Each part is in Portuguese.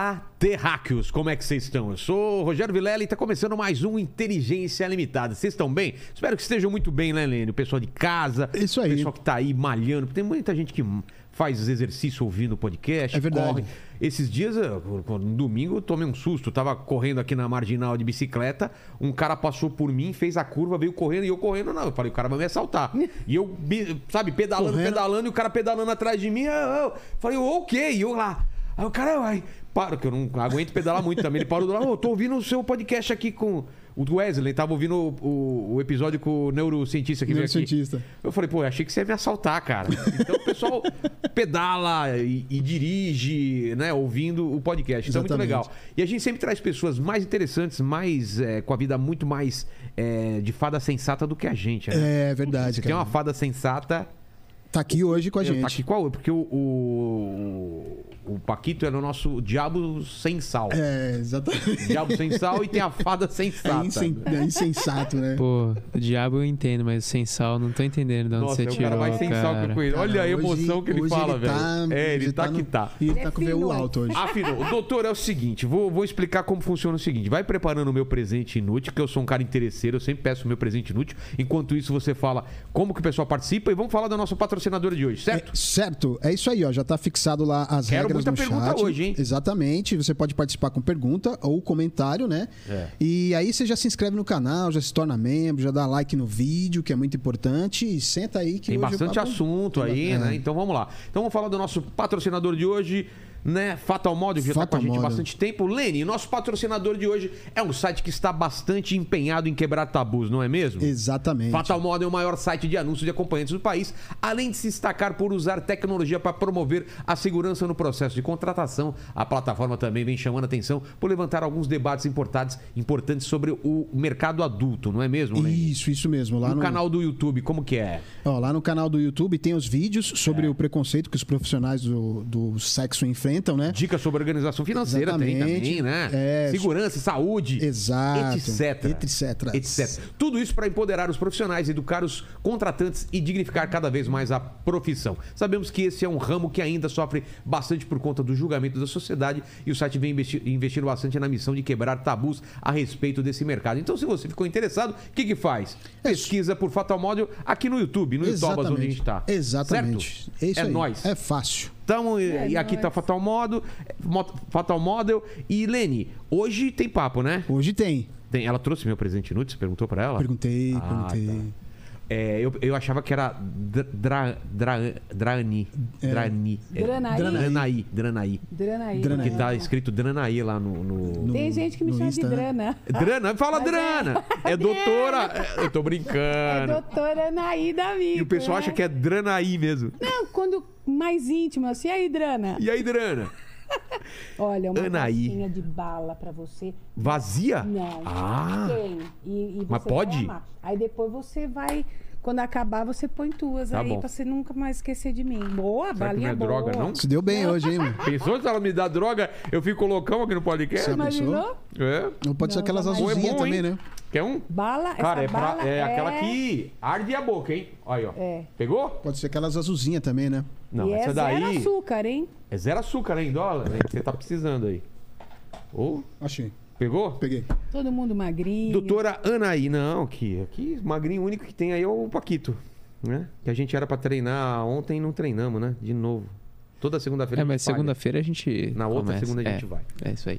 Olá, terráqueos, como é que vocês estão? Eu sou o Rogério Vilela e está começando mais um Inteligência Limitada. Vocês estão bem? Espero que estejam muito bem, né, Lênin? O pessoal de casa, Isso aí. o pessoal que tá aí malhando. Tem muita gente que faz exercício ouvindo podcast, É verdade. corre. Esses dias, eu, no domingo, eu tomei um susto. Eu tava correndo aqui na marginal de bicicleta, um cara passou por mim, fez a curva, veio correndo e eu correndo, não. Eu falei, o cara vai me assaltar. e eu, sabe, pedalando, Correndo. pedalando, e o cara pedalando atrás de mim. Eu, eu falei, ok, e eu lá. Aí o cara, vai, para, que eu não aguento pedalar muito também. Ele parou do lado, "Ô, eu tô ouvindo o seu podcast aqui com. O Wesley tava ouvindo o, o- o episódio com o neurocientista que veio aqui. Neurocientista. Eu falei, pô, eu achei que você ia me assaltar, cara. Então o pessoal pedala e, e dirige, né, ouvindo o podcast. Então é muito legal. E a gente sempre traz pessoas mais interessantes, mais é, com a vida muito mais é, de fada sensata do que a gente. Né? É verdade, Você tem cara. uma fada sensata. Tá aqui hoje com a Tá gente. aqui qual? Porque o, o, o Paquito era o nosso diabo sem sal. É, exatamente. Diabo sem sal e tem a fada É, sensata. insen- é insensato, né? Pô, o diabo eu entendo, mas sem sal não tô entendendo de onde Nossa, você é o tirou, cara mais sem sal que eu conheço. Olha a hoje- emoção que ele fala, ele velho. tá- é, ele tá, tá que no- tá. E ele Ele tá é com o veio fino alto hoje. Afinal, doutor, é o seguinte, vou, vou explicar como funciona o seguinte. Vai preparando o meu presente inútil, que eu sou um cara interesseiro, eu sempre peço o meu presente inútil. Enquanto isso, você fala como que o pessoal participa e vamos falar da nossa patrocinadora de hoje, certo? É, certo, é isso aí, ó. Já tá fixado lá as Quero regras muita pergunta chat. hoje, hein? Exatamente. Você pode participar com pergunta ou comentário, né? É. E aí você já se inscreve no canal, já se torna membro, já dá like no vídeo, que é muito importante. E senta aí que Tem bastante papo- assunto aí, É. né? Então vamos lá. Então vamos falar do nosso patrocinador de hoje, né? Fatal Model, que já está com a gente há bastante tempo. Lene, nosso patrocinador de hoje é um site que está bastante empenhado em quebrar tabus, não é mesmo? Exatamente. Fatal Model é o maior site de anúncios de acompanhantes do país, além de se destacar por usar tecnologia para promover a segurança no processo de contratação. A plataforma também vem chamando atenção por levantar alguns debates importantes, importantes sobre o mercado adulto, não é mesmo, Lene? Isso, isso mesmo. Lá no, no, canal do YouTube, como que é? Ó, lá no canal do YouTube tem os vídeos sobre É. o preconceito que os profissionais do, do sexo enfrentam, né? Dicas sobre organização financeira tem Exatamente. também, né? É. Segurança, saúde, Exato. etc. Etc. etc. Tudo isso para empoderar os profissionais, educar os contratantes e dignificar cada vez mais a profissão. Sabemos que esse é um ramo que ainda sofre bastante por conta do julgamento da sociedade e o site vem investi- investindo bastante na missão de quebrar tabus a respeito desse mercado. Então, se você ficou interessado, o que, que faz? Pesquisa por Fatal Model aqui no YouTube, no YouTube, onde a gente está. Exatamente. Certo? É é aí. nóis. É fácil. Então, e- É e aqui tá Fatal Model, Mo- Fatal Model e Lene, hoje tem papo, né? Hoje tem. Tem, ela trouxe meu presente inútil, você perguntou pra ela? Perguntei, Ah, perguntei. É, eu, eu achava que era Dra, Dra, Dra- Drani. É. Drani. É, Dranaí. Dranaí. Dranaí. Dranaí. Dranaí. Porque tá escrito Dranaí lá no. no- No- Tem gente que me chama Insta, de né? Drana. Drana, fala Mas é- Drana! É, doutora. é, eu tô É brincando. doutora Anaí da vida. e o pessoal acha que é Dranaí mesmo. Não, quando mais íntimo, assim, e aí, Drana? E aí, Drana? Olha, uma Anaí. caixinha de bala pra você. Vazia? Não. Ah! Tem. E, e Mas pode? Aí depois você vai... Quando acabar, você põe tuas Tá aí bom. pra você nunca mais esquecer de mim. Boa, Será que não balinha é boa. droga, não? Se deu bem hoje, hein, mano? Pensou se ela me dá droga, eu fico loucão aqui no podcast? Sabe- Imaginou? É. Não pode ser aquelas tá é azulzinhas bom, também, hein? né? Quer um? Bala, Cara, é, essa pra- bala é aquela que arde a boca, hein? Olha aí, ó. É. Pegou? Pode ser aquelas azulzinhas também, né? Não, e essa é daí zero açúcar, hein? é zero açúcar, hein, dólar? que Você tá precisando aí. Ou, Achei. Pegou? Peguei. Todo mundo magrinho. Doutora Anaí, não, aqui, aqui, magrinho, o único que tem aí é o Paquito, né? Que a gente era pra treinar ontem e não treinamos, né? De novo. Toda segunda-feira É, a gente mas segunda-feira a gente. Na outra começa. segunda a É, gente vai. É isso aí.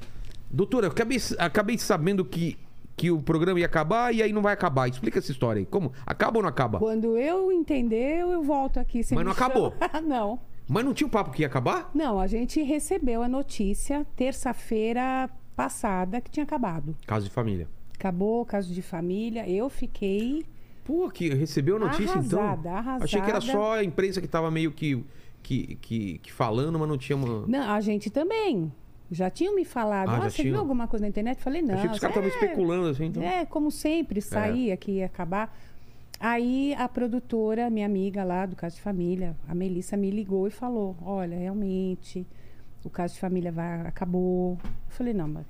Doutora, eu acabei, acabei sabendo que, que o programa ia acabar e aí não vai acabar. Explica essa história aí. Como? Acaba ou não acaba? Quando eu entender, eu volto aqui. Você Mas não acabou? não. Mas não tinha o papo que ia acabar? Não, a gente recebeu a notícia terça-feira passada que tinha acabado. Caso de família. Acabou caso de família. Eu fiquei. Pô, que recebeu a notícia então? Arrasada, arrasada. Achei que era só a imprensa que tava meio que, que, que, que falando, mas não tinha uma. Não, a gente também. Já tinham me falado. Ah, Ah, você tinham? viu alguma coisa na internet? Falei, não. Achei que os caras estavam é, especulando assim. Então... É, como sempre, saía que ia acabar. Aí a produtora, minha amiga lá do caso de família, a Melissa, me ligou e falou: Olha, realmente, o caso de família vai, acabou. Eu falei: Não, mas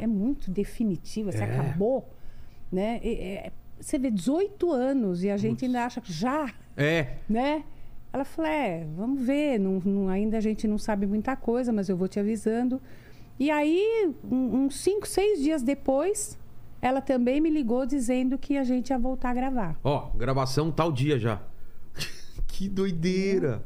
é muito definitivo, assim, É. acabou. Né? E- é- você vê 18 anos e a gente ainda acha que já, É. né? Ela falou: É, vamos ver, não, não- ainda a gente não sabe muita coisa, mas eu vou te avisando. E aí, um- uns cinco, seis dias depois, ela também me ligou dizendo que a gente ia voltar a gravar. Ó, gravação tal dia já. que doideira.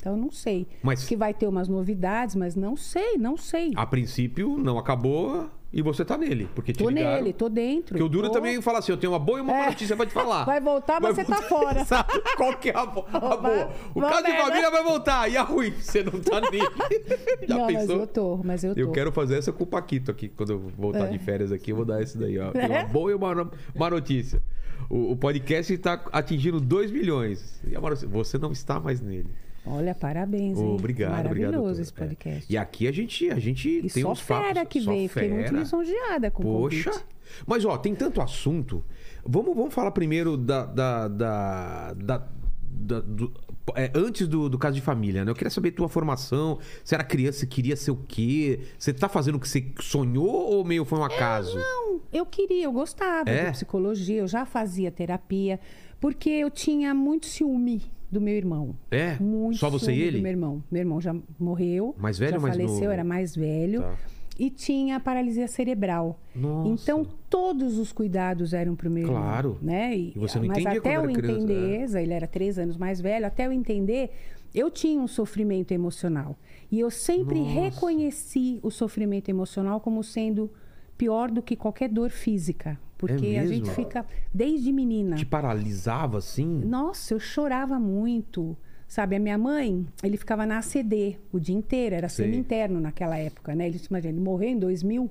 Então, não sei. Mas- Que vai ter umas novidades, mas não sei, não sei. A princípio, não acabou e você tá nele. Porque te tô ligaram. nele, tô dentro. Porque o Duro tô... também fala assim: eu tenho uma boa e uma má É. notícia pra te falar. Vai voltar, mas você tá fora. Exato. Qual que é a, bo- a Vai- boa? O vai caso de família vai voltar. E a ruim? Você não tá nele. Já não, mas pensou? eu tô, mas eu tô. Eu quero fazer essa com o Paquito aqui. Quando eu voltar É. de férias aqui, eu vou dar esse daí, ó. Tem uma É? boa e uma má notícia. O, o podcast está atingindo 2 milhões. E a você não está mais nele. Olha, parabéns, hein? obrigado, Maravilhoso obrigado. esse podcast. É. E aqui a gente, a gente E tem só uns fera papos. que veio, fiquei muito lisonjeada com o Poxa! convite. Mas, ó, tem tanto assunto. Vamos, vamos falar primeiro da. da, da, da- da- do- é, antes do, do caso de família, né? Eu queria saber tua formação. Você era criança, você queria ser o quê? Você tá fazendo o que você sonhou ou meio foi um acaso? Não, eu queria, eu gostava É? de psicologia, eu já fazia terapia, porque eu tinha muito ciúme do meu irmão. É? Muito Só você e ele? do meu irmão. Meu irmão já morreu. Mais velho já ou mais faleceu, novo? era mais velho. Tá. E tinha paralisia cerebral. Nossa. Então, todos os cuidados eram pro meu irmão. Claro. Né? E você não mas até eu era criança, é. entender, ele era três anos mais velho, até eu entender, eu tinha um sofrimento emocional. E eu sempre Nossa. reconheci o sofrimento emocional como sendo pior do que qualquer dor física. Porque a É mesmo? gente fica, desde menina. Te paralisava assim? Nossa, eu chorava muito. Sabe, a minha mãe, ele ficava na ACD o dia inteiro, era Sei. semi-interno naquela época, né? Ele, imagina, ele morreu em 2000,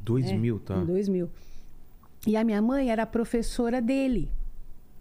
Dois é, mil, tá? em 2000. E a minha mãe era professora dele,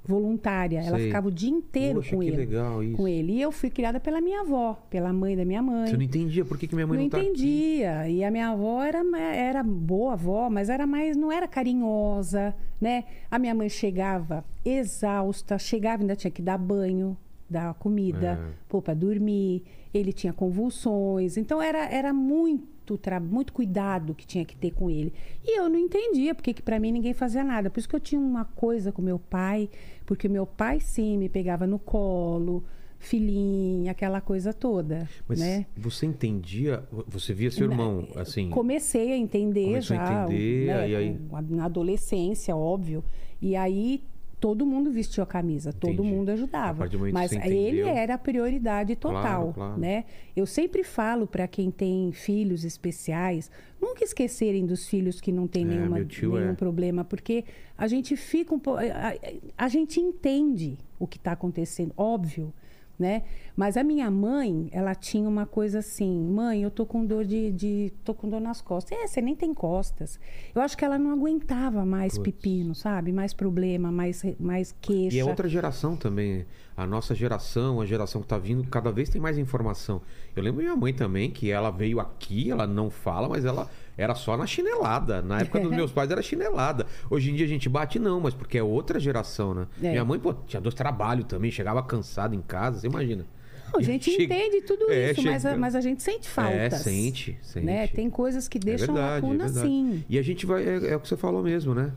voluntária. Ela Sei. ficava o dia inteiro Poxa, com que ele. legal isso. Com ele. E eu fui criada pela minha avó, pela mãe da minha mãe. Você não entendia por que, que minha mãe não não, tá aqui? entendia. E a minha avó era, era boa avó, mas era mais, não era carinhosa, né? A minha mãe chegava exausta, chegava ainda tinha que dar banho, dar comida, É. pô, pra dormir. Ele tinha convulsões. Então era, era muito, muito cuidado que tinha que ter com ele. E eu não entendia, porque que para mim ninguém fazia nada. Por isso que eu tinha uma coisa com meu pai, porque meu pai sim me pegava no colo, filhinha, aquela coisa toda, Mas né? você entendia, você via seu irmão, assim... Comecei a entender Começou a já. entender, né, aí- Na adolescência, óbvio. E aí todo mundo vestiu a camisa, todo Entendi. mundo ajudava. Mas ele era a prioridade total, Claro, claro. né? Eu sempre falo para quem tem filhos especiais, nunca esquecerem dos filhos que não têm É, nenhuma, nenhum é. problema, porque a gente fica um pouco. A, a- a gente entende o que está acontecendo, óbvio. Né? Mas a minha mãe, ela tinha uma coisa assim, mãe, eu tô com dor de, de tô com dor nas costas. É, você nem tem costas. Eu acho que ela não aguentava mais Puts. pepino, sabe? Mais problema, mais mais queixa. E é outra geração também. A nossa geração, a geração que tá vindo, cada vez tem mais informação. Eu lembro minha mãe também, que ela veio aqui, ela não fala, mas ela era só na chinelada. Na época dos meus pais era chinelada. Hoje em dia a gente bate não, mas porque é outra geração, né? É. Minha mãe, pô, tinha dois trabalhos também, chegava cansada em casa, você imagina. Não, a gente Chega- entende tudo É, isso, mas, a, chega- mas a gente sente faltas. É, sente, sente. Né? Tem coisas que deixam é verdade, lacuna é sim. E a gente vai. É, é o que você falou mesmo, né?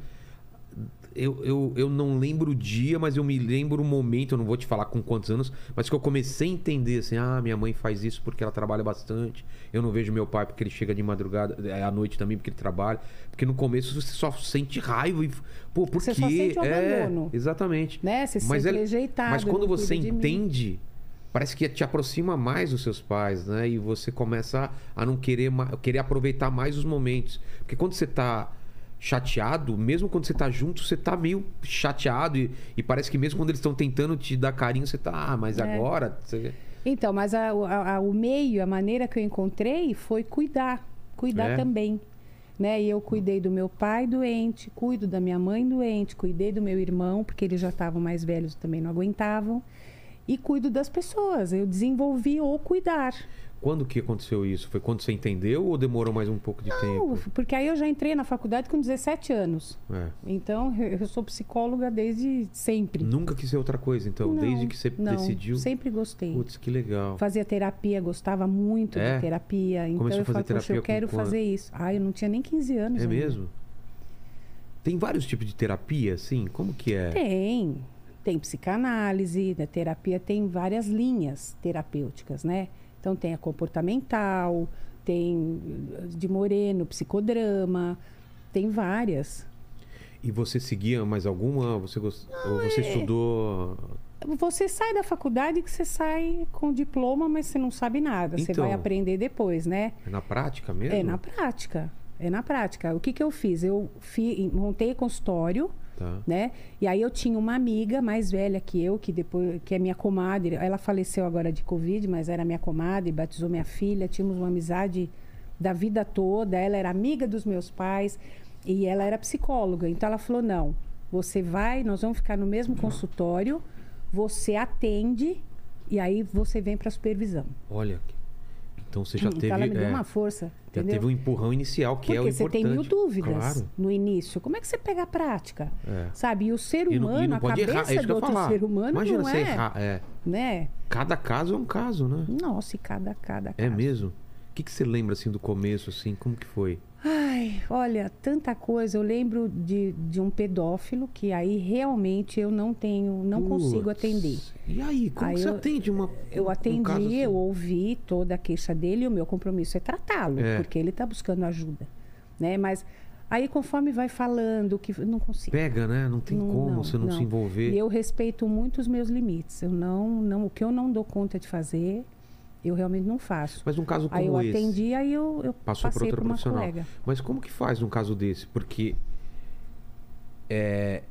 Eu, eu, eu não lembro o dia, mas eu me lembro o momento, eu não vou te falar com quantos anos, mas que eu comecei a entender assim: ah, minha mãe faz isso porque ela trabalha bastante. Eu não vejo meu pai porque ele chega de madrugada, é, à noite também porque ele trabalha. Porque no começo você só sente raiva e. Pô, por Você quê? só sente o é, abandono. exatamente. Né? Você se mas, sente é- rejeitado, mas quando você entende, parece que te aproxima mais dos seus pais, né? E você começa a não querer, querer aproveitar mais os momentos. Porque quando você tá chateado, mesmo quando você tá junto, você tá meio chateado. E, e parece que mesmo quando eles estão tentando te dar carinho, você tá, ah, mas É. agora. Você... Então, mas a- a- a- o meio, a maneira que eu encontrei foi cuidar. Cuidar É? também. Né? E eu cuidei do meu pai doente, cuido da minha mãe doente, cuidei do meu irmão, porque eles já estavam mais velhos também não aguentavam. E cuido das pessoas. Eu desenvolvi o cuidar. Quando que aconteceu isso? Foi quando você entendeu ou demorou mais um pouco de Não, tempo? porque aí eu já entrei na faculdade com 17 anos. É. Então, eu sou psicóloga desde sempre. Nunca quis ser outra coisa, então, Não, desde que você não, decidiu. Sempre gostei. Putz, que legal. Fazia terapia, gostava muito É? de terapia. Então Começou eu falei, poxa, eu quero quando? fazer isso. Ah, eu não tinha nem 15 anos. É ainda. mesmo? Tem vários tipos de terapia, assim? Como que é? Tem. Tem psicanálise, né? terapia tem várias linhas terapêuticas, né? Então tem a comportamental, tem de Moreno, psicodrama, tem várias. E você seguia mais alguma? Você gost... Ou você é. estudou. Você sai da faculdade que você sai com diploma, mas você não sabe nada. Você Então. vai aprender depois, né? É na prática mesmo? É na prática. É na prática. O que, que eu fiz? Eu fi, montei consultório, Tá. né? E aí eu tinha uma amiga mais velha que eu, que depois que é minha comadre. Ela faleceu agora de Covid, mas era minha comadre, batizou minha filha. Tínhamos uma amizade da vida toda. Ela era amiga dos meus pais e ela era psicóloga. Então ela falou: não, você vai, nós vamos ficar no mesmo consultório, você atende e aí você vem para supervisão. Olha. Então você já teve. então ela me deu é, uma força. Já entendeu? teve um empurrão inicial, que Porque é o você importante. tem mil dúvidas Claro. no início. Como é que você pega a prática? É. Sabe? E o ser E não, humano, e não a cabeça errar. É do outro falar. ser humano Imagina não você é, errar. É. né? Cada caso é um caso, né? Nossa, e cada, cada É caso. mesmo? O que, que você lembra assim do começo, assim? Como que foi? Ai, olha, tanta coisa. Eu lembro de, de um pedófilo que aí realmente eu não tenho, não consigo atender. E aí, como Aí você eu- atende uma. Eu um atendi, caso assim? eu ouvi toda a queixa dele e o meu compromisso é tratá-lo, É. porque ele está buscando ajuda, né? Mas aí conforme vai falando, que não consigo. Pega, né? Não tem Não, como não, você não, se envolver. E eu respeito muito os meus limites. Eu não, não, o que eu não dou conta de fazer, eu realmente não faço. Mas num caso como Aí eu esse. atendi, aí eu, eu Passou outra para uma profissional. colega. Mas como que faz num caso desse? Porque é,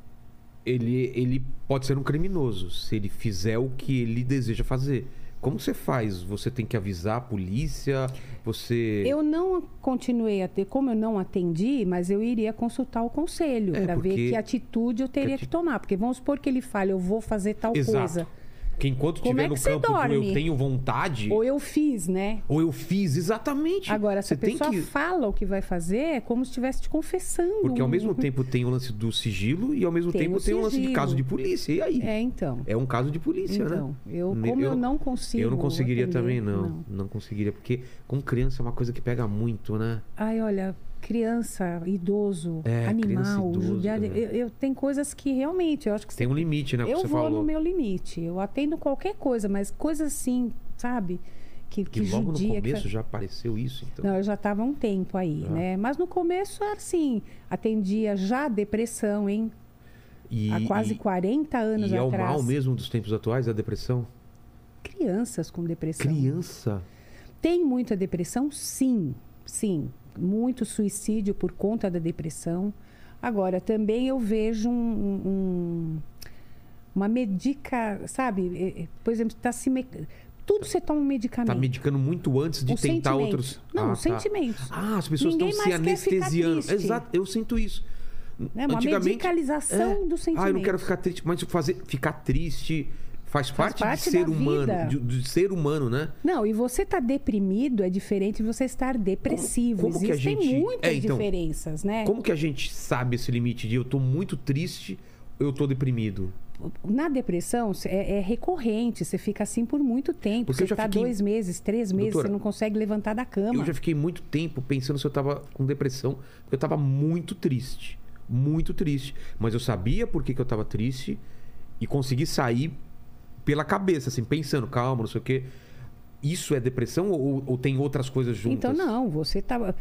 ele, ele pode ser um criminoso se ele fizer o que ele deseja fazer. Como você faz? Você tem que avisar a polícia? Você. Eu não continuei a ter, como eu não atendi, mas eu iria consultar o conselho É, para ver porque- que atitude eu teria ati- que tomar. Porque vamos supor que ele fale, eu vou fazer tal Exato. coisa. Porque enquanto Como estiver é no campo do eu tenho vontade, Ou ou, eu fiz, né? eu fiz exatamente. Agora, se você a tem pessoa que. fala o que vai fazer, é como se estivesse te confessando. Porque ao mesmo tempo tem o lance do sigilo e ao mesmo Tem tempo o tem o lance de caso de polícia. E aí? É, então. É um caso de polícia, Então, né? eu, como eu, não consigo. Eu não conseguiria atender, também, não. não. conseguiria, porque com criança é uma coisa que pega muito, né? Ai, olha, criança, idoso, É, criança, animal, idoso, judiar. é. Eu, eu tem coisas que realmente eu acho que Tem um limite, né? que eu vou falou. no meu limite. Eu atendo qualquer coisa, mas coisas assim, sabe? Que, Que que logo judia. no que- começo já apareceu isso, então. Não, eu já estava um tempo aí, Ah. né? Mas no começo, assim, atendia já depressão, hein? E, há quase e, 40 anos e é o atrás. mal mesmo dos tempos atuais, a depressão? Crianças com depressão. Criança. Tem muita depressão? Sim, sim. Muito suicídio por conta da depressão. Agora, também eu vejo um, um- uma medica, sabe? Eh, eh, Por exemplo, tá se me... tudo você toma um medicamento. Tá medicando muito antes de Os tentar outros. Não, Ah, os tá. sentimentos. Ah, as pessoas Ninguém estão se anestesiando. Exato, eu sinto isso. Né? Uma medicalização do sentimento. Ah, eu não quero ficar triste, mas fazer ficar triste faz, parte, parte de ser humano, de, de ser humano, né? Não, e você estar deprimido é diferente de você estar depressivo. Como- como Existem gente- muitas É, então, diferenças, né? Como que a gente sabe esse limite de eu tô muito triste, eu tô deprimido? Na depressão é, é recorrente, você fica assim por muito tempo. Porque Você está fiquei- dois meses, três meses, Doutora, você não consegue levantar da cama. Eu já fiquei muito tempo pensando se eu tava com depressão, porque eu tava muito triste. Muito triste. Mas eu sabia por que, que eu tava triste e consegui sair pela cabeça, assim, pensando, calma, não sei o quê. Isso é depressão ou, ou tem outras coisas juntas? Então, não, você tá.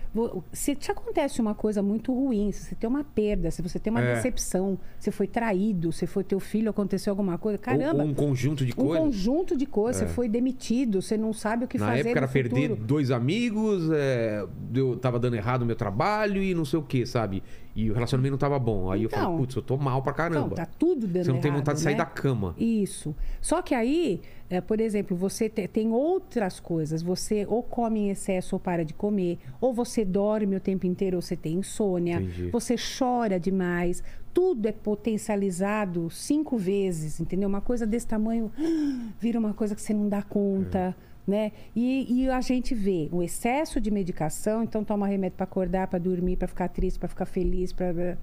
Se te acontece uma coisa muito ruim, se você tem uma perda, se você tem uma É. decepção, você foi traído, se foi teu filho, aconteceu alguma coisa, Ou- caramba. Ou, um conjunto de um coisas. conjunto de coisas, você foi demitido, você não sabe o que Na fazer. época era perder dois amigos, é, eu tava dando errado o meu trabalho e não sei o que, sabe? E o relacionamento não tava bom. Aí eu Então. falei, putz, eu tô mal pra Então, caramba. tá tudo dando Você não tem errado, vontade de sair né? da cama. Isso. Só que aí, é, por exemplo, você te- tem outras coisas. Você ou come em excesso ou para de comer, ou você dorme o tempo inteiro ou você tem insônia, Entendi. você chora demais. Tudo é potencializado cinco vezes, entendeu? Uma coisa desse tamanho vira uma coisa que você não dá conta. Né? E, e a gente vê o excesso de medicação, então toma remédio para acordar, para dormir, para ficar triste, para ficar feliz, para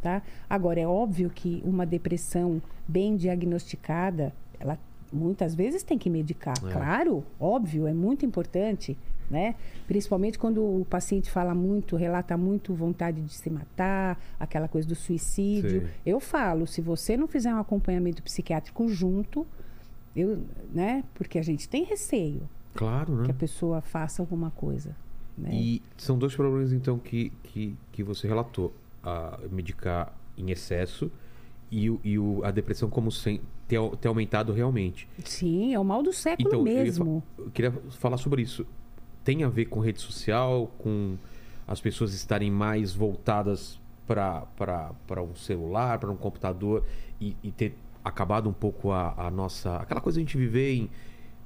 tá? Agora é óbvio que uma depressão bem diagnosticada, ela muitas vezes tem que medicar, É. claro, óbvio, é muito importante, né? Principalmente quando o paciente fala muito, relata muito vontade de se matar, aquela coisa do suicídio. Sei. Eu falo, se você não fizer um acompanhamento psiquiátrico junto, eu, né? Porque a gente tem receio Claro, que né? a pessoa faça alguma coisa. Né? E são dois problemas, então, que, que, que você relatou. A medicar em excesso e, o- e o- a depressão como sem, ter, ter aumentado realmente. Sim, é o mal do século Então, eu mesmo. fa- Eu, queria falar sobre isso. Tem a ver com rede social, com as pessoas estarem mais voltadas para um celular, para um computador e, e ter acabado um pouco a, a nossa. aquela coisa que a gente viver em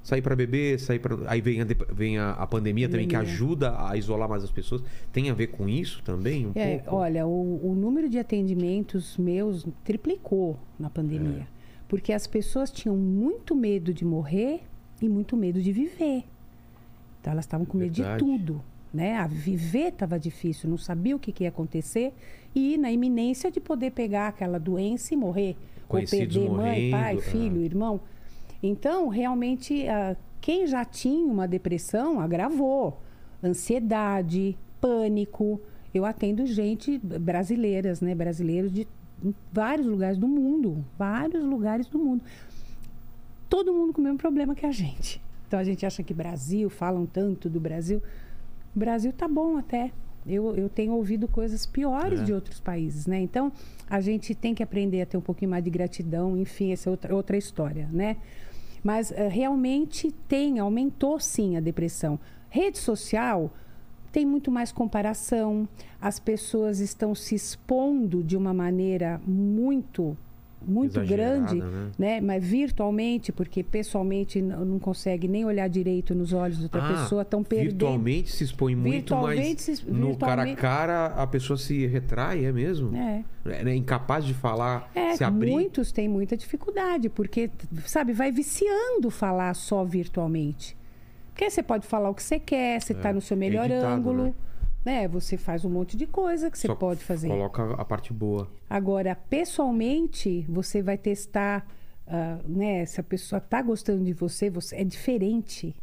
sair para beber, sair para. Aí vem, a, vem a, a pandemia, também que ajuda a isolar mais as pessoas. Tem a ver com isso também? Um É, pouco? olha, o, o número de atendimentos meus triplicou na pandemia. É. Porque as pessoas tinham muito medo de morrer e muito medo de viver. Então elas estavam com medo de Verdade. tudo. Né? A viver estava difícil, não sabia o que, que ia acontecer e na iminência de poder pegar aquela doença e morrer. Conhecidos perder mãe, pai, morrendo, é. filho, irmão. Então, realmente, ah, quem já tinha uma depressão agravou. Ansiedade, pânico. Eu atendo gente brasileiras, né? Brasileiros de vários lugares do mundo. Vários lugares do mundo. Todo mundo com o mesmo problema que a gente. Então a gente acha que Brasil, falam tanto do Brasil. O Brasil tá bom até. Eu, eu tenho ouvido coisas piores É. de outros países, né? Então a gente tem que aprender a ter um pouquinho mais de gratidão. Enfim, essa é outra, outra história, né? Mas eh, realmente tem, aumentou sim a depressão. Rede social tem muito mais comparação, as pessoas estão se expondo de uma maneira muito, muito Exagerada, grande, né? né? Mas virtualmente, porque pessoalmente não consegue nem olhar direito nos olhos da outra Ah, pessoa, estão perdendo. Virtualmente se expõe muito, mas se- no cara a cara a pessoa se retrai, é mesmo? É. É, né? incapaz de falar, É, se abrir. muitos têm muita dificuldade, porque, sabe, vai viciando falar só virtualmente. Porque você pode falar o que você quer, você está no seu melhor É, editado, ângulo, né? Né? Você faz um monte de coisa que você Só pode fazer. Coloca a parte boa. Agora, pessoalmente, você vai testar, ah, né? Se a pessoa está gostando de você, você é diferente,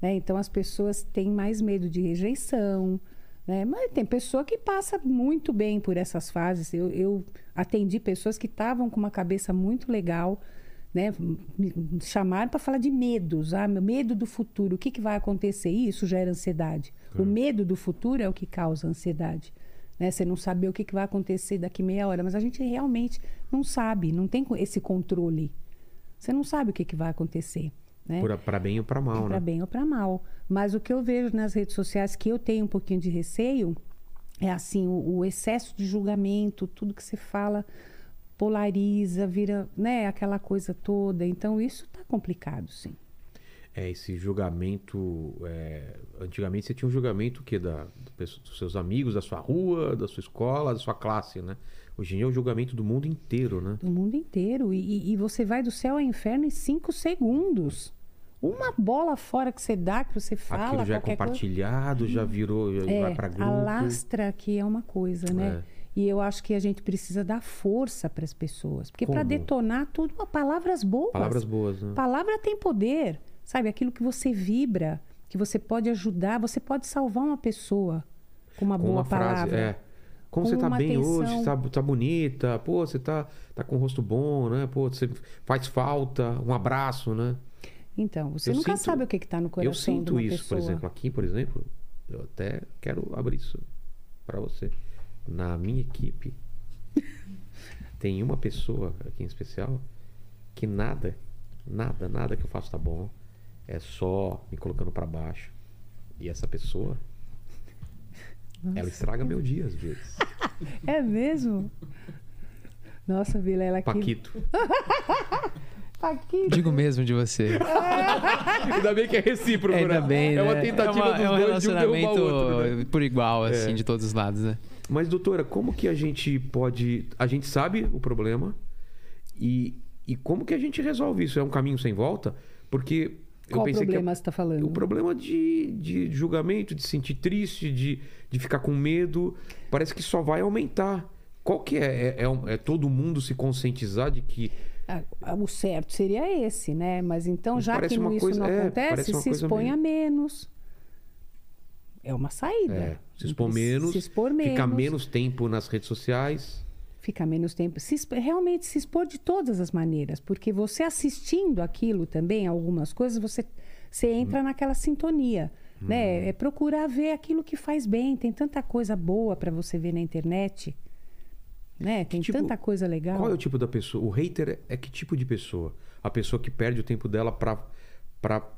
né? Então as pessoas têm mais medo de rejeição, né? Mas tem pessoa que passa muito bem por essas fases. Eu, eu atendi pessoas que estavam com uma cabeça muito legal, né? Me chamaram para falar de medos, ah, meu medo do futuro, o que, que vai acontecer? Isso gera ansiedade. O medo do futuro é o que causa ansiedade. Né? Você não saber o que, que vai acontecer daqui meia hora, mas a gente realmente não sabe, não tem esse controle. Você não sabe o que, que vai acontecer. Né? Pra bem ou pra mal, para né? bem ou para mal. Mas o que eu vejo nas redes sociais que eu tenho um pouquinho de receio é assim o, o excesso de julgamento, tudo que você fala polariza, vira, né, aquela coisa toda. Então isso está complicado, sim. É, esse julgamento. é, Antigamente você tinha um julgamento que da, dos seus amigos, da sua rua, da sua escola, da sua classe, né? Hoje em dia é o julgamento do mundo inteiro, né? Do mundo inteiro. E, e- e você vai do céu ao inferno em cinco segundos. Uma bola fora que você dá, que você fala, Aquilo já é qualquer coisa. compartilhado, já virou, já É, vai pra grupo. alastra que é uma coisa, né? É. E eu acho que a gente precisa dar força para as pessoas. Porque para detonar tudo, palavras boas. Palavras boas, né? Palavra tem poder. Sabe, aquilo que você vibra, que você pode ajudar, você pode salvar uma pessoa com uma Com boa uma frase, palavra. é. Como Com você tá bem atenção. hoje, tá, tá bonita, pô, você tá, tá com o rosto bom, né? Pô, você faz falta, um abraço, né? Então, você Eu nunca sinto- sabe o que está no coração Eu sinto isso, pessoa. por exemplo, aqui, por exemplo, eu até quero abrir isso pra você. Na minha equipe tem uma pessoa aqui em especial que nada, nada, nada que eu faço tá bom. É só me colocando pra baixo. E essa pessoa ela estraga meu dia às vezes. É mesmo? Nossa, Vilela aqui. Paquito. Digo mesmo de você. Ainda bem que é recíproco, Ainda né? bem, É uma né? tentativa é uma- dos é um dois de um derrubar relacionamento o outro, né? por igual, assim, É. de todos os lados, né? Mas, doutora, como que a gente pode. A gente sabe o problema e, e como que a gente resolve isso? É um caminho sem volta? Porque eu Qual pensei problema que. você está falando? O problema de, de julgamento, de se sentir triste, de, de ficar com medo, parece que só vai aumentar. Qual que é? É, é é todo mundo se conscientizar de que. Ah, ah, o certo seria esse, né? Mas então, já parece que isso coisa- não é, acontece, se exponha meio- menos. É uma saída. É, se expor menos, Se expor menos. ficar menos tempo nas redes sociais. Ficar menos tempo. Se realmente se expor de todas as maneiras. Porque você assistindo aquilo também, algumas coisas, você, você entra naquela sintonia. né? É procurar ver aquilo que faz bem. Tem tanta coisa boa para você ver na internet, né? Tem tipo, tanta coisa legal. Qual é o tipo da pessoa? O hater é que tipo de pessoa? A pessoa que perde o tempo dela pra, pra,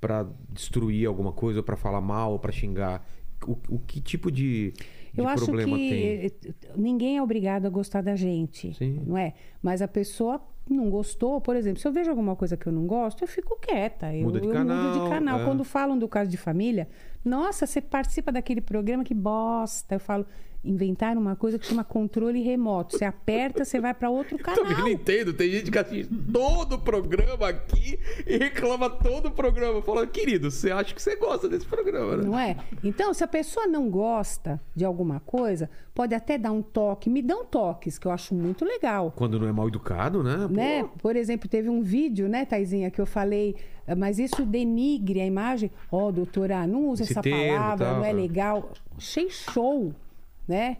pra destruir alguma coisa, ou pra falar mal, ou pra xingar. O, o que tipo de, de Eu acho problema que tem? eh, ninguém é obrigado a gostar da gente, Sim. não é? Mas a pessoa não gostou, por exemplo, se eu vejo alguma coisa que eu não gosto, eu fico quieta. Eu, Muda de eu mudo canal, de canal. é. Quando falam do caso de família, nossa, você participa daquele programa que bosta. Eu falo, inventaram uma coisa que chama controle remoto. Você aperta, você vai para outro canal. Também não entendo. Tem gente que assiste todo o programa aqui e reclama todo o programa. Fala, querido, você acha que você gosta desse programa, né? Não é? Então, se a pessoa não gosta de alguma coisa, pode até dar um toque. Me dão toques, que eu acho muito legal. Quando não é mal educado, né? Pô, né? Por exemplo, teve um vídeo, né, Taizinha, que eu falei, "Ah, mas isso denigre a imagem. Ó, doutora, não usa Esse essa termo, palavra, tal, não é é. legal. Achei show, né?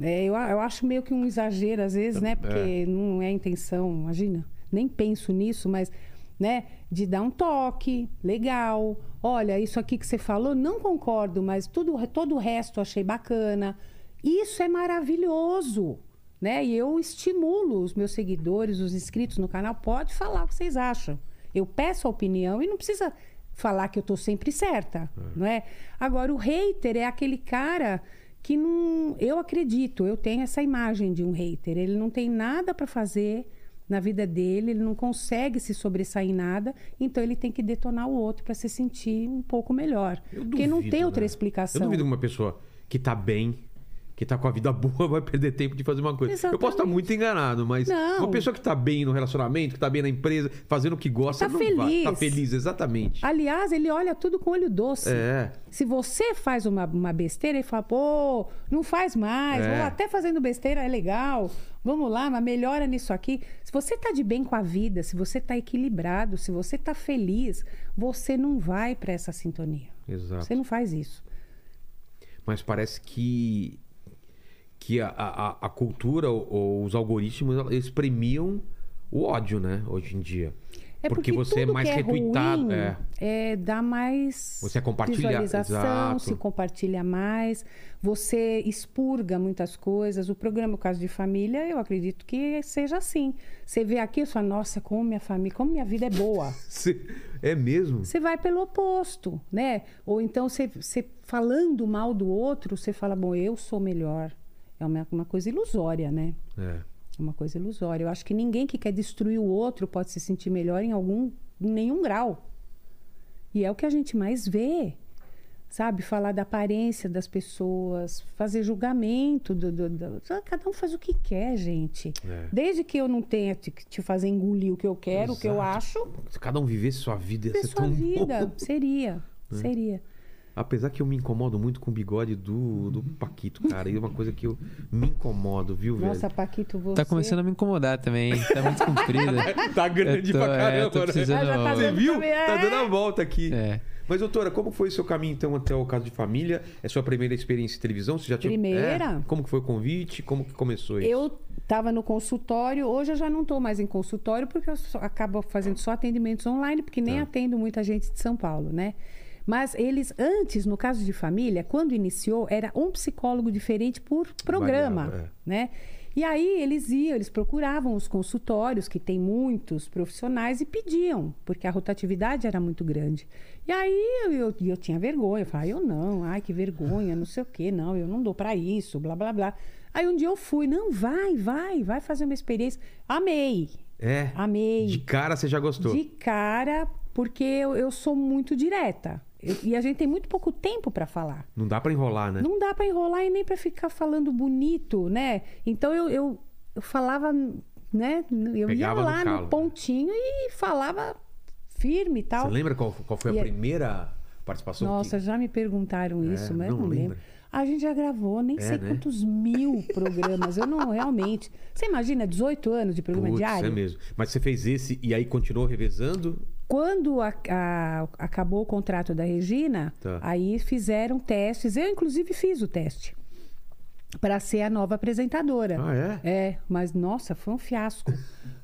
É, eu, eu acho meio que um exagero às vezes, né? Porque não é a intenção, imagina. Nem penso nisso, mas, né? De dar um toque, legal. Olha, isso aqui que você falou, não concordo, mas tudo, todo o resto eu achei bacana. Isso é maravilhoso, né? E eu estimulo os meus seguidores, os inscritos no canal, pode falar o que vocês acham. Eu peço a opinião e não precisa falar que eu tô sempre certa, não é? Agora o hater é aquele cara que não, eu acredito, eu tenho essa imagem de um hater, ele não tem nada para fazer na vida dele, ele não consegue se sobressair em nada, então ele tem que detonar o outro para se sentir um pouco melhor. eu Porque não tem outra né? explicação. Eu duvido que uma pessoa que tá bem, que tá com a vida boa, vai perder tempo de fazer uma coisa. Eu posso estar Exatamente. muito enganado, mas Não. uma pessoa que tá bem no relacionamento, que tá bem na empresa, fazendo o que gosta, Tá não vai. feliz. Tá feliz, exatamente. Aliás, ele olha tudo com olho doce. É. Se você faz uma, uma besteira, ele fala, pô, não faz mais, É. ou até fazendo besteira é legal, vamos lá, mas melhora nisso aqui. Se você tá de bem com a vida, se você tá equilibrado, se você tá feliz, você não vai para essa sintonia. Exato. Você não faz isso. Mas parece que que a, a, a cultura ou, ou os algoritmos eles premiam o ódio, né? Hoje em dia. É porque, você é mais é retweetado. ruim, é. é, dá mais Você compartilha- visualização, exato. se compartilha mais, você expurga muitas coisas. O programa O Caso de Família, eu acredito que seja assim. Você vê aqui e fala, nossa, como minha família, como minha vida é boa. É mesmo? Você vai pelo oposto, né? Ou então você, você falando mal do outro, você fala, bom, eu sou melhor. É uma, uma coisa ilusória, né? É. É uma coisa ilusória. Eu acho que ninguém que quer destruir o outro pode se sentir melhor em algum, em nenhum grau. E é o que a gente mais vê, sabe? Falar da aparência das pessoas, fazer julgamento. Do, do- do- Cada um faz o que quer, gente. É. Desde que eu não tenha te, te fazer engolir o que eu quero, o que eu Exato. acho, Se cada um vivesse sua vida, ia ser sua tão vida. bom. Seria, seria. Apesar que eu me incomodo muito com o bigode do, do Paquito, cara. E é uma coisa que eu me incomodo, viu, Nossa, velho? Paquito, você... Tá começando a me incomodar também. Tá muito comprida. Tá grande Eu tô- pra é, caramba, eu tô né? precisando- já tá Você dando viu? também, Tá é. dando a volta aqui. É. Mas, doutora, como foi o seu caminho, então, até o caso de família? É sua primeira experiência em televisão? Você já tinha... Primeira. É? Como que foi o convite? Como que começou isso? Eu estava no consultório, hoje eu já não estou mais em consultório, porque eu só- acabo fazendo só atendimentos online, porque nem Tá. atendo muita gente de São Paulo, né? Mas eles, antes, no caso de família, quando iniciou, era um psicólogo diferente por programa, Variava, é. né? E aí eles iam, eles procuravam os consultórios, que tem muitos profissionais, e pediam, porque a rotatividade era muito grande. E aí eu, eu, eu tinha vergonha, eu falava, eu não, ai que vergonha, não sei o quê, não, eu não dou para isso, blá, blá, blá. Aí um dia eu fui, não, vai, vai, vai fazer uma experiência. Amei, É. amei. De cara você já gostou. De cara, porque eu, eu sou muito direta. Eu- e a gente tem muito pouco tempo para falar. Não dá pra enrolar, né? Não dá para enrolar e nem para ficar falando bonito, né? Então eu, eu, eu falava, né? Eu Pegava ia no lá calo. no pontinho e falava firme e tal. Você lembra qual, qual foi a E é- primeira participação? Nossa, que... já me perguntaram isso, É, mas não não, lembra? lembro. A gente já gravou nem É, sei né? quantos mil programas. Eu não realmente. Você imagina 18 anos de programa Putz, diário? é mesmo. Mas você fez esse e aí continuou revezando? Quando a- a- acabou o contrato da Regina, Tá. aí fizeram testes. Eu, inclusive, fiz o teste para ser a nova apresentadora. Ah, é? É, mas nossa, foi um fiasco.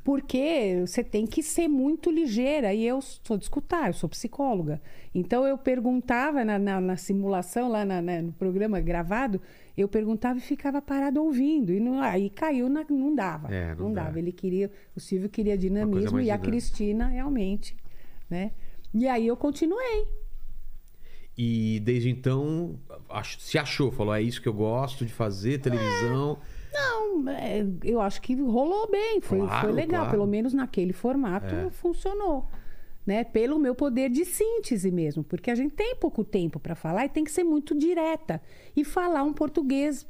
Porque você tem que ser muito ligeira. E eu sou de escutar, eu sou psicóloga. Então eu perguntava na, na, na simulação, lá na- na- no programa gravado, eu perguntava e ficava parado ouvindo. E não, aí caiu, na- não dava. É, não dá. dava. Ele queria, o Silvio queria dinamismo e a. Cristina realmente, né? E aí eu continuei. E desde então se achou, falou: é isso que eu gosto de fazer, televisão. Não, é, eu acho que rolou bem, foi, Claro, foi legal. claro. Pelo menos naquele formato É. funcionou. Né? Pelo meu poder de síntese mesmo, porque a gente tem pouco tempo para falar e tem que ser muito direta e falar um português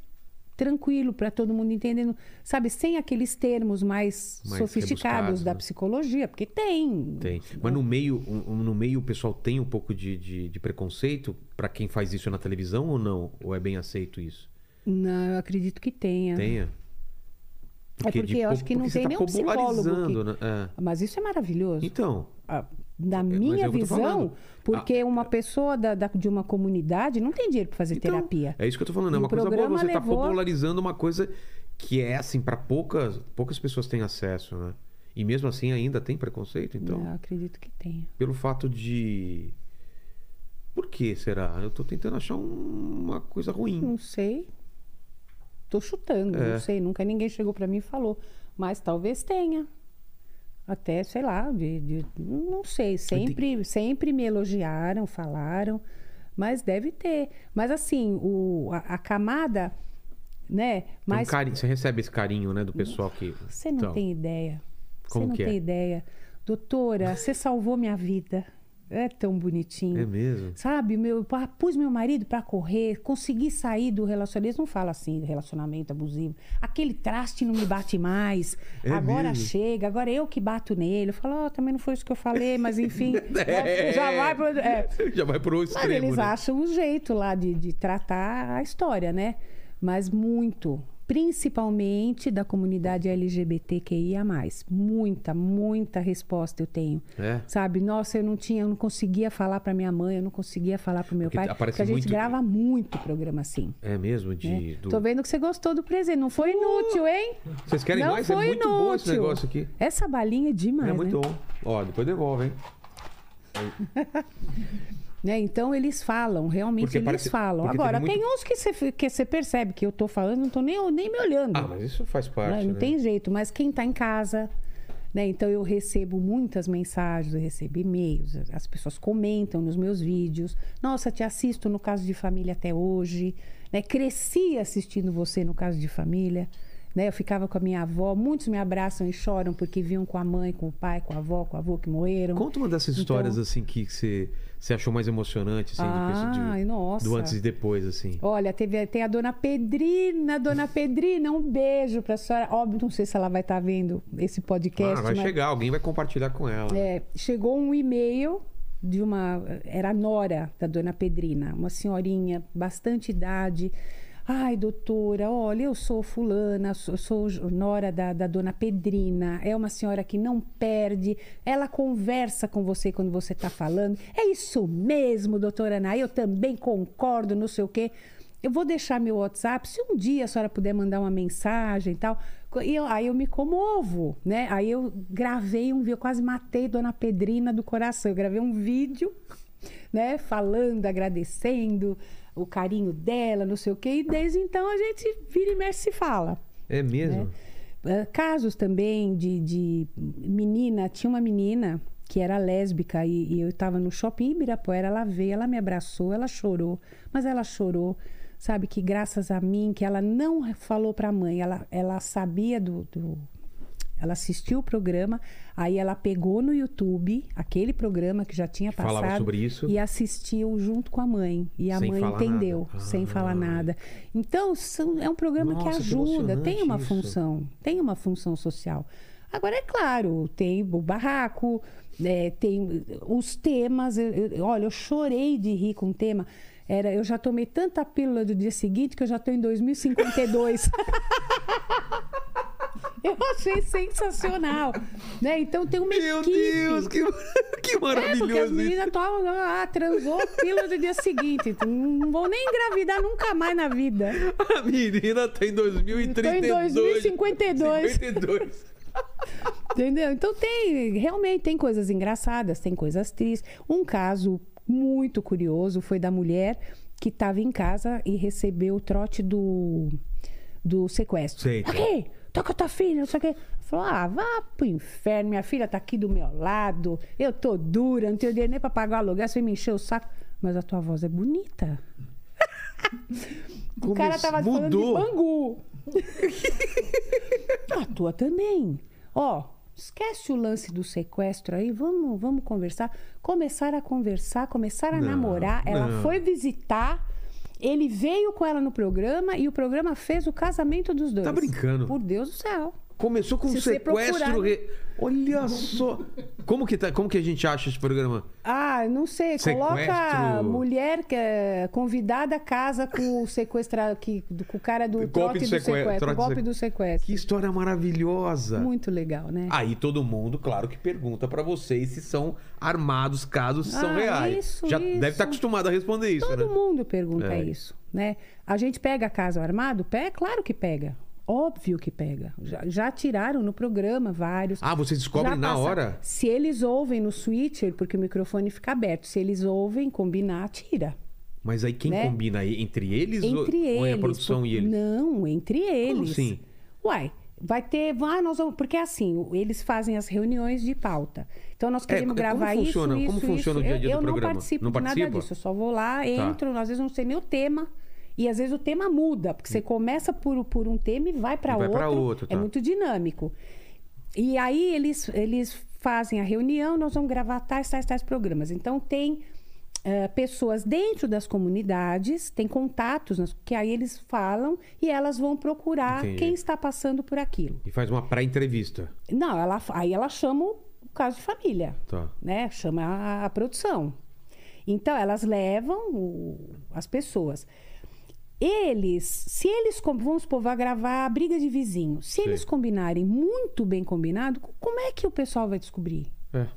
tranquilo para todo mundo entendendo, sabe, sem aqueles termos mais, Mais sofisticados da né? psicologia, porque tem. Tem. Mas no meio, um- no meio o pessoal tem um pouco de, de, de preconceito pra quem faz isso na televisão ou não? Ou é bem aceito isso? Não, eu acredito que tenha. Tenha? É porque de eu acho que não porque tem tá nenhum psicólogo que- né? É. Mas isso é maravilhoso. Então, Ah, na mas minha é visão, porque Ah, uma pessoa da- da- de uma comunidade não tem dinheiro para fazer então, terapia. é isso que eu tô falando. É uma coisa boa. Você tá levou- popularizando uma coisa que é assim, pra poucas, poucas pessoas têm acesso, né? E mesmo assim ainda tem preconceito, então. Eu acredito que tenha. Pelo fato de. Por que será? Eu tô tentando achar um- uma coisa ruim. Não sei. Tô chutando, É. não sei. Nunca ninguém chegou para mim e falou. Mas talvez tenha. Até, sei lá, de, de- não sei. Sempre, sempre me elogiaram, falaram. Mas deve ter. Mas assim, o, a, a camada, né? Tem um Mas carinho- você recebe esse carinho, né, do pessoal que. Você não Então, tem ideia. Como você não que é? tem ideia. Doutora, você salvou minha vida. É tão bonitinho. É mesmo? Sabe, meu, pus meu marido pra correr, consegui sair do relacionamento. Eles não falam assim, relacionamento abusivo. Aquele traste não me bate mais. É agora mesmo? chega, agora eu que bato nele. Eu falo, ó, também não foi isso que eu falei, mas enfim. É. Já vai pro. é. Já vai pro Mas extremo. eles né? acham o jeito lá de, de tratar a história, né? Mas muito, principalmente da comunidade LGBTQIA+. Muita, muita resposta eu tenho. É. Sabe? Nossa, eu não tinha, eu não conseguia falar para minha mãe, eu não conseguia falar para meu Porque pai, porque a gente muito- grava muito programa assim. É mesmo? De, né? do- Tô vendo que você gostou do presente. Não foi inútil, hein? Vocês querem não mais? É foi muito bom esse inútil. negócio aqui. Essa balinha é demais, é muito né? bom. Ó, depois devolve, hein? Né? Então eles falam, realmente Porque eles parece- falam. Agora, tem muito- uns que você que percebe que eu tô falando, não tô nem, nem me olhando. Ah, mas isso faz parte. né? Não né? tem jeito, mas quem está em casa, né? Então eu recebo muitas mensagens, eu recebo e-mails, as pessoas comentam nos meus vídeos. Nossa, te assisto no caso de família até hoje, né? Cresci assistindo você no caso de família. Né? Eu ficava com a minha avó, muitos me abraçam e choram porque viam com a mãe, com o pai, com a avó, com o avô que morreram. Conta uma dessas Então- histórias assim que você, você achou mais emocionante, assim, coisa de- nossa. do antes e depois, assim. Olha, teve, tem a dona Pedrina, dona Pedrina, um beijo pra senhora. Óbvio, não sei se ela vai estar vendo esse podcast. Ah, vai mas- chegar, alguém vai compartilhar com ela. É, chegou um e-mail de uma. Era a nora da dona Pedrina, uma senhorinha, bastante idade. Ai, doutora, olha, eu sou fulana, sou, sou nora da, da dona Pedrina. É uma senhora que não perde, ela conversa com você quando você está falando. É isso mesmo, doutora Ana, eu também concordo, não sei o quê. Eu vou deixar meu WhatsApp, se um dia a senhora puder mandar uma mensagem e tal. Eu- aí eu me comovo, né? Aí eu gravei um vídeo, eu quase matei Dona Pedrina do coração. Eu gravei um vídeo, né? Falando, agradecendo o carinho dela, não sei o quê. E desde então a gente vira e mexe se fala. É mesmo? Ah, casos também de, de menina, tinha uma menina que era lésbica e, e eu estava no shopping em Ibirapuera, ela veio, ela me abraçou, ela chorou, mas ela chorou, sabe, que graças a mim, que ela não falou para a mãe, ela, ela sabia do, do- Ela assistiu o programa, aí ela pegou no YouTube aquele programa que já tinha Que falava passado sobre isso. e assistiu junto com a mãe. E a Sem mãe entendeu, nada. sem Ah. falar nada. Então, são- é um programa que Nossa, que ajuda, tem uma isso. função, tem uma função social. Agora, é claro, tem o barraco, é, tem os temas. eu- eu- olha, eu chorei de rir com o tema. Era, eu já tomei tanta pílula do dia seguinte que eu já estou em 2052. eu achei sensacional. Né? Então tem uma Meu equipe. Deus, que, que É, porque as maravilhoso meninas tomam, ah, transou pílula do dia seguinte. Então, Não vão nem engravidar nunca mais na vida. A menina tá em 2032. Tô em 2052. 52. Entendeu? Então tem, realmente tem coisas engraçadas, tem coisas tristes. Um caso muito curioso foi da mulher que estava em casa e recebeu o trote do, do sequestro. Sei. Aqui, tô com a tua filha, não sei o quê. Falou, ah, vá pro inferno, minha filha tá aqui do meu lado, eu tô dura, não tenho dinheiro nem pra pagar o aluguel, você me encheu o saco. Mas a tua voz é bonita. o cara tava falando de mudou. Bangu. a tua também. Ó, esquece o lance do sequestro aí, vamos, vamos conversar. Começaram a conversar, começaram a Não, namorar. Ela não. foi visitar. Ele veio com ela no programa e o programa fez o casamento dos dois. Tá brincando? Por Deus do céu. Começou com um Se você sequestro. re- Olha só. Como que, tá, como que a gente acha esse programa? Ah, não sei. Coloca Sequestro. mulher que é convidada casa com o sequestrado, que, com o cara do Golpe do do seque- sequestro. do golpe do sequestro. Que história maravilhosa. Muito legal, né? Aí todo mundo, claro, que pergunta pra vocês se são armados, casos são Ah, reais. isso, Já isso. deve estar acostumado a responder isso, Todo né? mundo pergunta É. isso, né? A gente pega caso armado? Pé, claro que pega. Óbvio que pega. Já, já tiraram no programa vários. Ah, vocês descobrem Já na hora? Se eles ouvem no switcher, porque o microfone fica aberto, se eles ouvem, combinar, tira. Mas aí quem Né? combina aí? Entre eles ou- Entre eles. ou é a produção por- e eles? Não, entre eles. assim? Uai, vai ter. Ah, nós vamos, porque assim, o- eles fazem as reuniões de pauta. Então nós queremos É, como gravar funciona? isso, Como isso, funciona isso. o dia a dia eu, do eu não programa? participo Não de nada participa? disso. Eu só vou lá, entro, às vezes não sei nem o tema. E às vezes o tema muda, porque você começa por, por um tema e vai para outro. pra outro, É tá. muito dinâmico. E aí eles, eles fazem a reunião, nós vamos gravar tais, tais, tais programas. Então tem eh, pessoas dentro das comunidades, tem contatos, nas- que aí eles falam e elas vão procurar Entendi. quem está passando por aquilo. E faz uma pré-entrevista. Não, ela, aí ela chama o caso de família, Tá. né? Chama a, a produção. Então elas levam o- as pessoas. Eles, se eles, vamos supor, vai gravar a briga de vizinhos. Se Sei. eles combinarem muito bem combinado, co- como é que o pessoal vai descobrir? É.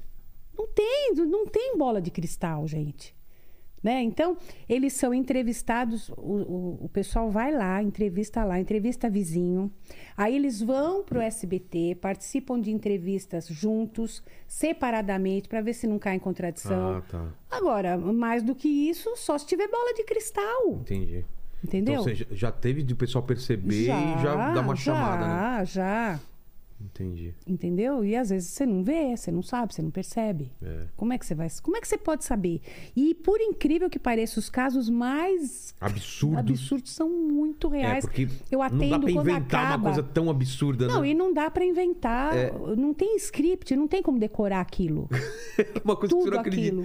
Não tem, não tem bola de cristal, gente. Né? Então, eles são entrevistados, o, o, o pessoal vai lá, entrevista lá, entrevista vizinho. Aí eles vão para o SBT, participam de entrevistas juntos, separadamente, para ver se não cai em contradição. Ah, tá. Agora, mais do que isso, só se tiver bola de cristal. Entendi. Entendeu? Então, ou seja, já teve de o pessoal perceber e já dá uma chamada, né? Já, já. Entendi. Entendeu? E às vezes você não vê, você não sabe, você não percebe. É. Como é que você vai? Como é que você pode saber? E por incrível que pareça, os casos mais Absurdos. absurdos são muito É, reais. porque Eu não dá atendo pra inventar acaba. uma coisa tão absurda, Não, né? e não dá pra inventar. Não tem script, não tem como decorar aquilo. uma coisa que você tudo não acredita.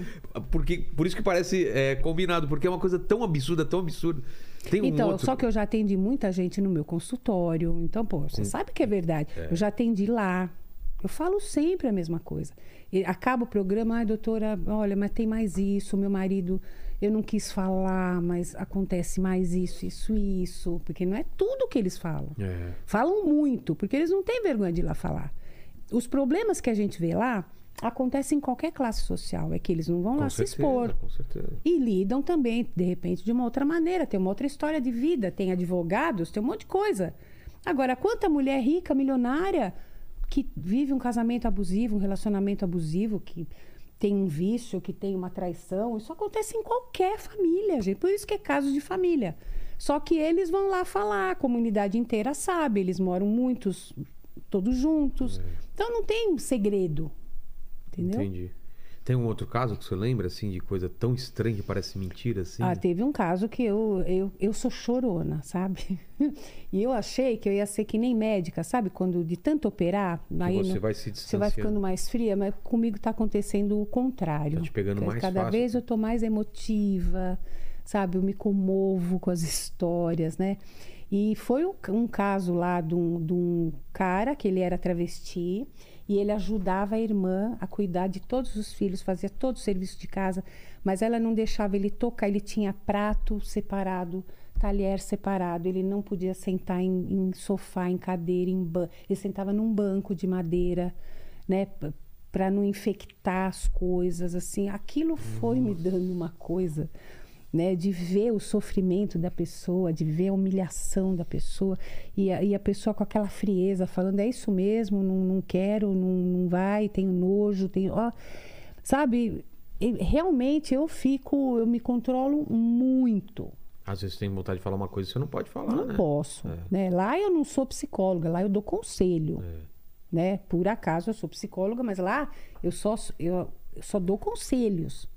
Porque, por isso que parece é, combinado, porque é uma coisa tão absurda, tão absurda. Tem um Então, outro... só que eu já atendi muita gente no meu consultório. Então, pô, você sabe que é verdade. Eu já atendi lá. Eu falo sempre a mesma coisa. E acaba o programa, ai, doutora, olha, mas tem mais isso. Meu marido, eu não quis falar, mas acontece mais isso, isso, isso. Porque não é tudo que eles falam. É. Falam muito, porque eles não têm vergonha de ir lá falar. Os problemas que a gente vê lá acontecem em qualquer classe social. É que eles não vão Com lá certeza, se expor. com certeza. E lidam também, de repente, de uma outra maneira. Tem uma outra história de vida, tem advogados, tem um monte de coisa. Agora, quanta mulher rica, milionária, que vive um casamento abusivo, um relacionamento abusivo, que tem um vício, que tem uma traição, isso acontece em qualquer família, gente. Por isso que é caso de família. Só que eles vão lá falar, a comunidade inteira sabe, eles moram muitos, todos juntos. Então não tem segredo. Entendeu? Entendi. Tem um outro caso que você lembra, assim, de coisa tão estranha que parece mentira, assim? Ah, teve um caso que eu, eu, eu sou chorona, sabe? E eu achei que eu ia ser que nem médica, sabe? Quando de tanto operar, aí você não- vai se você vai ficando mais fria, mas comigo está acontecendo o contrário. Tá te pegando mais Cada fácil. vez eu tô mais emotiva, sabe? Eu me comovo com as histórias, né? E foi um, um caso lá de um, de um cara que ele era travesti e ele ajudava a irmã a cuidar de todos os filhos, fazia todo o serviço de casa, mas ela não deixava ele tocar, ele tinha prato separado, talher separado, ele não podia sentar em, em sofá, em cadeira, em ban ele sentava num banco de madeira, né, para não infectar as coisas assim. Aquilo foi me dando uma coisa. Né? De ver o sofrimento da pessoa, de ver a humilhação da pessoa e a, e a pessoa com aquela frieza falando é isso mesmo, não, não quero, não, não vai, tenho nojo, tenho, ó, sabe? E, realmente eu fico, eu me controlo muito. Às vezes tem vontade de falar uma coisa que você não pode falar, Não né? posso, É. né? Lá eu não sou psicóloga, lá eu dou conselho, É. né? Por acaso eu sou psicóloga, mas lá eu só eu, eu só dou conselhos,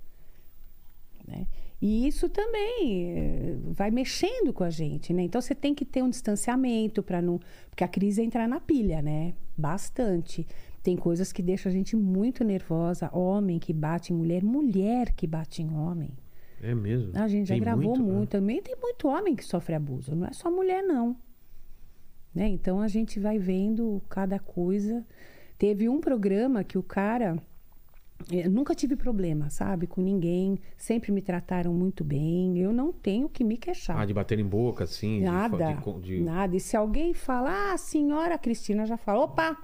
né? E isso também eh, vai mexendo com a gente, né? Então você tem que ter um distanciamento para não, porque a crise é entrar na pilha, né? Bastante. Tem coisas que deixam a gente muito nervosa, homem que bate em mulher, mulher que bate em homem. É mesmo. A gente já Tem gravou muito, né? Também tem muito homem que sofre abuso. Não é só mulher, não. Né? Então a gente vai vendo cada coisa. Teve um programa que o cara. Eu nunca tive problema, sabe? Com ninguém. Sempre me trataram muito bem. Eu não tenho que me queixar. Ah, de bater em boca, assim. de- Nada, de- de- nada. E se alguém fala, ah, a senhora Cristina já fala, opa,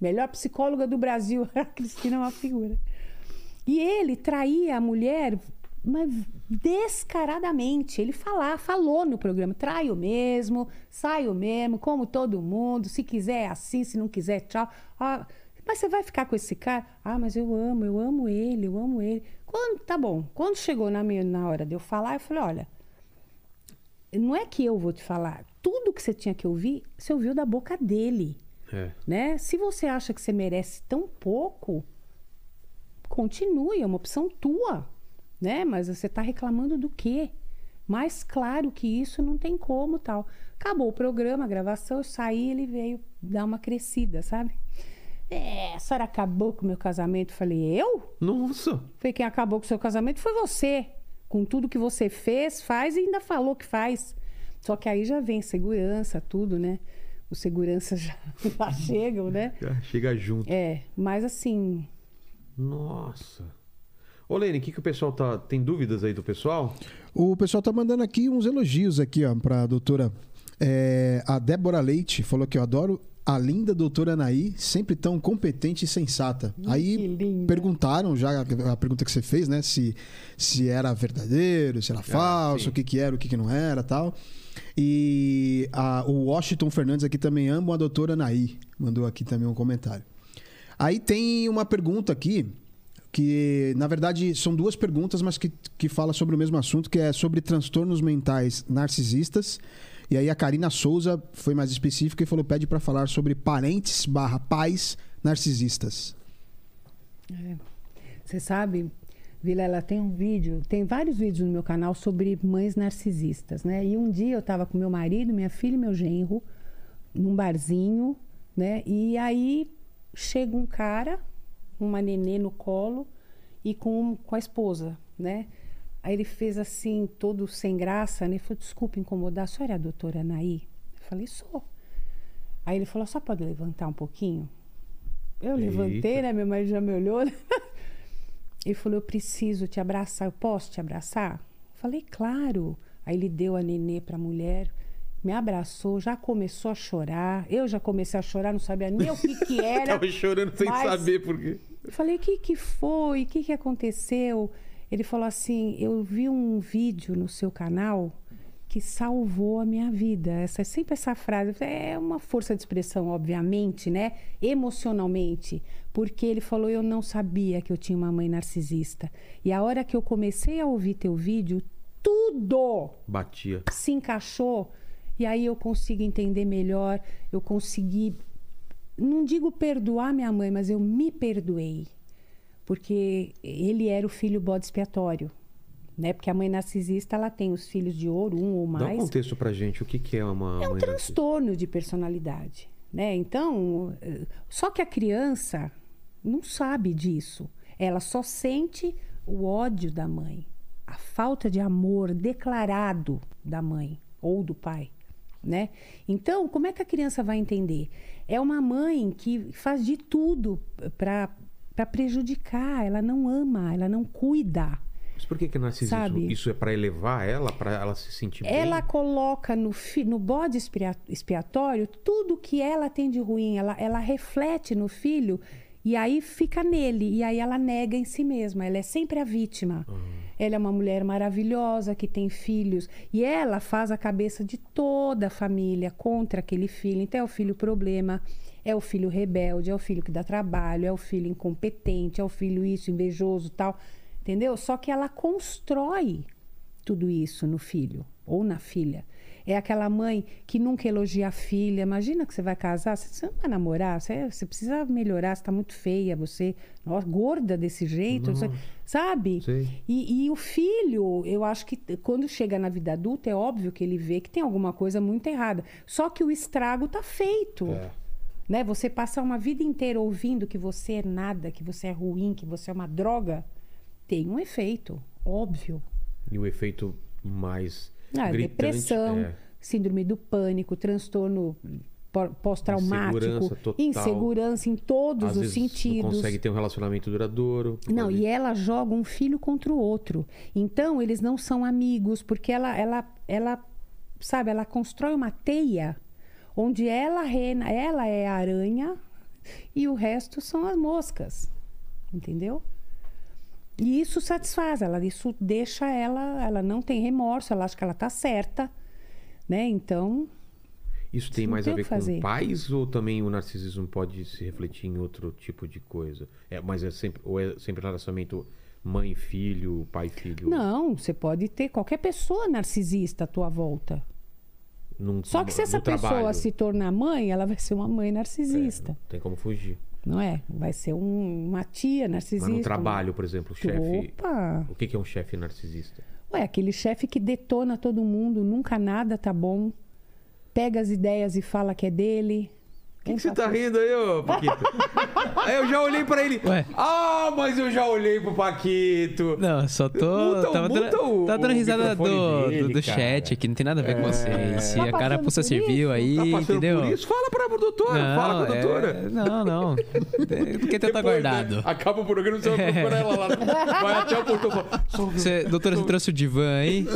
melhor psicóloga do Brasil. A Cristina é uma figura. E ele traía a mulher, mas descaradamente. Ele falar, falou no programa, traio mesmo, saio mesmo, como todo mundo. Se quiser é assim, se não quiser, tchau. Ah, mas você vai ficar com esse cara? Ah, mas eu amo, eu amo ele, eu amo ele. Quando, tá bom. Quando chegou na, minha, na hora de eu falar, eu falei, olha, não é que eu vou te falar. Tudo que você tinha que ouvir, você ouviu da boca dele, É. né? Se você acha que você merece tão pouco, continue, é uma opção tua, né? Mas você está reclamando do quê? Mais claro que isso não tem como, tal. Acabou o programa, a gravação, eu saí, ele veio dar uma crescida, sabe? É, a senhora acabou com o meu casamento. Falei, eu? Nossa! Foi quem acabou com o seu casamento foi você. Com tudo que você fez, faz e ainda falou que faz. Só que aí já vem segurança, tudo, né? Os seguranças já, já chegam, né? Já chega junto. É, mas assim, Nossa. Ô, Lene, o que, que o pessoal tá. Tem dúvidas aí do pessoal? O pessoal tá mandando aqui uns elogios aqui, ó, pra doutora. É, a Débora Leite falou que eu adoro a linda doutora Anaí, sempre tão competente e sensata. Aí que linda. perguntaram já a pergunta que você fez, né? Se, se era verdadeiro, se era falso, sim. o que, que era, o que, que não era tal. E a- o Washington Fernandes aqui também ama a doutora Anaí. Mandou aqui também um comentário. Aí tem uma pergunta aqui, que na verdade são duas perguntas, mas que, que fala sobre o mesmo assunto, que é sobre transtornos mentais narcisistas. E aí a Karina Souza foi mais específica e falou pede para falar sobre parentes barra pais narcisistas. você sabe, Vilela, tem um vídeo, tem vários vídeos no meu canal sobre mães narcisistas, né? E um dia eu estava com meu marido, minha filha e meu genro, num barzinho, né? E aí chega um cara, uma nenê no colo e com, com a esposa, né? Aí ele fez assim, todo sem graça, né? Ele falou, desculpa incomodar, a senhora é a doutora Anaí? Eu falei, sou. Aí ele falou, só pode levantar um pouquinho? Eu levantei, Eita. né? Meu marido já me olhou. né? Ele falou, eu preciso te abraçar, eu posso te abraçar? Eu falei, claro. Aí ele deu a nenê para a mulher, me abraçou, já começou a chorar. Eu já comecei a chorar, não sabia nem o que que era. Tava chorando sem mas- saber por quê. Eu falei, o que, que foi? O que, que aconteceu? Ele falou assim: eu vi um vídeo no seu canal que salvou a minha vida. Essa, sempre essa frase. É uma força de expressão, obviamente, né? Emocionalmente. Porque ele falou: eu não sabia que eu tinha uma mãe narcisista. E a hora que eu comecei a ouvir teu vídeo, tudo Batia. se encaixou e aí eu consigo entender melhor, eu consegui não digo perdoar minha mãe, mas eu me perdoei. Porque ele era o filho bode expiatório, né? Porque a mãe narcisista, ela tem os filhos de ouro, um ou Dá um mais. contexto pra gente. O que, que é uma. É um transtorno de personalidade, né? Então, eh, só que a criança não sabe disso. Ela só sente o ódio da mãe, a falta de amor declarado da mãe ou do pai, né? Então, como é que a criança vai entender? É uma mãe que faz de tudo para para prejudicar, ela não ama, ela não cuida. Mas por que, que narcisismo? Sabe? Isso é pra elevar ela, pra ela se sentir Ela bem? coloca no, fi- no bode expia- expiatório tudo que ela tem de ruim, ela, ela reflete no filho e aí fica nele, e aí ela nega em si mesma, ela é sempre a vítima. ela é uma mulher maravilhosa que tem filhos e ela faz a cabeça de toda a família contra aquele filho. Então é o filho problema, é o filho rebelde, é o filho que dá trabalho, é o filho incompetente, é o filho isso, invejoso, tal. Entendeu? Só que ela constrói tudo isso no filho ou na filha. É aquela mãe que nunca elogia a filha. Imagina que você vai casar, você não vai namorar, você, você precisa melhorar, você está muito feia, você, ó, gorda desse jeito, você- sabe? E, e o filho, eu acho que quando chega na vida adulta, é óbvio que ele vê que tem alguma coisa muito errada. Só que o estrago tá feito. É. Né? Você passar uma vida inteira ouvindo que você é nada, que você é ruim, que você é uma droga, tem um efeito, óbvio. E o efeito mais Ah, gritante depressão, é síndrome do pânico, transtorno pó- pós-traumático, Insegurança insegurança em todos às os sentidos. não consegue ter um relacionamento duradouro. Não, e ela joga um filho contra o outro. Então, eles não são amigos, porque ela, ela, ela sabe, ela constrói uma teia onde ela, reina, ela é a aranha e o resto são as moscas. Entendeu? E isso satisfaz ela, isso deixa ela, ela não tem remorso, ela acha que ela tá certa, né? Então, Isso tem mais tem a ver com pais ou também o narcisismo pode se refletir em outro tipo de coisa? É, mas é sempre ou é sempre relacionamento mãe filho, pai filho. não, você pode ter qualquer pessoa narcisista à tua volta. Num- Só que se essa pessoa trabalho. se tornar mãe, ela vai ser uma mãe narcisista. Não tem como fugir. Não é? Vai ser um- uma tia narcisista. Mas no trabalho, por exemplo, o chefe. Opa! O que que é um chefe narcisista? Ué, aquele chefe que detona todo mundo, nunca nada tá bom, pega as ideias e fala que é dele. O que, que você tá rindo aí, ô Paquito? Aí eu já olhei pra ele. Ué. Ah, mas eu já olhei pro Paquito. Não, só tô. Muta tava muta dando, o- tava dando risada do, dele, do, do chat aqui, não tem nada a ver com você. Se Tá a carapuça por serviu aí, Tá entendeu? por isso? Fala pra doutora, fala com a é- doutora. não, não. Porque teu tá guardado. né, acaba o programa, você vai procurar ela lá. Vai até o portão. e fala, "Só um Você, doutora, você trouxe o divã aí?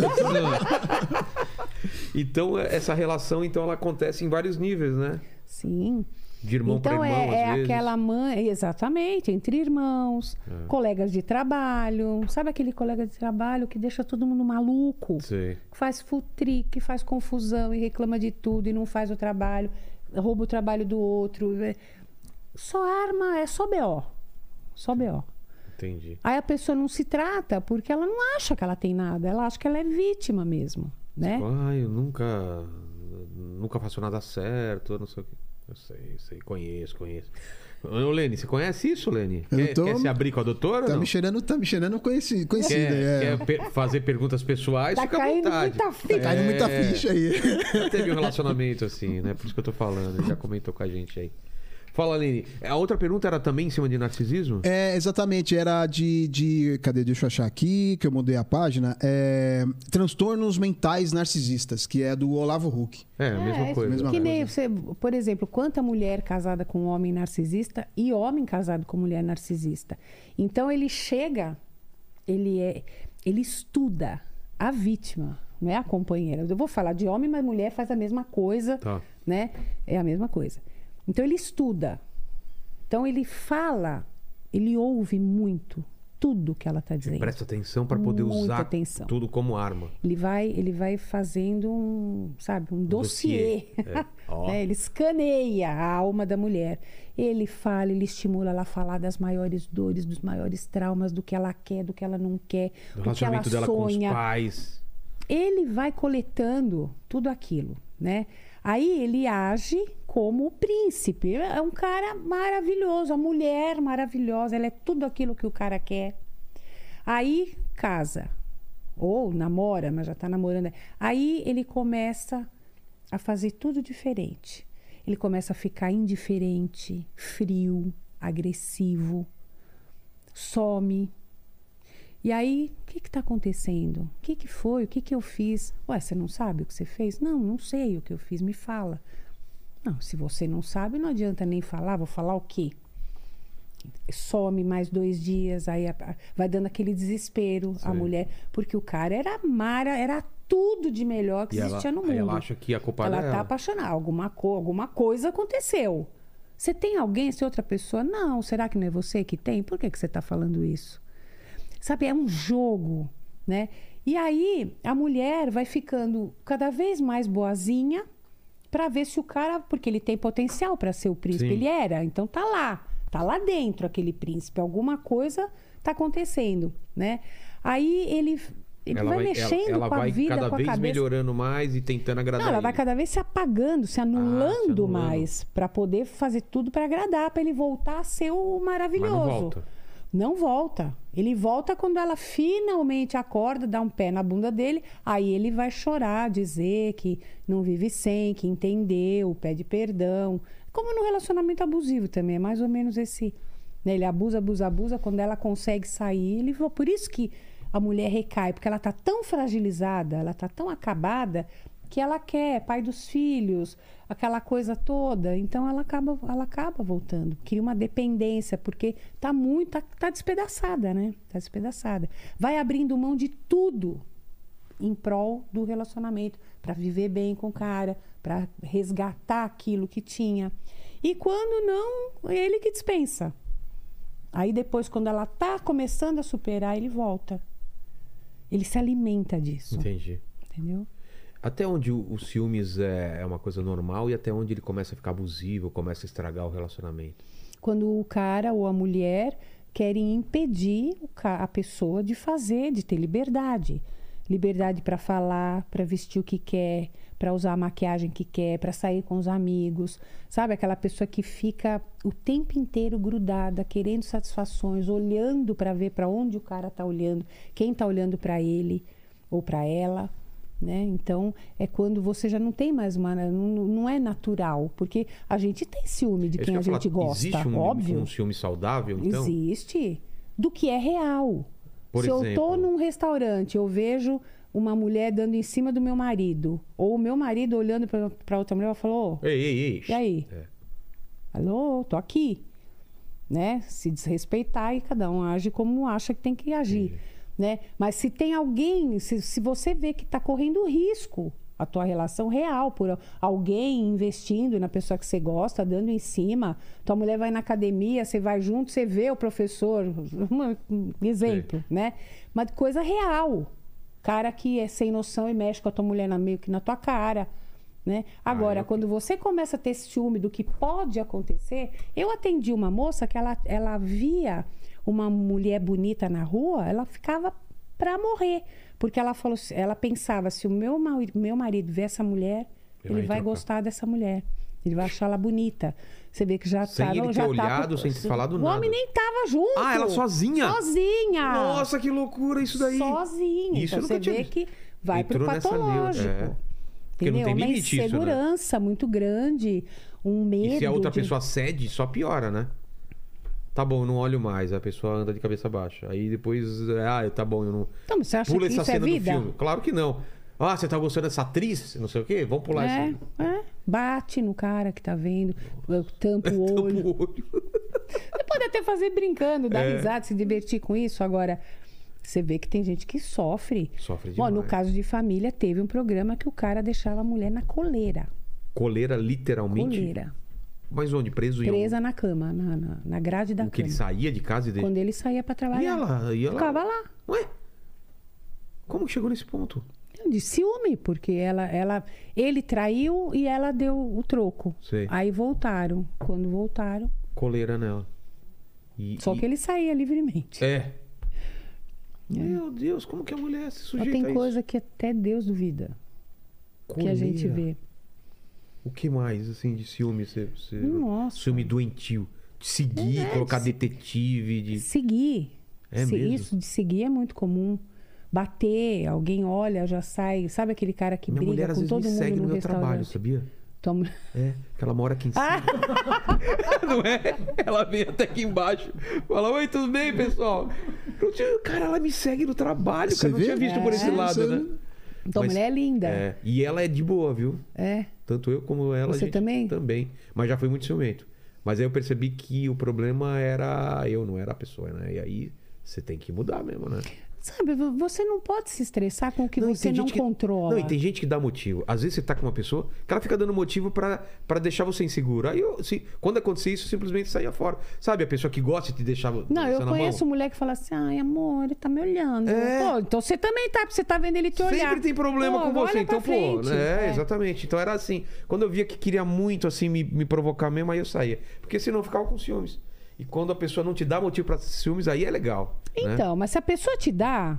Então, essa relação, então, ela acontece em vários níveis, né? Sim. De irmão então para irmão, é, é aquela mãe, exatamente, entre irmãos, É. colegas de trabalho. Sabe aquele colega de trabalho que deixa todo mundo maluco? Que faz futrique, que faz confusão e reclama de tudo e não faz o trabalho, rouba o trabalho do outro. é- Só arma, é só BO. Só BO. Entendi. Aí a pessoa não se trata porque ela não acha que ela tem nada, ela acha que ela é vítima mesmo, né? Ah, eu nunca. Nunca faço nada certo, não sei o que. Eu sei, sei, conheço, conheço. Ô, Lene, você conhece isso, Lene? Eu Quer, tô- quer se abrir com a doutora? ou Tá não? me cheirando, tá me cheirando conheci, conhecida. Quer, é. quer pe- fazer perguntas pessoais? Tá fica à caindo vontade. muita ficha. Tá caindo muita É. ficha aí. Já teve um relacionamento assim, né? Por isso que eu tô falando. ele Já comentou com a gente aí. Fala, Lene. A outra pergunta era também em cima de narcisismo? É, exatamente. Era de, de. Cadê? Deixa eu achar aqui, que eu mudei a página. É, transtornos mentais narcisistas, que é do Olavo Huck. É, a mesma É, coisa. mesma que nem coisa. você, por exemplo, quanta mulher casada com um homem narcisista e homem casado com mulher narcisista. Então ele chega, ele é, ele estuda a vítima, não é a companheira. Eu vou falar de homem, mas mulher faz a mesma coisa, Tá. né? É a mesma coisa. Então ele estuda. Então ele fala, ele ouve muito tudo que ela está dizendo. Presta atenção para poder Muita usar atenção. tudo como arma. Ele vai, ele vai fazendo um, sabe, um dossiê. dossiê. É. Né? Ele escaneia a alma da mulher. Ele fala, ele estimula ela a falar das maiores dores, dos maiores traumas, do que ela quer, do que ela não quer, Do do que ela dela com os sonha. pais. Ele vai coletando tudo aquilo, né? Aí ele age como o príncipe. É um cara maravilhoso, a mulher maravilhosa, ela é tudo aquilo que o cara quer. Aí casa, ou namora, mas já tá namorando. Aí ele começa a fazer tudo diferente. Ele começa a ficar indiferente, frio, agressivo, some. E aí, o que está acontecendo? O que, que foi? O que, que eu fiz? Ué, você não sabe o que você fez? Não, não sei o que eu fiz, me fala. Não, se você não sabe, não adianta nem falar, vou falar o quê? Some mais dois dias, aí a- a- vai dando aquele desespero a Sim. mulher, porque o cara era mara, era tudo de melhor que E ela, existia no mundo. ela acha que a culpa Ela é tá dela. apaixonada, alguma, co alguma coisa aconteceu. Você tem alguém, se outra pessoa? Não, será que não é você que tem? Por que, que você está falando isso? Sabe, é um jogo né? E aí a mulher vai ficando cada vez mais boazinha para ver se o cara, porque ele tem potencial para ser o príncipe, Sim. ele era, então tá lá, tá lá dentro aquele príncipe, alguma coisa tá acontecendo, né? Aí ele ele ela vai, vai, mexendo ela, ela com a vai vida, cada com a vez cabeça. melhorando mais e tentando agradar Não, ela vai ele. cada vez se apagando, se anulando, Ah, anulando. mais para poder fazer tudo para agradar, para ele voltar a ser o maravilhoso. Mas não volta. Não volta. Ele volta quando ela finalmente acorda, dá um pé na bunda dele, aí ele vai chorar, dizer que não vive sem, que entendeu, pede perdão. Como no relacionamento abusivo também, é mais ou menos esse. né? Ele abusa, abusa, abusa, quando ela consegue sair, ele Por isso que a mulher recai, porque ela tá tão fragilizada, ela tá tão acabada que ela quer pai dos filhos, aquela coisa toda. Então ela acaba, ela acaba voltando, cria uma dependência porque tá muito, tá, tá despedaçada, né? Tá despedaçada. Vai abrindo mão de tudo em prol do relacionamento, para viver bem com o cara, para resgatar aquilo que tinha. E quando não, é ele que dispensa. Aí depois, quando ela tá começando a superar, ele volta. Ele se alimenta disso, Entendi. entendeu? Até onde o, o ciúmes é, é uma coisa normal e até onde ele começa a ficar abusivo, começa a estragar o relacionamento. Quando o cara ou a mulher querem impedir a pessoa de fazer, de ter liberdade. Liberdade para falar, para vestir o que quer, para usar a maquiagem que quer, para sair com os amigos. Sabe aquela pessoa que fica o tempo inteiro grudada, querendo satisfações, olhando para ver para onde o cara tá olhando, quem tá olhando para ele ou para ela. Né? Então, é quando você já não tem mais uma. Não, não é natural. Porque a gente tem ciúme de É quem que a eu gente falar. gosta. Existe um, óbvio. um ciúme saudável, então? Existe. Do que é real. Por Se eu tô exemplo? num restaurante, eu vejo uma mulher dando em cima do meu marido, ou o meu marido olhando para outra mulher, eu falo, "Ô, Ei, ei, ei. e aí? É. Alô, tô aqui. Né? Se desrespeitar e cada um age como acha que tem que agir. Né? Mas se tem alguém, se, se você vê que está correndo risco a tua relação real por alguém investindo na pessoa que você gosta, dando em cima, tua mulher vai na academia, você vai junto, você vê o professor, um exemplo, né? Mas coisa real. Cara que é sem noção e mexe com a tua mulher na, meio que na tua cara. Né? Agora, eu- quando você começa a ter ciúme do que pode acontecer, eu atendi uma moça que ela, ela via uma mulher bonita na rua, ela ficava para morrer, porque ela falou, ela pensava se o meu meu marido vê essa mulher, Ele ele, vai gostar dessa mulher. Ele vai achar ela bonita. Você vê que já Sem tá, ele ter já tá olhado, sem ter falado o nada. homem nem tava junto. Ah, ela sozinha? Sozinha. Nossa, que loucura isso daí. Sozinha. Isso então você tinha vê que vai Entrou pro patológico. neura, é. Porque não tem Uma limite isso, né? insegurança muito grande, um medo. E se a outra de- pessoa cede, só piora, né? Tá bom, eu não olho mais. A pessoa anda de cabeça baixa. Aí depois, ah, tá bom, eu não. Então, você acha Pula que essa isso é cena do vida? filme. Claro que não. Ah, você tá gostando dessa atriz? Não sei o quê? Vamos pular É, esse. é. Bate no cara que tá vendo, tampa o olho. O olho. Você pode até fazer brincando, dar É. risada, se divertir com isso. Agora, você vê que tem gente que sofre. Sofre Ó, demais. no caso de família, teve um programa que o cara deixava a mulher na coleira. Coleira, literalmente. Coleira. Mas onde? Preso em Presa na cama, na, na, na grade da que cama. ele saía de casa e... De... Quando ele saía pra E trabalhar. ela? E ela? Ficava lá. Ué? Como que chegou nesse ponto? De ciúme, porque ela, ela, ele traiu e ela deu o troco. Sei. Aí voltaram. Quando voltaram, Coleira nela. E, só e- que ele saía livremente. É. Meu Deus, como que a mulher se Só sujeita tem a isso? coisa que até Deus duvida que a gente Coleira. vê. O que mais, assim, de ciúme? Você, você... Nossa. Ciúme doentio. De seguir, É, colocar de detetive, de... Seguir. É Se- mesmo? Isso de seguir é muito comum. Bater, alguém olha, já sai. Sabe aquele cara que Minha mulher briga às com vezes todo me mundo segue no no meu trabalho, sabia? Tua mulher- É, que ela mora aqui em cima. Ah! Não é? Ela vem até aqui embaixo. Fala, oi, tudo bem, pessoal? Eu tinha- Cara, ela me segue no trabalho, Você cara. Eu não tinha visto por esse É. lado, né? Tua Mas- mulher é linda. É, e ela é de boa, viu? É. Tanto eu como ela. Você também? Também. Mas já foi muito ciumento. Mas aí eu percebi que o problema era eu, não era a pessoa, né? E aí você tem que mudar mesmo, né? Sabe, vo- você não pode se estressar com o que e você não que- controla. Não, e tem gente que dá motivo. Às vezes você tá com uma pessoa que ela fica dando motivo pra pra deixar você inseguro. Aí, eu, se, quando acontecer isso, simplesmente saía fora. Sabe, a pessoa que gosta de te deixar. Não, eu conheço mulher que fala assim, ai, amor, ele tá me olhando. É. Pô, então você também tá, porque você tá vendo ele te olhar. Sempre tem problema Pô, com você. Então, pô, né? É. Exatamente. Então era assim. Quando eu via que queria muito assim me, me provocar mesmo, aí eu saía. Porque senão eu ficava com ciúmes. E quando a pessoa não te dá motivo pra ciúmes, aí é legal. né? Então, mas se a pessoa te dá,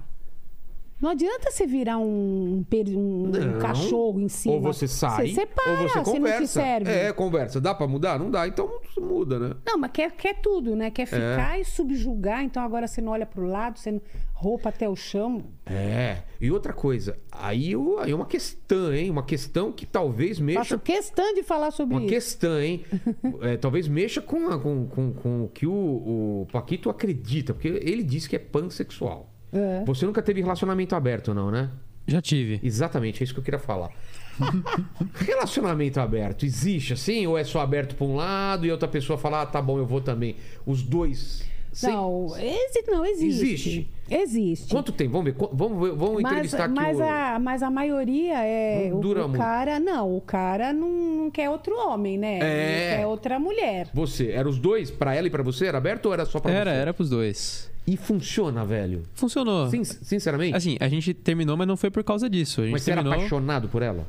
não adianta você virar um, um- um cachorro em cima. Ou você sai, Você separa, ou você conversa. te serve. É, conversa. Dá pra mudar? Não dá. Então muda, né? Não, mas quer, quer tudo, né? É. Quer ficar e subjugar. Então agora você não olha pro lado, você não... roupa até o chão. É. E outra coisa, aí, o- aí é uma questão, hein? Uma questão que talvez mexa. Faço questão de falar sobre Uma isso. questão, hein? É, talvez mexa com, a- com, com, com o que o, o Paquito acredita, porque ele disse que é pansexual. É. Você nunca teve relacionamento aberto, não, né? Já tive. Exatamente, é isso que eu queria falar. relacionamento aberto existe assim? Ou é só aberto pra um lado e outra pessoa fala, ah, tá bom, eu vou também? Os dois. Não, exi... não existe. Existe? Existe. Quanto tempo? Vamos ver. Vamos, ver- vamos Mas, entrevistar aqui mas, o... a, mas a maioria é. Não o, dura o muito. cara. Não, o cara não, não quer outro homem, né? É. Ele quer outra mulher. Você, era os dois? Pra ela e pra você? Era aberto ou era só pra Era, você? era pros dois. E funciona, velho? Funcionou. Sin- sinceramente? Assim, a gente terminou, mas não foi por causa disso. A gente mas você era terminou... apaixonado por ela?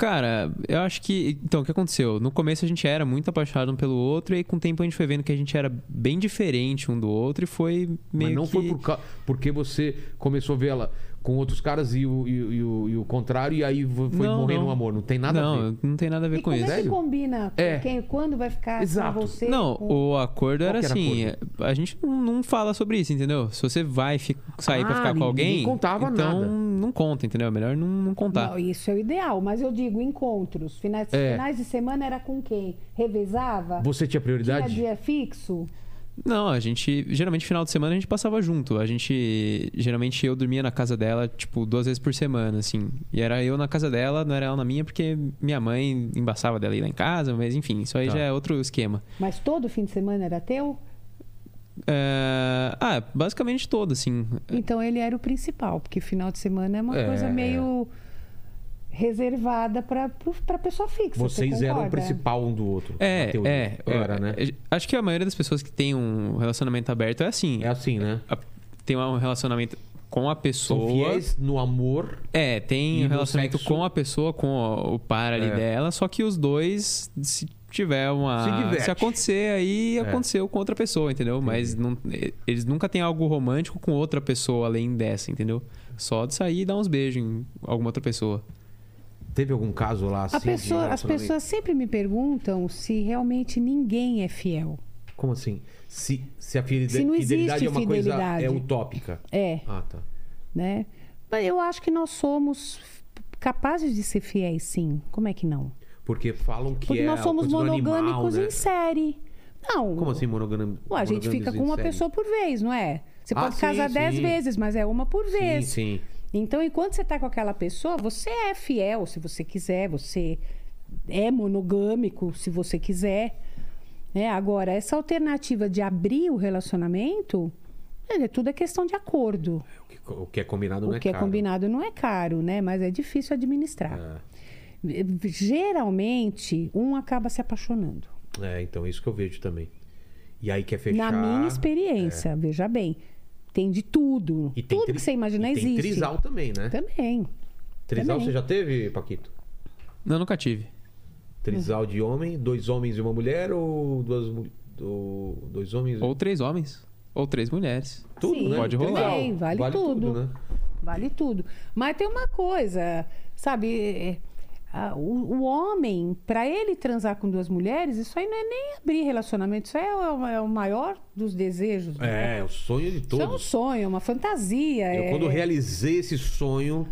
Cara, eu acho que. Então, o que aconteceu? No começo a gente era muito apaixonado um pelo outro, e aí com o tempo a gente foi vendo que a gente era bem diferente um do outro, e foi meio Mas não que. foi por ca- porque você começou a ver ela com outros caras e o, e, o- e o, e o contrário, e aí foi Não, morrer não. no amor. Não tem nada a não, ver. não tem nada a ver E com como isso. é que combina É. quem, quando vai ficar Exato. com você? Não, com- o acordo era era assim: acordo? a gente não, fala sobre isso, entendeu? Se você vai fi- sair pra Ah, ficar com alguém. contava então nada. não conta, entendeu? É melhor não, não contar. Não, isso é o ideal, mas eu digo encontros. Finais, É. finais de semana era com quem? Revezava? Você tinha Tinha prioridade? dia fixo? Não, a gente. Geralmente, final de semana a gente passava junto. A gente. Geralmente eu dormia na casa dela, tipo, duas vezes por semana, assim. E era eu na casa dela, não era ela na minha, porque minha mãe embaçava dela ir lá em casa, mas enfim, isso aí Tá. já é outro esquema. Mas todo fim de semana era teu? É, Ah, basicamente todo, assim. Então ele era o principal, porque final de semana é uma É. coisa meio reservada para para pessoa fixa. Vocês você eram o principal um do outro. É, na teoria. é. Era, é, né? é, Acho que a maioria das pessoas que tem um relacionamento aberto é assim. É assim, né? Tem um relacionamento com a São pessoa. fiéis no amor. É, tem um relacionamento sexo? com a pessoa, com o, par ali É. dela, só que os dois, se tiver uma. Se diverte. acontecer, aí É. aconteceu com outra pessoa, entendeu? Mas não, eles nunca têm algo romântico com outra pessoa além dessa, entendeu? Só de sair e dar uns beijos em alguma outra pessoa. Teve algum caso lá assim? Pessoa- as pessoas sempre me perguntam se realmente ninguém é fiel. Como assim? Se, se a fidelidade, Se não fidelidade é uma coisa fidelidade. é utópica. É, Ah, tá. né? Mas eu acho que nós somos capazes de ser fiéis, sim. Como é que não? Porque falam que Porque é nós somos coisa monogâmicos animal, né? em série. Não. Como assim monogâmico? A gente fica com uma pessoa por vez, não é? Você Ah, pode sim, casar dez sim. vezes, mas é uma por Sim, vez. sim. Então, enquanto você tá com aquela pessoa, você é fiel, se você quiser, você é monogâmico, se você quiser. Né? Agora, essa alternativa de abrir o relacionamento, é, tudo é questão de acordo. O que, o que é combinado não o é que é caro. combinado não é caro, né? Mas é difícil administrar. É. Geralmente, um acaba se apaixonando. É, então isso que eu vejo também. E aí quer fechar. Na minha experiência, veja bem, tem de tudo. E tem tudo tri- que você imagina e tem existe. trisal também, né? Também. Trisal também. você já teve, Paquito? Não, nunca tive. Trisal de homem, dois homens e uma mulher ou duas do- dois homens? Ou três homens. Ou três mulheres. tudo, Sim, né? Pode rolar. também, vale tudo. né? Vale tudo. Mas tem uma coisa, sabe? É, a- o, o homem, para ele transar com duas mulheres, isso aí não é nem abrir relacionamento, isso aí é o, é o maior dos desejos. né? É, o sonho de Isso é um todos. sonho, é uma fantasia. Eu, é- quando realizei esse sonho,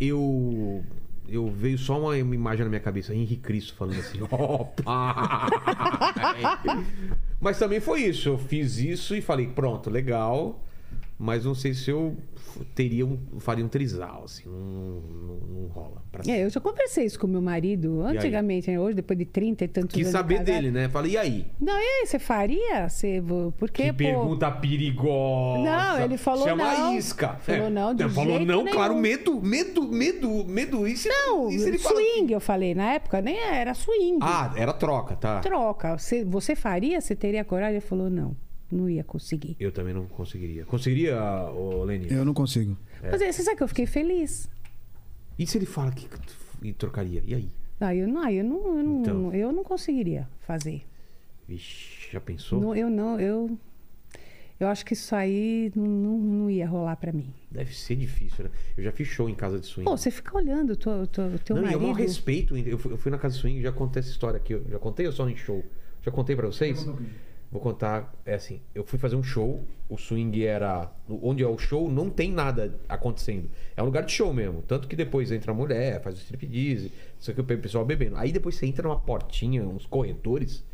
eu. Eu veio só uma, uma imagem na minha cabeça, Henrique Cristo falando assim, opa! Mas também foi isso, eu fiz isso e falei, pronto, legal. Mas não sei se eu teria um, faria um trisal, assim, não, não, não rola. Pra É, eu já conversei isso com meu marido antigamente, né? hoje, depois de 30 e tantos Quis anos. de saber casado. dele, né? Falei, e aí? Não, e aí, você faria? Você, vo- porque, Que pô, pergunta perigosa. Não, ele falou Chama não. a isca. É. Falou não, de falou jeito não, nenhum. claro, medo, medo, medo, medo. E se, Não, e se ele fala- swing, eu falei. Na época nem era swing. Ah, era troca, tá. Troca. Você, você faria? Você teria coragem? Ele falou, não, não ia conseguir. Eu também não conseguiria. Conseguiria, ô Leni? Eu não consigo. Mas aí, você sabe que eu fiquei feliz? E se ele fala que e trocaria? E aí? Ah, eu não, eu não, eu não, Então. eu não conseguiria fazer. Vixe, já pensou? Não, eu não, eu, eu acho que isso aí não, não, não ia rolar pra mim. Deve ser difícil, né? Eu já fiz show em casa de swing. Pô, você fica olhando o teu, teu, teu não, e é marido. um respeito. Eu fui, eu fui na casa de swing já contei essa história aqui. Eu já contei ou só em show? Já contei pra vocês? Vou contar, é assim, eu fui fazer um show, o swing era. Onde é o show, não tem nada acontecendo. É um lugar de show mesmo. Tanto que depois entra a mulher, faz o striptease, isso aqui o pessoal bebendo. Aí depois você entra numa portinha, uns corredores.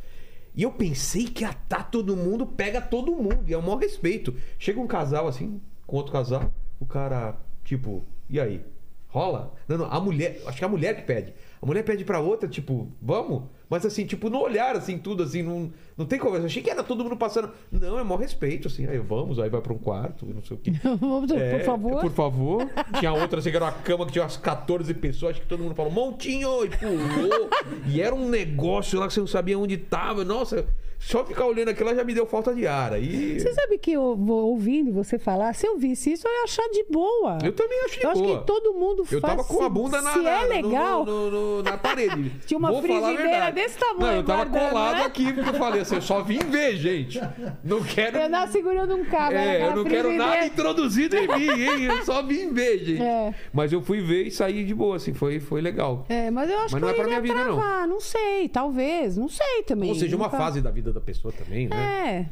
E eu pensei que ia tá todo mundo, pega todo mundo. E é o maior respeito. Chega um casal assim, com outro casal, o cara, tipo, e aí? Rola? Não, não, a mulher, acho que é a mulher que pede. A mulher pede pra outra, tipo, vamos? Mas assim, tipo, no olhar, assim, tudo, assim, não, não tem conversa. Eu achei que era todo mundo passando. Não, é maior respeito, assim. Aí eu, vamos, aí vai pra um quarto, não sei o quê. Vamos, É, por favor. Por favor. Tinha outra, assim, que era uma cama que tinha umas 14 pessoas. Acho que todo mundo falou, montinho! E pulou. e era um negócio lá que você não sabia onde tava. Nossa, só ficar olhando aquilo já me deu falta de ar. Aí... Você sabe que eu vou ouvindo você falar, se eu visse isso, eu ia achar de boa. Eu também acho de Eu acho boa. que todo mundo Eu faz. tava com a bunda na, Se na- é no- legal. no- no- na parede. Tinha uma Vou frigideira. Desse tamanho Não, eu tava guardando, colado né? aqui porque eu falei assim, eu só vim ver, gente. Não quero. Eu não segurando um cabo. era É, eu não quero nada introduzido em mim, hein? Eu só vim ver, gente. É. Mas eu fui ver e saí de boa, assim, foi, foi legal. É, mas eu acho Mas que não é eu pra minha vida, não. travar. não. sei, talvez. Não sei também. Ou seja, uma Nunca- fase da vida da pessoa também, né? É.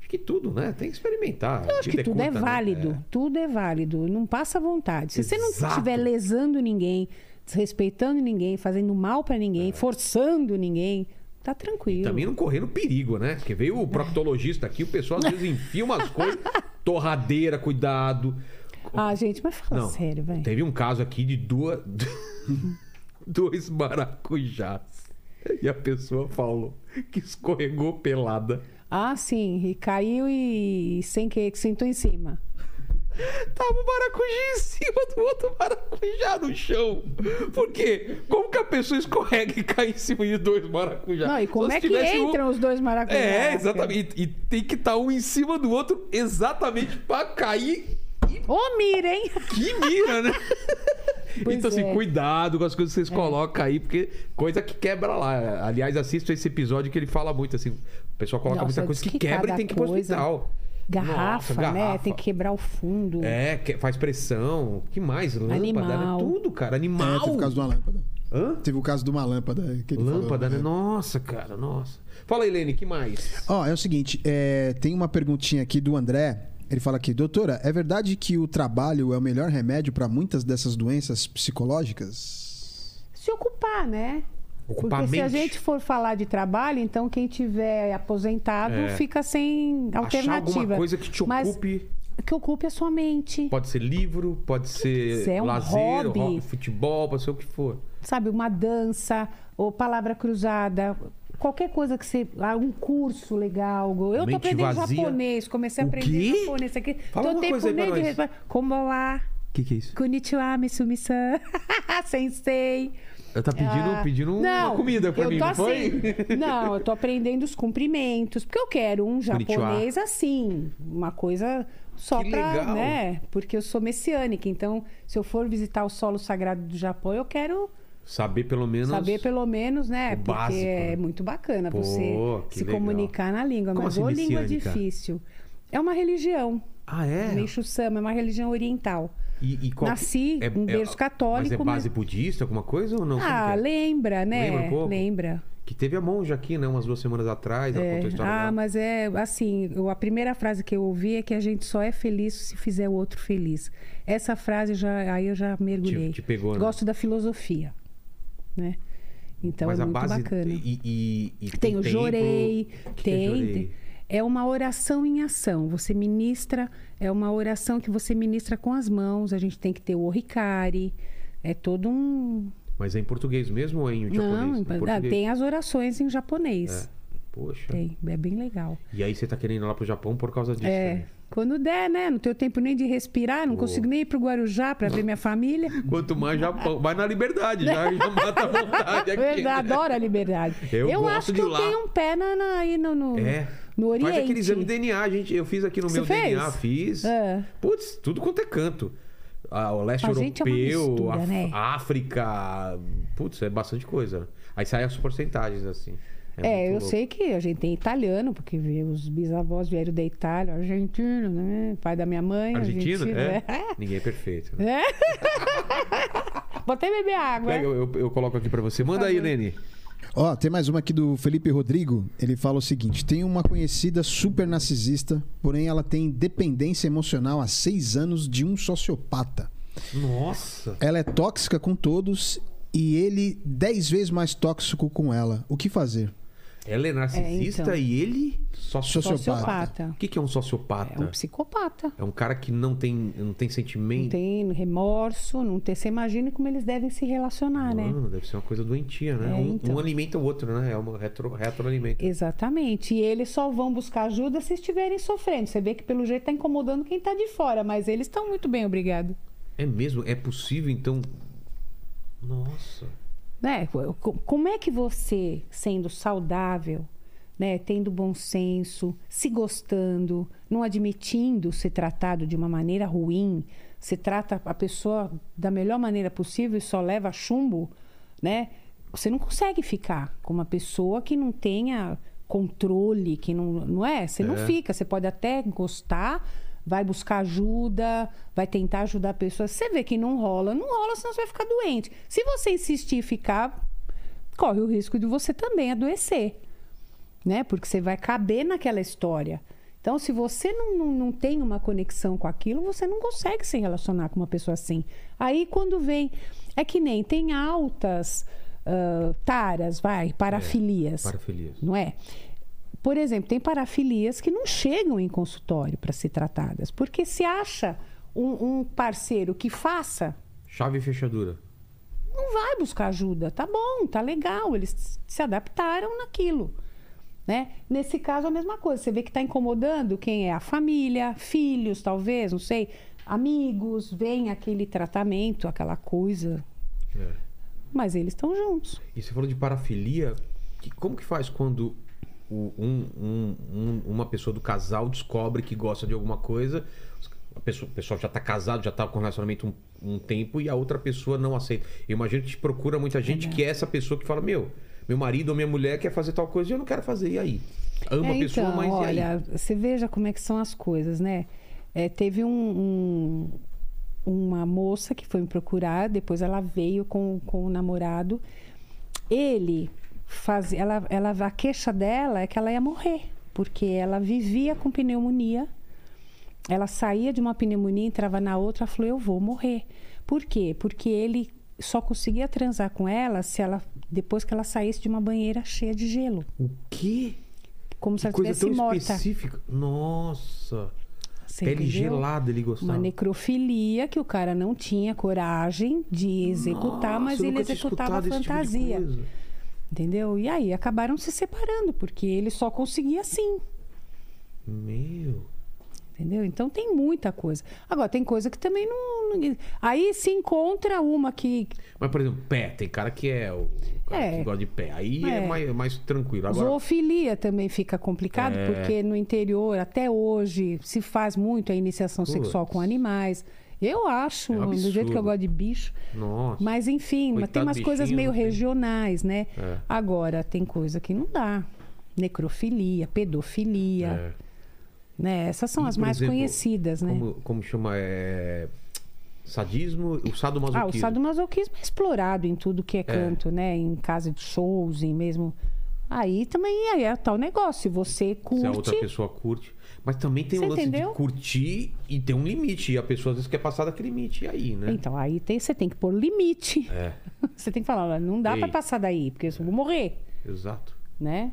Acho que tudo, né? Tem que experimentar. Eu acho que tudo é válido. Tudo é válido. Não passa vontade. Se você não Exato. estiver lesando ninguém, desrespeitando ninguém, fazendo mal pra ninguém, forçando ninguém, tá tranquilo. É. Também não correndo perigo, né? Porque veio o proctologista aqui, o pessoal às vezes enfia umas coisas. Torradeira, cuidado. Ah, gente, mas fala Não, sério, velho. Teve um caso aqui de duas. dois maracujás. E a pessoa falou que escorregou pelada. Ah, sim. E caiu e, e sem que sentou em cima. Tava o maracujá em cima do outro maracujá no chão. Por quê? Como que a pessoa escorrega e cai em cima de dois maracujás? Não, e como Só é que tivesse um- entram os dois maracujás? É, exatamente. E, e tem que estar um em cima do outro exatamente pra cair. Ô, mira, hein? que mira, né? Pois então, assim, é. cuidado com as coisas que vocês colocam aí, porque coisa que quebra lá. Aliás, assista esse episódio que ele fala muito assim. O pessoal coloca Nossa, muita coisa que que quebra e tem que ir pro hospital. Garrafa, Nossa, né? garrafa. Tem que quebrar o fundo. É, que faz pressão. que mais? Lâmpada, Animal. né? Tudo, cara. É, Animal. teve o caso de uma lâmpada. Hã? Teve o caso de uma lâmpada. Que ele Lâmpada, falou, né? é. Nossa, cara, nossa. Fala aí, Lene, que mais? Ó, é o seguinte, é, tem uma perguntinha aqui do André. Ele fala aqui, doutora, é verdade que o trabalho é o melhor remédio para muitas dessas doenças psicológicas? Se ocupar, né? Ocupar Porque a se a mente. gente for falar de trabalho, então quem tiver aposentado É. fica sem Achar alternativa. alguma coisa que te Mas ocupe. que ocupe a sua mente. Pode ser livro, pode ser quiser, um lazer, hobby. hobby, futebol, pode ser o que for. Sabe, uma dança, ou palavra cruzada, qualquer coisa que você. Ah, um curso legal. Eu tô Mente aprendendo vazia. japonês, comecei a O aprender quê? japonês aqui. Fala Tô tempo de. Como lá? O que, que é isso? Konnichiwa, Mitsumi-san. Sensei. Eu tá pedindo, Ah, pedindo uma não, comida pra eu mim, tô não foi? assim, Não, eu tô aprendendo os cumprimentos, porque eu quero um Konnichiwa. japonês assim, uma coisa só Que pra, legal. né? Porque eu sou messiânica, então se eu for visitar o solo sagrado do Japão, eu quero Saber pelo menos. saber pelo menos, né? Porque básico, é né? muito bacana Pô, você se legal. comunicar na língua, Como mas assim ou língua difícil. É uma religião. Ah, é? Meishu Sama, é uma religião oriental. E, e qual- Nasci em berço católico, Mas é mas- base budista, alguma coisa ou não? Ah, é? lembra, né? Lembra um pouco? Lembra. Que teve a monja aqui, né? Umas duas semanas atrás. História Ah, dela. mas é assim, a primeira frase que eu ouvi é que a gente só é feliz se fizer o outro feliz. Essa frase já aí eu já mergulhei. Te- te pegou, né? Gosto da filosofia, né? Então mas é muito bacana. E, e- e Tem o jorei, O que é tem. É uma oração em ação. Você ministra, é uma oração que você ministra com as mãos. A gente tem que ter o oricari. É todo um. Mas é em português mesmo ou é em japonês? Não, Em ah, tem as orações em japonês. É. Poxa. Tem, é bem legal. E aí você tá querendo ir lá pro Japão por causa disso? É. né? Quando der, né? Não tenho tempo nem de respirar, não Boa. consigo nem ir pro Guarujá para ver minha família. Quanto mais Japão. Vai na liberdade, já, já mata a vontade aqui. Verdade, né? adoro a liberdade. Eu gosto acho que eu lá. tenho um pé na, na- aí no, no, É. no Oriente. Faz aquele exame de DNA, gente. Eu fiz aqui no Você meu fez? DNA, fiz. É. Putz, tudo quanto é canto. Ah, o leste A é europeu, mistura, Af- né? África. Putz, é bastante coisa. Aí sai as porcentagens, assim. É, muito eu louco. sei que a gente tem italiano, porque vê- os bisavós vieram da Itália, argentino, né? Pai da minha mãe, Argentina? argentino. É? É. Ninguém é perfeito. né? É. Botei beber água. Pega, eu, eu coloco aqui pra você. Manda aí, favor. Lene. Ó, tem mais uma aqui do Felipe Rodrigo. Ele fala o seguinte: tem uma conhecida super narcisista, porém ela tem dependência emocional há seis anos de um sociopata. Nossa. Ela é tóxica com todos e ele dez vezes mais tóxico com ela. O que fazer? Ela é narcisista É, então. e ele sociopata. Sociopata. O que, que é um sociopata? É um psicopata. É um cara que não tem, não tem sentimento. Não tem remorso, não tem. Você imagina como eles devem se relacionar, né? Mano, deve ser uma coisa doentia, né? É, um, então. um alimenta o outro, né? É uma retro, retroalimenta. Exatamente. E eles só vão buscar ajuda se estiverem sofrendo. Você vê que pelo jeito tá incomodando quem tá de fora, mas eles estão muito bem, obrigado. É mesmo? É possível, então. Nossa. Né? Co- Como é que você, sendo saudável, né, tendo bom senso, se gostando, não admitindo ser tratado de uma maneira ruim, se trata a pessoa da melhor maneira possível e só leva chumbo, né? Você não consegue ficar com uma pessoa que não tenha controle, que não, não é? Você não É. fica, você pode até encostar, vai buscar ajuda, vai tentar ajudar a pessoa. Você vê que não rola, não rola, senão você vai ficar doente. Se você insistir e ficar, corre o risco de você também adoecer, né? Porque você vai caber naquela história. Então, se você não, não, não tem uma conexão com aquilo, você não consegue se relacionar com uma pessoa assim. Aí, quando vem. É que nem tem altas ah, taras, vai, parafilias Parafilias. não é? Por exemplo, tem parafilias que não chegam em consultório para ser tratadas, porque se acha um, um parceiro que faça, Chave e fechadura. não vai buscar ajuda. Tá bom, tá legal, eles se adaptaram naquilo. Né? Nesse caso, a mesma coisa. Você vê que está incomodando quem é a família, filhos, talvez, não sei, amigos, vem aquele tratamento, aquela coisa. É. Mas eles estão juntos. E você falou de parafilia. Que- como que faz quando o- um- um- um- uma pessoa do casal descobre que gosta de alguma coisa? A pessoa, o pessoal já está casado, já está com relacionamento um, um tempo e a outra pessoa não aceita. Eu imagino que te procura muita gente que é essa pessoa que fala: Meu, meu marido ou minha mulher quer fazer tal coisa e eu não quero fazer. E aí? Amo a É, pessoa, então, mas olha, você veja como é que são as coisas, né? É, teve um, um- uma moça que foi me procurar, depois ela veio com, com o namorado. Ele fazia, ela, ela, a queixa dela é que ela ia morrer, porque ela vivia com pneumonia. Ela saía de uma pneumonia, entrava na outra, falou: Eu vou morrer. Por quê? Porque ele só conseguia transar com ela se ela depois que ela saísse de uma banheira cheia de gelo, O quê? como se Que ela coisa estivesse morta. específica. Nossa. Você Pele entendeu? gelada ele gostava. Uma necrofilia que o cara não tinha coragem de executar, mas Nossa, eu ele executava tipo fantasia. coisa. Entendeu? E aí acabaram se separando, porque ele só conseguia assim. Meu. Entendeu? Então tem muita coisa. Agora, tem coisa que também não. não- Aí se encontra uma que. Mas, por exemplo, pé. Tem cara que é o cara É. que gosta de pé. Aí é, É. mais, mais tranquilo. Agora, Zoofilia também fica complicado, É. porque no interior, até hoje, se faz muito a iniciação sexual com animais. Eu acho, É um do jeito que eu gosto de bicho. nossa. Mas enfim, mas tem umas coisas meio tem- regionais, né? É. Agora, tem coisa que não dá. Necrofilia, pedofilia, É. né? Essas são E, as mais exemplo, conhecidas, né? Como, como chama? É... Sadismo, o sadomasoquismo. Ah, o sadomasoquismo é explorado em tudo que é canto, né? Em casa de shows, em mesmo... Aí também aí é tal negócio. Se você curte... Se a outra pessoa curte. Mas também tem Você o lance entendeu? de curtir e tem um limite. E a pessoa às vezes quer passar daquele limite. E aí, né? Então, aí tem, você tem que pôr limite. É, Você tem que falar, olha, não dá pra passar daí, porque eu vou morrer, exato. né?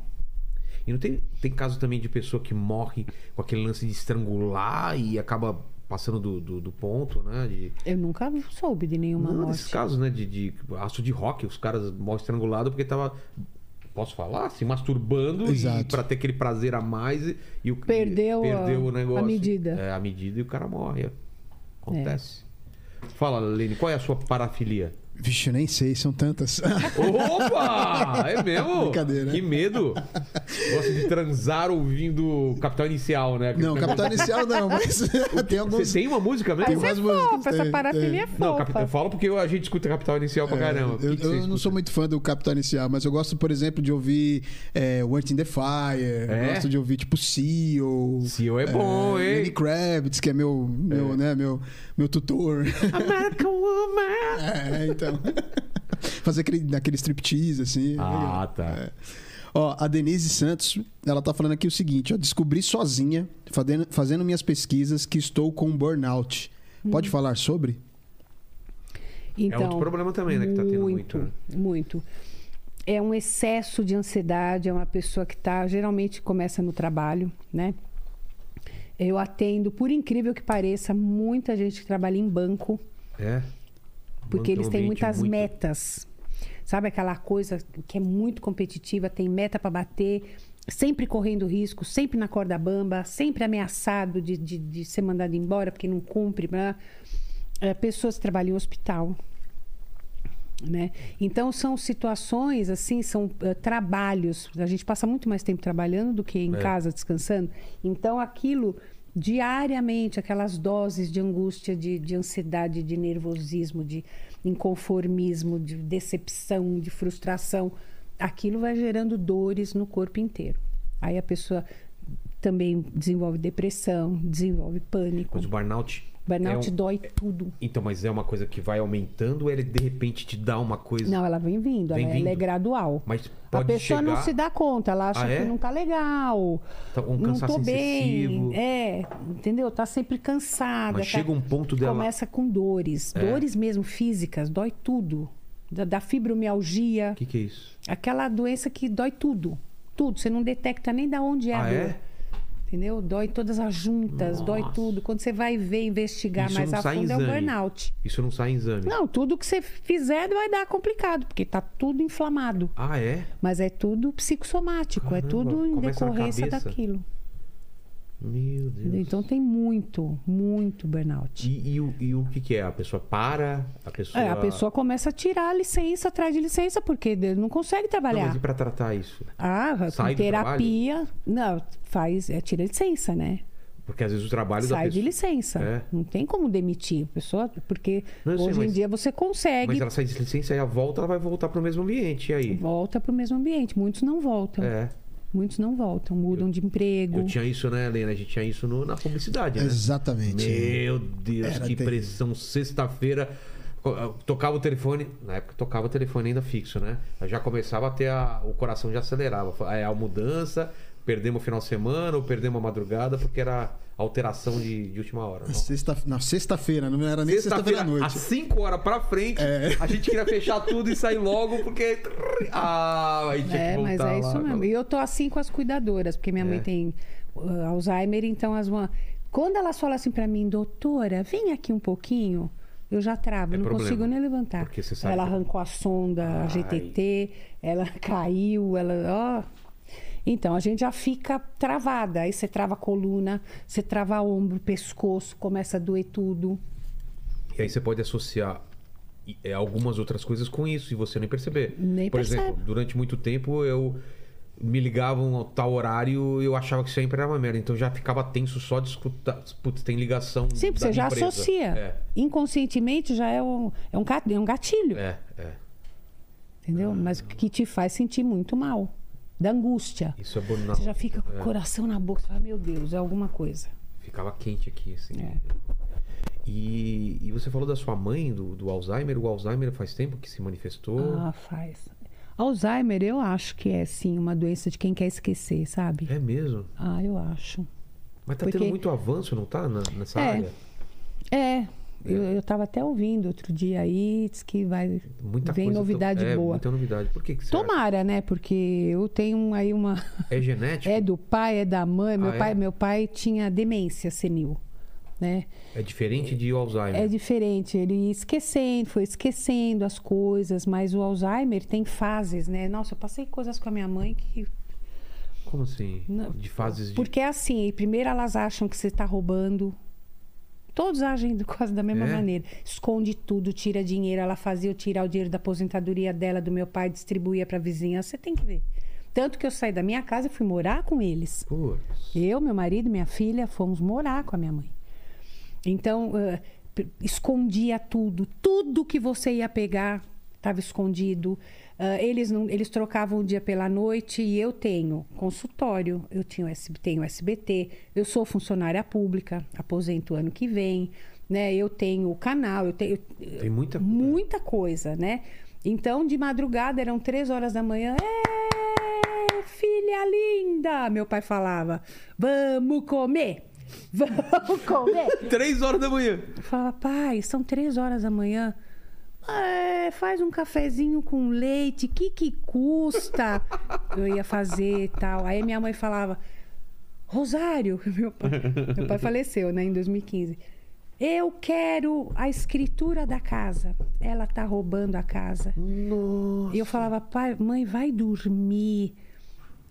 E não tem, tem caso também de pessoa que morre com aquele lance de estrangular e acaba passando do, do, do ponto, né? De, Eu nunca soube de nenhuma não, morte. nesses casos, né? De, de aço de rock, os caras morrem estrangulados porque tava. Posso falar? Se masturbando e pra ter aquele prazer a mais e, e o Perdeu a- perdeu o negócio. a medida. É, a medida e o cara morre. Acontece. Fala, Lene, qual é a sua parafilia? Vixe, eu nem sei, são tantas. Opa! É mesmo? Brincadeira. Que medo. Gosta de transar ouvindo Capital Inicial, né? Aquele não, Capital Inicial não, mas tem alguns. Você tem uma música mesmo? Tem Mas é umas músicas, fofa, essa tem, parafilia é tem. Não, fofa. Capital, eu falo porque a gente escuta Capital Inicial pra caramba. O Eu, que que você eu não sou muito fã do Capital Inicial, mas eu gosto, por exemplo, de ouvir é, Word in the Fire. É? Eu gosto de ouvir, tipo, Seal. Seal é bom, hein? Lenny Kravitz, que é meu, meu, né, meu, meu tutor. American Woman. é, então. Fazer aquele, aquele striptease, assim. é Ah, tá. É. Ó, a Denise Santos, ela tá falando aqui o seguinte, ó, descobri sozinha, fazendo, fazendo minhas pesquisas, que estou com burnout. Pode Hum. falar sobre? Então, é outro problema também, né? Que tá tendo muito. muito, né? muito. É um excesso de ansiedade, é uma pessoa que tá, geralmente começa no trabalho, né? Eu atendo, por incrível que pareça, muita gente que trabalha em banco, É. porque é eles têm ambiente muitas muito- metas. Sabe aquela coisa que é muito competitiva, tem meta para bater, sempre correndo risco, sempre na corda bamba, sempre ameaçado de, de, de ser mandado embora porque não cumpre. blá. É, pessoas que trabalham em hospital. Né? Então são situações assim, são eh, trabalhos. A gente passa muito mais tempo trabalhando do que em É. casa descansando. Então aquilo diariamente, aquelas doses de angústia, de, de ansiedade, de nervosismo, de inconformismo, de decepção, de frustração, aquilo vai gerando dores no corpo inteiro. Aí a pessoa também desenvolve depressão, desenvolve pânico. Mas o burnout. Burnout é um- dói tudo. Então, mas é uma coisa que vai aumentando ou ele de repente te dá uma coisa. Não, ela vem vindo, Vem ela, vindo. ela é gradual. Mas A pode pessoa não chegar- se dá conta, ela acha Ah, é? que não tá legal. Tá um não tô bem. É, entendeu? Tá sempre cansada. Mas tá- chega um ponto dela. Começa com dores. É. Dores mesmo físicas, dói tudo. Da, da fibromialgia, O que, que é isso? aquela doença que dói tudo. Tudo. Você não detecta nem da onde é a ah, dor. é? Entendeu? Dói todas as juntas, dói Nossa. tudo. Quando você vai ver, investigar Isso mais a fundo, é o burnout. Isso não sai em exame. Não, tudo que você fizer vai dar complicado, porque tá tudo inflamado. Ah, é? Mas é tudo psicossomático, é Caramba, tudo em decorrência daquilo. Meu Deus. Então tem muito, muito burnout. E, e o, e o que, que é? A pessoa para? A pessoa. É, a pessoa começa a tirar a licença atrás de licença, porque não consegue Não, trabalhar. mas e pra tratar isso? Ah, Sai terapia. Não, faz, é, tira licença, né? Porque às vezes o trabalho da Sai de pessoa. licença. É. Não tem como demitir a pessoa, porque Não, eu sei, hoje em dia você consegue. Mas ela sai de licença e a volta ela vai voltar pro mesmo ambiente. E aí? Volta para o mesmo ambiente. Muitos não voltam. É. Muitos não voltam, mudam de emprego. Eu tinha isso, né, Helena? A gente tinha isso no- na publicidade, né? Exatamente. Meu Deus, Era que terrível. pressão. Sexta-feira, eu tocava o telefone. Na época tocava o telefone ainda fixo, né? Eu já começava a ter a, o coração já acelerava. É a mudança, perdemos o final de semana ou perdemos a madrugada, porque era alteração de, de última hora. Na sexta- Na sexta-feira, não era nem sexta-feira à Sexta-feira, às noite. 5 horas pra frente, É. a gente queria fechar tudo e sair logo, porque. Ah, aí tinha É, que mas voltar é isso lá. mesmo. E eu tô assim com as cuidadoras, porque minha É. mãe tem uh, Alzheimer, então as uma... quando elas falam assim pra mim, doutora, vem aqui um pouquinho, eu já travo, É não problema. consigo nem levantar. Porque você sabe ela que- arrancou a sonda, a. GTT, ela caiu, ela, ó. Então a gente já fica travada. Aí você trava a coluna, você trava ombro, pescoço, começa a doer tudo. E aí você pode associar é, algumas outras coisas com isso e você nem perceber. Nem Por percebe. exemplo, durante muito tempo eu me ligavam a tal horário e eu achava que sempre era uma merda. Então já ficava tenso só de escutar. Putz, tem ligação. Sim, você já empresa. associa. É, Inconscientemente já é um, é um, é um gatilho. é, é. Entendeu? Mas que te faz sentir muito mal. Da angústia. Isso é burnout. Você já fica com o É. coração na boca. Você fala, meu Deus, é alguma coisa. Ficava quente aqui, assim. É. E, e você falou da sua mãe, do, do Alzheimer. O Alzheimer faz tempo que se manifestou. Ah, faz. Alzheimer, eu acho que é, sim, uma doença de quem quer esquecer, sabe? É mesmo. Ah, eu acho. Mas tá Porque- tendo muito avanço, não tá? na- nessa É. área? É, Eu, eu tava até ouvindo outro dia aí, diz que vai. Muita vem coisa novidade é, boa. Muita novidade. Por que, que você acha? Tomara, né? Porque eu tenho aí uma. É genético? É do pai, é da mãe. Meu, Ah, pai, é? meu pai tinha demência senil, né? É diferente de Alzheimer. É diferente, ele ia esquecendo, foi esquecendo as coisas, mas o Alzheimer tem fases, né? Nossa, eu passei coisas com a minha mãe que. Como assim? Não. De fases de... Porque é assim, primeiro elas acham que você está roubando. Todos agem quase da mesma É? maneira. Esconde tudo, tira dinheiro. Ela fazia eu tirar o dinheiro da aposentadoria dela, do meu pai, distribuía para vizinhança. Você tem que ver. Tanto que eu saí da minha casa e fui morar com eles. Putz. Eu, meu marido, minha filha, fomos morar com a minha mãe. Então, p- escondia tudo. Tudo que você ia pegar estava escondido. Ah, eles, não, eles trocavam o dia pela noite e eu tenho consultório, eu tinha, tenho SBT, eu sou funcionária pública, aposento ano que vem, né? Eu tenho o canal, eu tenho Tem muita coisa. muita coisa, né? Então, de madrugada, eram três horas da manhã. "Ê, filha linda! Meu pai falava: Vamos comer! Vamos comer! Três horas da manhã. Eu falava, pai, são três horas da manhã. "É, faz um cafezinho com leite, que que custa? Eu ia fazer e tal. Aí minha mãe falava, Rosário, meu pai, meu pai faleceu, né, em 2015. Eu quero a escritura da casa. Ela tá roubando a casa. Nossa. E eu falava, pai, mãe, vai dormir.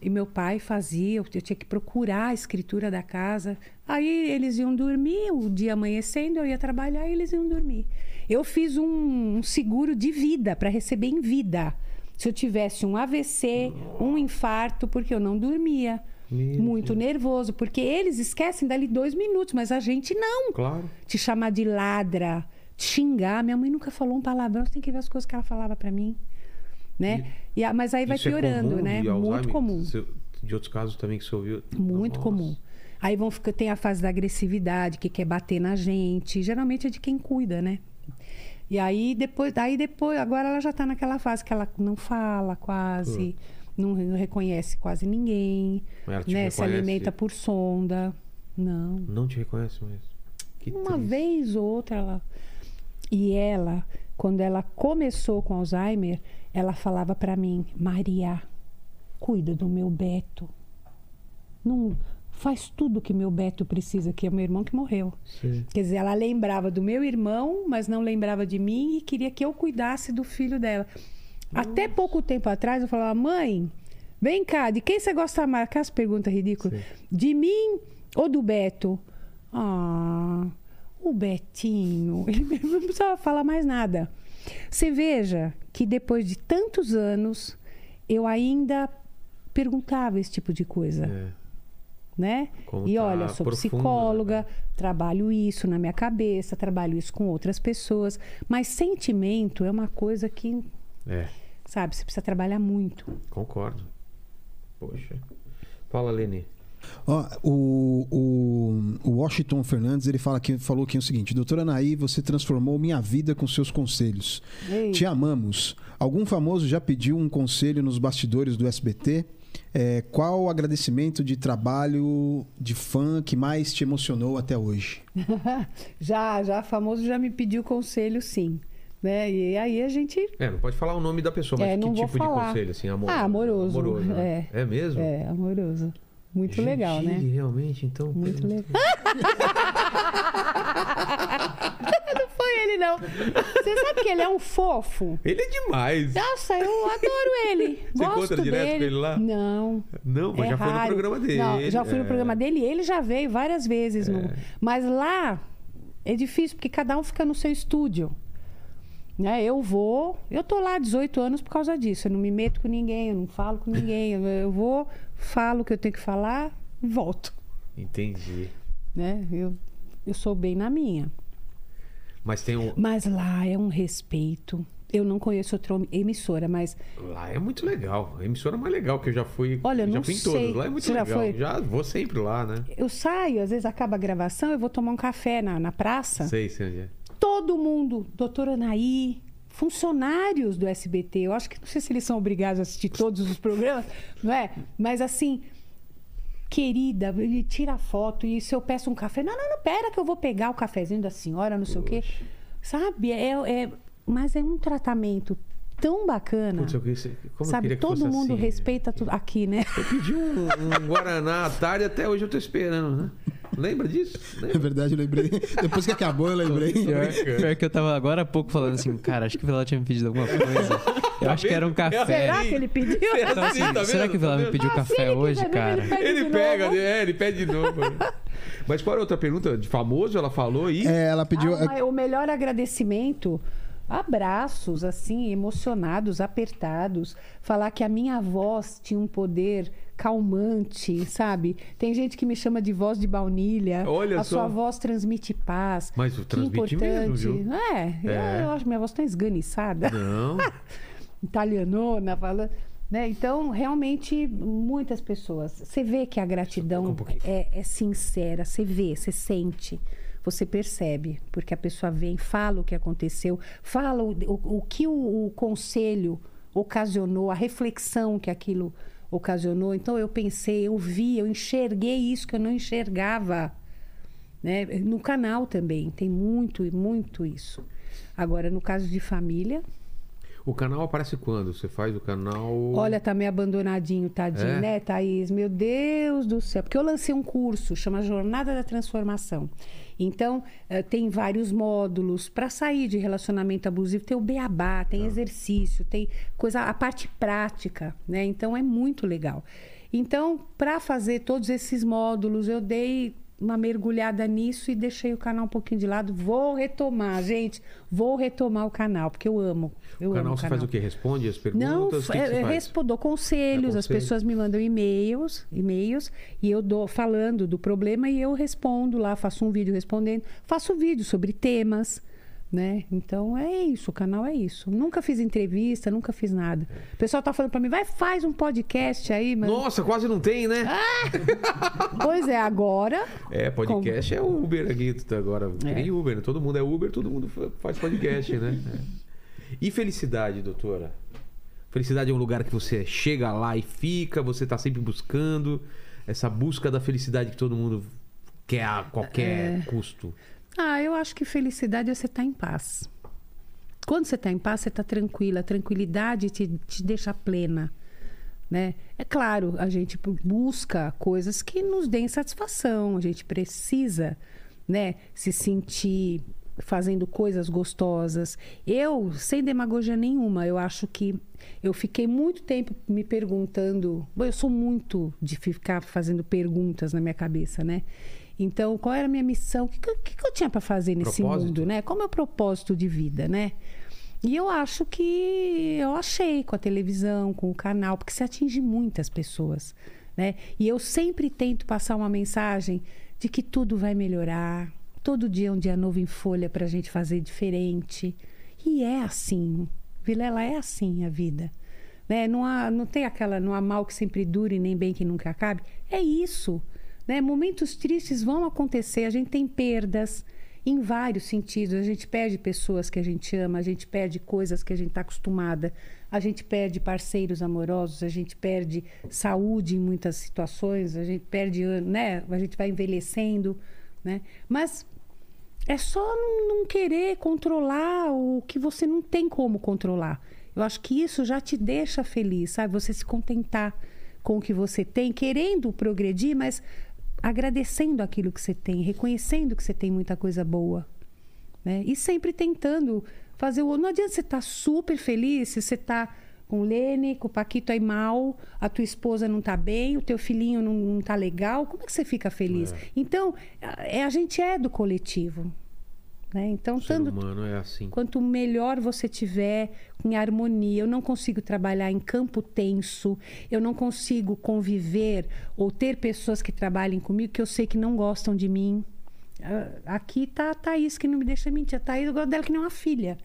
E meu pai fazia, eu tinha que procurar a escritura da casa. Aí eles iam dormir, o dia amanhecendo, eu ia trabalhar e eles iam dormir. Eu fiz um, um seguro de vida para receber em vida. Se eu tivesse um AVC, um infarto, porque eu não dormia. Meu muito nervoso, porque eles esquecem dali dois minutos, mas a gente não Claro. te chamar de ladra, te xingar. Minha mãe nunca falou um palavrão, você tem que ver as coisas que ela falava pra mim. Né? E, a- mas aí vai Isso é piorando, comum né? Muito comum. De outros casos também que você ouviu? Muito Nossa. comum. Aí vão ficar, tem a fase da agressividade, que quer bater na gente. Geralmente é de quem cuida, né? E aí depois, aí depois, agora ela já tá naquela fase que ela não fala quase, não, não reconhece quase ninguém, né? Se alimenta por sonda. Não. Não te reconhece mais. Que Uma triste. vez ou outra ela. E ela, quando ela começou com Alzheimer, ela falava pra mim: Maria, cuida do meu Beto. Não faz tudo que meu Beto precisa, que é meu irmão que morreu. Sim. Quer dizer, ela lembrava do meu irmão, mas não lembrava de mim e queria que eu cuidasse do filho dela. Até pouco tempo atrás eu falava: "Mãe, vem cá, de quem você gosta mais?" Aquelas perguntas ridículas. De mim ou do Beto? Ah, o Betinho. Ele não precisava falar mais nada. Você veja que depois de tantos anos, eu ainda perguntava esse tipo de coisa É. né? Como e tá olha, sou profundo, psicóloga, né? trabalho isso na minha cabeça, trabalho isso com outras pessoas, mas sentimento é uma coisa que, É, sabe, você precisa trabalhar muito. concordo. Poxa. Fala, Leni. Ó, o, o, o Washington Fernandes ele fala que, falou aqui o seguinte: Doutora Anaí, você transformou minha vida com seus conselhos. Ei. Te amamos. Algum famoso já pediu um conselho nos bastidores do SBT? É, qual o agradecimento de trabalho de fã que mais te emocionou até hoje? já, já famoso já me pediu conselho, sim. Né? E aí a gente É, não pode falar o nome da pessoa, mas É, que tipo de conselho, assim, amor? Ah, amoroso, né? É. mesmo? é amoroso. Muito legal, né? realmente, então. Muito legal. não foi ele, não. Você sabe que ele é um fofo? Ele é demais. Nossa, eu adoro ele. Você Gosto encontra direto dele. com ele lá? Não. Não, mas é já foi no raro. programa dele. Não, já fui no é. programa dele e ele já veio várias vezes. no- Mas lá é difícil, porque cada um fica no seu estúdio. Né? Eu vou, eu tô lá há 18 anos por causa disso. Eu não me meto com ninguém, eu não falo com ninguém. Eu, vou, falo o que eu tenho que falar, volto. Entendi. Né? Eu, eu sou bem na minha. Mas tem um. Mas lá é um respeito. Eu não conheço outra emissora, mas Lá é muito legal. A emissora mais legal que eu já fui. Olha, eu já não fui em sei. todas. Lá é muito Você já legal. foi? Já vou sempre lá, né? eu saio, às vezes acaba a gravação, eu vou tomar um café na, na praça. Sei, sei onde é. Todo mundo, doutora Anaí, funcionários do SBT, eu acho que não sei se eles são obrigados a assistir todos os programas, não é? Mas assim, querida, ele tira foto e se eu peço um café, não, não, não, pera que eu vou pegar o cafezinho da senhora, não sei o quê. Sabe? É, é, mas é um tratamento tão bacana. Putz, eu queria- como eu sabe? queria que Todo mundo assim. respeita tudo aqui, né? Eu pedi um, um Guaraná à tarde até hoje eu tô esperando, né? Lembra disso? É Lembra? verdade, eu lembrei. Depois que acabou, eu lembrei. Pior, pior que eu tava agora há pouco falando assim, cara, acho que o Vilela tinha me pedido alguma coisa. Eu acho que era um café. Será que ele pediu? Então, assim, Tá será que o Vilela Tá me pediu Ah, café ele hoje, cara? ele pede Ele de pega, novo. é, ele pede de novo. Mas qual era outra pergunta? De famoso ela falou aí? É, ela pediu. Ah, o melhor agradecimento, abraços, assim, emocionados, apertados. Falar que a minha voz tinha um poder calmante, sabe? Tem gente que me chama de voz de baunilha. Olha a só. sua voz transmite paz. Mas que transmite importante. mesmo, viu? É, eu- É. Eu, acho minha voz tão esganiçada. Não. Italianona, falando. Né? Então, realmente, muitas pessoas. Você vê que a gratidão Um é, é sincera, você vê, você sente, você percebe, porque a pessoa vem, fala o que aconteceu, fala o, o, o que o, o conselho ocasionou, a reflexão que aquilo ocasionou. Então, eu pensei, eu vi, eu enxerguei isso que eu não enxergava. Né? No canal também, tem muito, muito isso. Agora, no caso de família, O canal aparece quando? Você faz o canal. Olha, tá meio abandonadinho, tadinho, É? né, Thaís? Meu Deus do céu. Porque eu lancei um curso, chama Jornada da Transformação. Então, eh, tem vários módulos. Para sair de relacionamento abusivo, tem o beabá, tem exercício, tem coisa, a parte prática, né? Então, é muito legal. Então, para fazer todos esses módulos, eu dei uma mergulhada nisso e deixei o canal um pouquinho de lado. Vou retomar, gente. Vou retomar o canal, porque eu amo. Eu o canal amo você faz o quê? Responde as perguntas? não, o que que é, respondo conselhos, É as pessoas me mandam e-mails, e-mails e eu dou falando do problema e eu respondo lá, faço um vídeo respondendo, faço vídeo sobre temas, né? Então é isso, o canal é isso. Nunca fiz entrevista, nunca fiz nada. O pessoal tá falando para mim, vai faz um podcast aí, mas Nossa, quase não tem, né? pois é, agora É, podcast é Uber aqui tá agora. É. Tem Uber, né? Todo mundo é Uber, todo mundo fa- faz podcast, né? É. E felicidade, doutora? Felicidade é um lugar que você chega lá e fica, você tá sempre buscando. Essa busca da felicidade que todo mundo quer a qualquer custo. Ah, eu acho que felicidade é você estar em paz. Quando você está em paz, você está tranquila. A tranquilidade te, te deixa plena. Né? É claro, a gente bu- busca coisas que nos deem satisfação. A gente precisa né, se sentir fazendo coisas gostosas. Eu, sem demagogia nenhuma, eu acho que eu fiquei muito tempo me perguntando. Eu sou muito de ficar fazendo perguntas na minha cabeça, né? Então, qual era a minha missão? O que, que que eu tinha para fazer nesse Propósito? mundo, né? Qual é o meu propósito de vida, né? E eu acho que eu achei com a televisão, com o canal, porque você atinge muitas pessoas, né? E eu sempre tento passar uma mensagem de que tudo vai melhorar. Todo dia é um dia novo em folha para a gente fazer diferente. E é assim. Vilela, é assim a vida. Né? Não, há, não tem aquela, não há mal que sempre dure, nem bem que nunca acabe. É isso. Né? Momentos tristes vão acontecer, a gente tem perdas em vários sentidos. A gente perde pessoas que a gente ama, a gente perde coisas que a gente está acostumada, a gente perde parceiros amorosos, a gente perde saúde em muitas situações, a gente perde, né? A gente vai envelhecendo, né? Mas é só não, não querer controlar o que você não tem como controlar. Eu acho que isso já te deixa feliz, sabe? Você se contentar com o que você tem, querendo progredir, mas agradecendo aquilo que você tem, reconhecendo que você tem muita coisa boa. Né? E sempre tentando fazer o. Não adianta você estar super feliz se você está com o Lene, com o Paquito aí mal, a tua esposa não está bem, o teu filhinho não, não tá legal. Como é que você fica feliz? Então, a, é- a gente é do coletivo. Né? Então, O tanto, humano é assim. Quanto melhor você tiver em harmonia, eu não consigo trabalhar em campo tenso, eu não consigo conviver ou ter pessoas que trabalhem comigo que eu sei que não gostam de mim. Ah, Aqui tá a Thaís que não me deixa mentir. A Thaís, eu gosto dela que nem uma filha.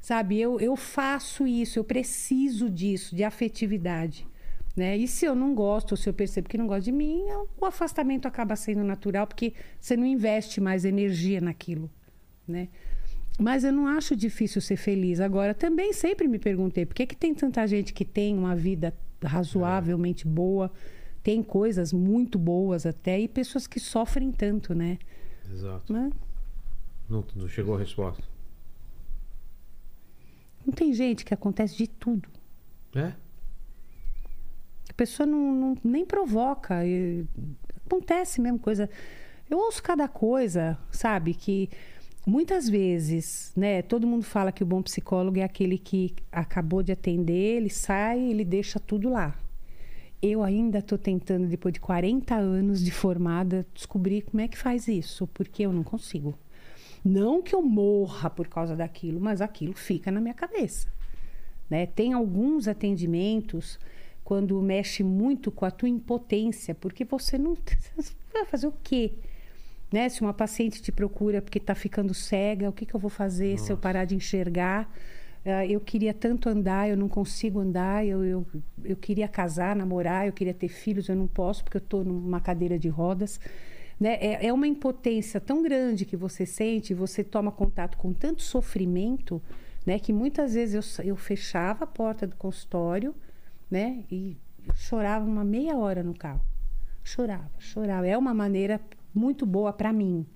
Sabe, eu, eu faço isso, eu preciso disso, de afetividade. Né? E se eu não gosto, ou se eu percebo que não gosta de mim, o afastamento acaba sendo natural, porque você não investe mais energia naquilo. Né? Mas eu não acho difícil ser feliz. Agora, também sempre me perguntei por que, que tem tanta gente que tem uma vida razoavelmente boa, tem coisas muito boas até e pessoas que sofrem tanto, né? Exato. Mas Não, não chegou a resposta. não tem gente que acontece de tudo. É? A pessoa não, não- nem provoca. e acontece mesmo coisa. Eu ouço cada coisa, sabe? Que muitas vezes, né? Todo mundo fala que o bom psicólogo é aquele que acabou de atender, ele sai, ele deixa tudo lá. Eu ainda estou tentando, depois de 40 anos de formada, descobrir como é que faz isso, porque eu não consigo. Não que eu morra por causa daquilo, mas aquilo fica na minha cabeça né? Tem alguns atendimentos quando mexe muito com a tua impotência, porque você não você vai fazer o quê? Né? Se uma paciente te procura porque está ficando cega, o que, que eu vou fazer se eu parar de enxergar? Ah, eu queria tanto andar, eu não consigo andar, eu, eu, eu queria casar, namorar, eu queria ter filhos, eu não posso porque eu estou numa cadeira de rodas. Né? É, é uma impotência tão grande que você sente, você toma contato com tanto sofrimento, né? Que muitas vezes eu, eu fechava a porta do consultório, né? E chorava uma meia hora no carro. Chorava, chorava. É uma maneira muito boa para mim,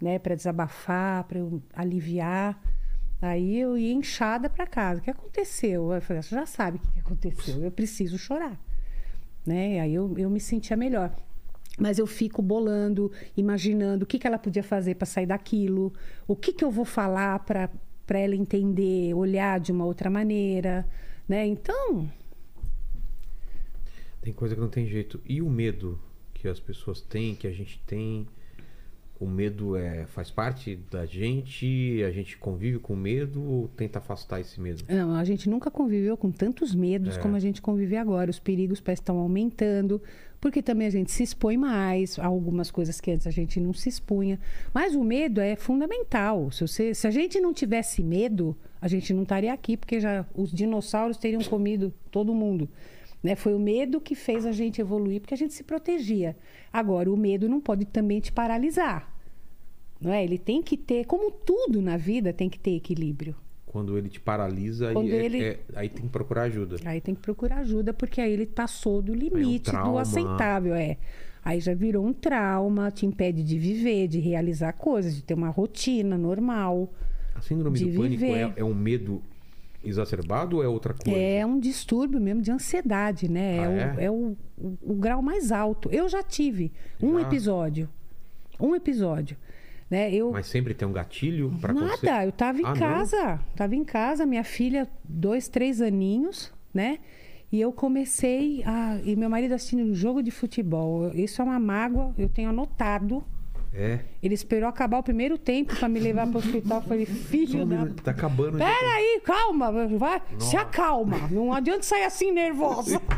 né? Para desabafar, para eu aliviar. Aí eu ia inchada para casa. O que aconteceu? Eu falei, você já sabe o que aconteceu. Eu preciso chorar, né? Aí eu, eu me sentia melhor. Mas eu fico bolando, imaginando o que, que ela podia fazer para sair daquilo, o que, que eu vou falar para ela entender, olhar de uma outra maneira, né? Então, Tem coisa que não tem jeito. E o medo que as pessoas têm, que a gente tem? O medo é, faz parte da gente? A gente convive com medo ou tenta afastar esse medo? não, a gente nunca conviveu com tantos medos É. como a gente convive agora. Os perigos parecem que estão aumentando, porque também a gente se expõe mais a algumas coisas que antes a gente não se expunha. Mas o medo é fundamental. Se, você- se a gente não tivesse medo, a gente não estaria aqui, porque já os dinossauros teriam comido todo mundo. Né? Foi o medo que fez a gente evoluir, porque a gente se protegia. Agora, o medo não pode também te paralisar. Não é? Ele tem que ter, como tudo na vida, tem que ter equilíbrio. Quando ele te paralisa, aí, Quando é- ele- é- aí tem que procurar ajuda. Aí tem que procurar ajuda, porque aí ele passou do limite do trauma. aceitável, é. Aí já virou um trauma, te impede de viver, de realizar coisas, de ter uma rotina normal. A síndrome De do pânico é, viver. é um medo exacerbado ou é outra coisa? É um distúrbio mesmo de ansiedade, né? Ah, é, o, é? é o, o- o grau mais alto. Eu já tive um Já? episódio. Um episódio. Né? Eu, Mas sempre tem um gatilho para Nada, eu tava em Ah, não? casa. Tava em casa, minha filha, dois, três aninhos, né? E eu comecei a. E meu marido assistindo um jogo de futebol. Isso é uma mágoa, eu tenho anotado. É. Ele esperou acabar o primeiro tempo para me levar para o hospital. Eu falei, filho da. Tá acabando. já. Peraí, calma, vai, se acalma. Não adianta sair assim nervosa.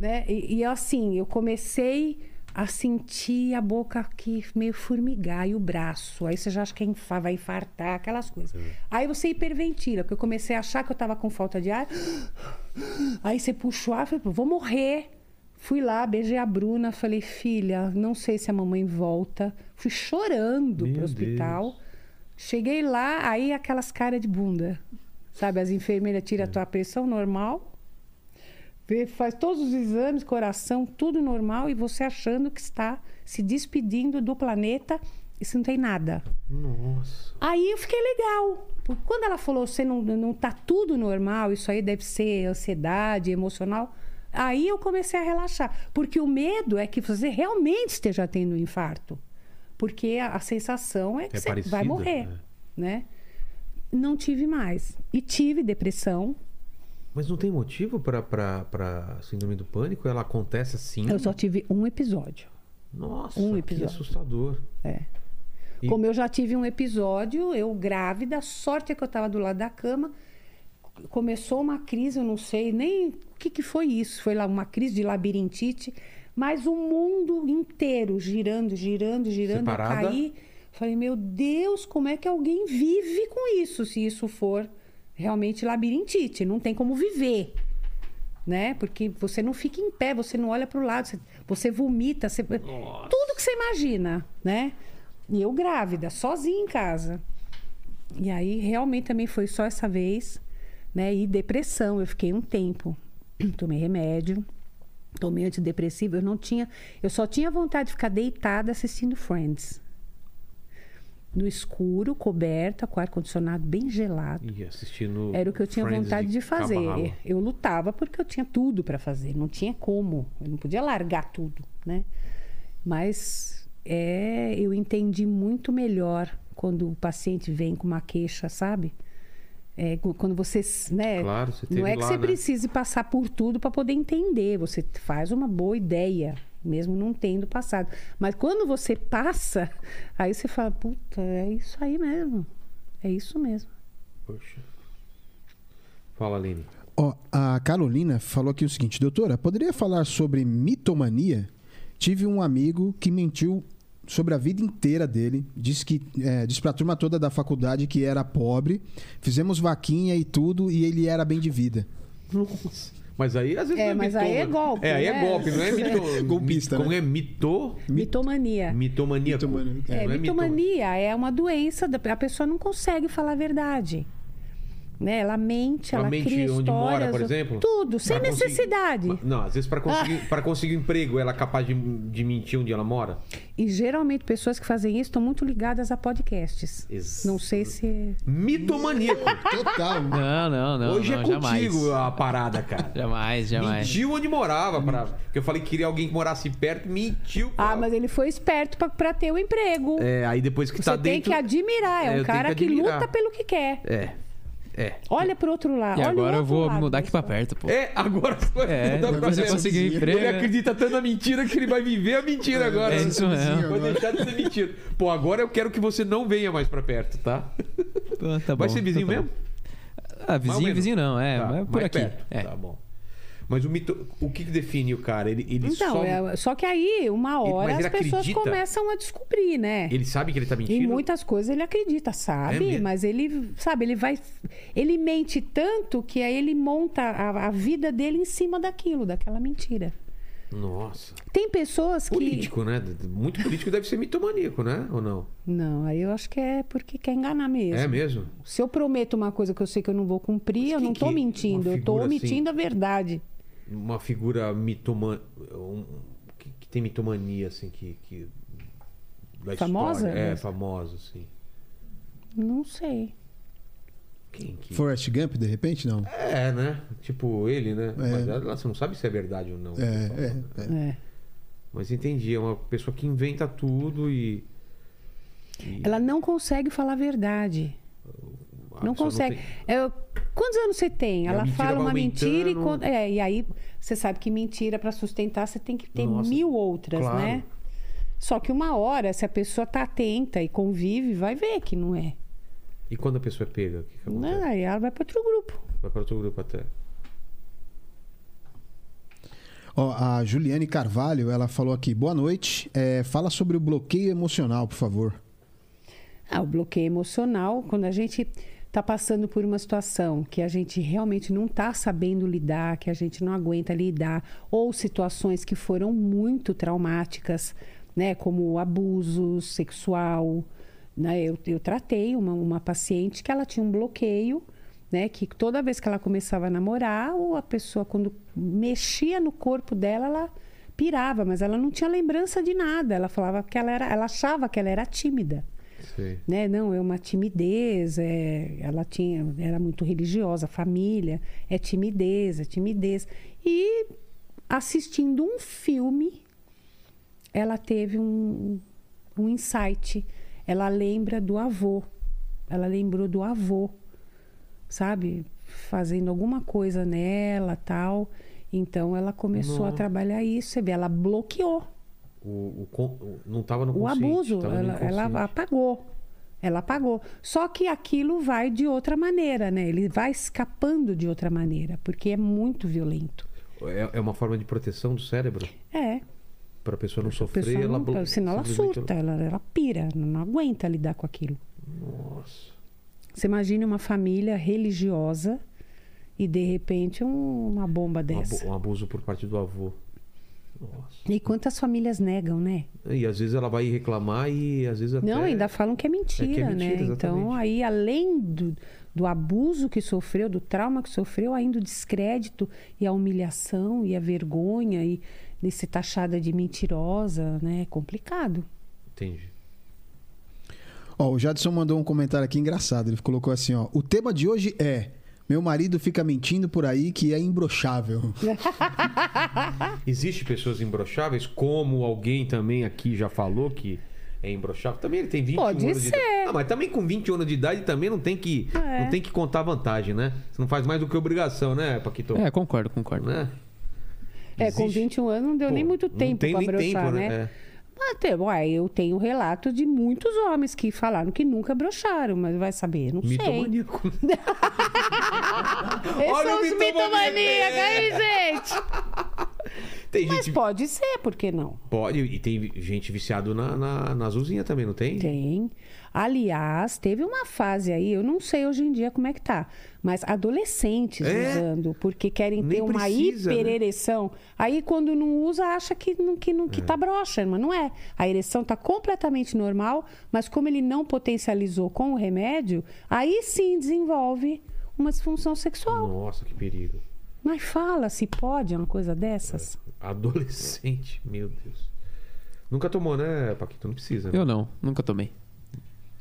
Né? E, e assim, eu comecei a sentir a boca aqui meio formigar e o braço. Aí você já acha que é vai infartar, aquelas coisas. Aí você hiperventila, porque eu comecei a achar que eu tava com falta de ar. Aí você puxou ar, falei, "Pô, vou morrer. Fui lá, beijei a Bruna, falei, filha, não sei se a mamãe volta. Fui chorando Meu pro hospital. Cheguei lá, aí aquelas caras de bunda. Sabe, as enfermeiras tiram a tua pressão normal, faz todos os exames, coração, tudo normal, e você achando que está se despedindo do planeta e você não tem nada. Nossa. Aí eu fiquei legal. Porque quando ela falou, você não, não tá tudo normal, isso aí deve ser ansiedade, emocional. Aí eu comecei a relaxar. Porque o medo é que você realmente esteja tendo um infarto. Porque a, a sensação é que É você parecida, vai morrer. é. Né? Não tive mais. E tive depressão. Mas não tem motivo pra síndrome do pânico? Ela acontece assim? Eu só tive um episódio. Nossa, um que episódio. assustador. É. E- Como eu já tive um episódio, eu grávida, sorte é que eu estava do lado da cama, começou uma crise, eu não sei nem o que, que foi isso. Foi lá uma crise de labirintite, mas o mundo inteiro girando, girando, girando. Separada? Eu caí. Falei, meu Deus, como é que alguém vive com isso, se isso for realmente labirintite? Não tem como viver. Né? Porque você não fica em pé, você não olha para o lado, você, você vomita, você... tudo que você imagina, né? E eu grávida, sozinha em casa. E aí realmente também foi só essa vez, né? E depressão, eu fiquei um tempo, tomei remédio, tomei antidepressivo, eu não tinha, eu só tinha vontade de ficar deitada assistindo Friends. No escuro, coberta, com ar condicionado bem gelado. E assistindo. Era o que eu tinha Friends vontade de a fazer. Eu lutava porque eu tinha tudo para fazer, não tinha como, eu não podia largar tudo, né? Mas é, eu entendi muito melhor quando o paciente vem com uma queixa, sabe? É, quando você, né? Claro, você não é que lá, você né? precise passar por tudo para poder entender. Você faz uma boa ideia, mesmo não tendo passado. Mas quando você passa, aí você fala, puta, é isso aí mesmo. É isso mesmo. Poxa. Fala, Aline. Ó, a Carolina falou aqui o seguinte, doutora, poderia falar sobre mitomania? Tive um amigo que mentiu sobre a vida inteira dele, disse que é, disse pra turma toda da faculdade que era pobre, fizemos vaquinha e tudo e ele era bem de vida. Nossa. Mas aí, às vezes. É, não mas mito, aí é né? golpe, É, aí é né? golpe, não é mito. Golpista, Como né? é mito? Mitomania. Mitomania. Mitomania. É, não mito- mitomania é uma doença, da- a pessoa não consegue falar a verdade. Né? Ela mente, Ela ela, mente cria onde histórias. mora, por exemplo? Tudo, sem Pra conseguir- necessidade. Não, às vezes para conseguir, Ah. pra conseguir um emprego, ela é capaz de, de mentir onde ela mora? E geralmente pessoas que fazem isso estão muito ligadas a podcasts. Ex- Não sei se. Mitomaníaco. Total. Não, não, não. Hoje não, é jamais. contigo a parada, cara. Jamais, jamais. Mentiu onde morava. Pra... Porque eu falei que queria alguém que morasse perto, mentiu. pra- Ah, mas ele foi esperto pra- pra ter o emprego. É, aí depois que Você tá tem dentro... que admirar. É, É, um cara que que, luta pelo que quer. É, é. Olha pro outro lado. E agora eu vou lado mudar da aqui pra perto, pô. É, agora você vai É, mudar pra depois eu perto. consegui um emprego. Ele acredita tanto na mentira que ele vai viver a mentira agora. É isso mesmo. Vai deixar de ser mentira. Pô, agora eu quero que você não venha mais pra perto, tá? Tá vai bom, ser vizinho tá mesmo? Ah, vizinho, vizinho não, é, Tá, mas por mais aqui. perto. É. Tá bom. Mas o mito, o que, que define o cara? Ele, ele Então, só... é- só que aí, uma hora, ele as pessoas acredita? começam a descobrir, né? Ele sabe que ele tá Em mentindo? muitas coisas ele acredita, É sabe? mesmo? Mas ele, sabe, ele vai. Ele mente tanto que aí ele monta a, a vida dele em cima daquilo, daquela mentira. Nossa. Tem pessoas que. Político, né? Muito político deve ser mitomaníaco, né? Ou não? Não, aí eu acho que é porque quer enganar mesmo. É mesmo? Se eu prometo uma coisa que eu sei que eu não vou cumprir, eu não tô que- mentindo, eu tô assim? omitindo a verdade. Uma figura mitoman... um- que, que tem mitomania, assim, que... que... da Famosa? história. É, famosa, assim. Não sei. Quem que... Forrest Gump, de repente, não? É, né? Tipo ele, né? É. Mas ela- você não sabe se é verdade ou não. É, é, é. É. Mas entendi, é uma pessoa que inventa tudo e. e Ela não consegue falar a verdade. Não consegue. tem- É, quantos anos você tem? E a Ela fala uma mentira e, é, e aí você sabe que mentira para sustentar você tem que ter Nossa, mil outras, claro. né? Só que uma hora, se a pessoa tá atenta e convive, vai ver que não é. E quando a pessoa é pega, o que, que acontece? Não, aí ela vai para outro grupo. Vai para outro grupo até. Ó, a Juliane Carvalho, ela falou aqui, boa noite, é, fala sobre o bloqueio emocional, por favor. Ah, o bloqueio emocional, quando a gente está passando por uma situação que a gente realmente não está sabendo lidar, que a gente não aguenta lidar, ou situações que foram muito traumáticas, né, como abuso sexual. Né? Eu, eu tratei uma, uma paciente que ela tinha um bloqueio, né, que toda vez que ela começava a namorar, ou a pessoa, quando mexia no corpo dela, ela pirava, mas ela não tinha lembrança de nada. Ela falava que ela era, ela achava que ela era tímida Sei. né? Não, é uma timidez, é, ela tinha, era muito religiosa, família, é timidez, é timidez. E assistindo um filme, ela teve um, um insight. Ela lembra do avô. Ela lembrou do avô, sabe? Fazendo alguma coisa nela, tal. Então ela começou a Nossa. trabalhar isso. Você vê, ela bloqueou O, o o- não estava no o consciente. abuso, tava no ela, ela apagou. Ela apagou. Só que aquilo vai de outra maneira, né? Ele vai escapando de outra maneira, porque é muito violento. É, é uma forma de proteção do cérebro? É. Para a pessoa não sofrer, pessoa ela não, blo- senão ela surta, ela, ela pira, não aguenta lidar com aquilo. Nossa. Você imagine uma família religiosa e de repente um- uma bomba dessa. um abuso por parte do avô. Nossa. E quantas famílias negam, né? E às vezes ela vai reclamar e às vezes até... Não, ainda falam que é mentira, É que é mentira, né? Então, aí, além do, do abuso que sofreu, do trauma que sofreu, ainda o descrédito e a humilhação e a vergonha e de ser taxada de mentirosa, né? É complicado. Entendi. Ó, o Jadson mandou um comentário aqui engraçado. Ele colocou assim, ó. O tema de hoje é... Meu marido fica mentindo por aí que é imbrochável. Existe pessoas imbrocháveis, como alguém também aqui já falou que é imbrochável. Também ele tem 21 Pode anos de ser. idade. Ah, mas também com 21 anos de idade também não tem que, É. não tem que contar vantagem, né? Você não faz mais do que obrigação, né, Paquito? É, concordo, concordo. Né? É, com Existe. 21 anos não deu Pô, nem muito tempo tem para broxar, tempo, né? né? É. Tem, uai, eu tenho relatos de muitos homens que falaram que nunca broxaram, mas vai saber, não sei. Mitomaníaco. Esses Olha são os mitomaníaco. mitomaníacos aí, gente. Tem Mas gente. pode ser, por que não? Pode, e tem gente viciado na, na, na azulzinha também, não tem? Tem. Aliás, teve uma fase aí, eu não sei hoje em dia como é que tá, mas adolescentes É? usando, porque querem Nem ter uma precisa, né? hiperereção. Aí quando não usa, acha que não, que não que É. tá broxa, mas não é. A ereção tá completamente normal, mas como ele não potencializou com o remédio, aí sim desenvolve uma disfunção sexual. Nossa, que perigo. Mas fala se pode uma coisa dessas. Adolescente, meu Deus. Nunca tomou, né, Paquito? Não precisa. né? Eu não, nunca tomei.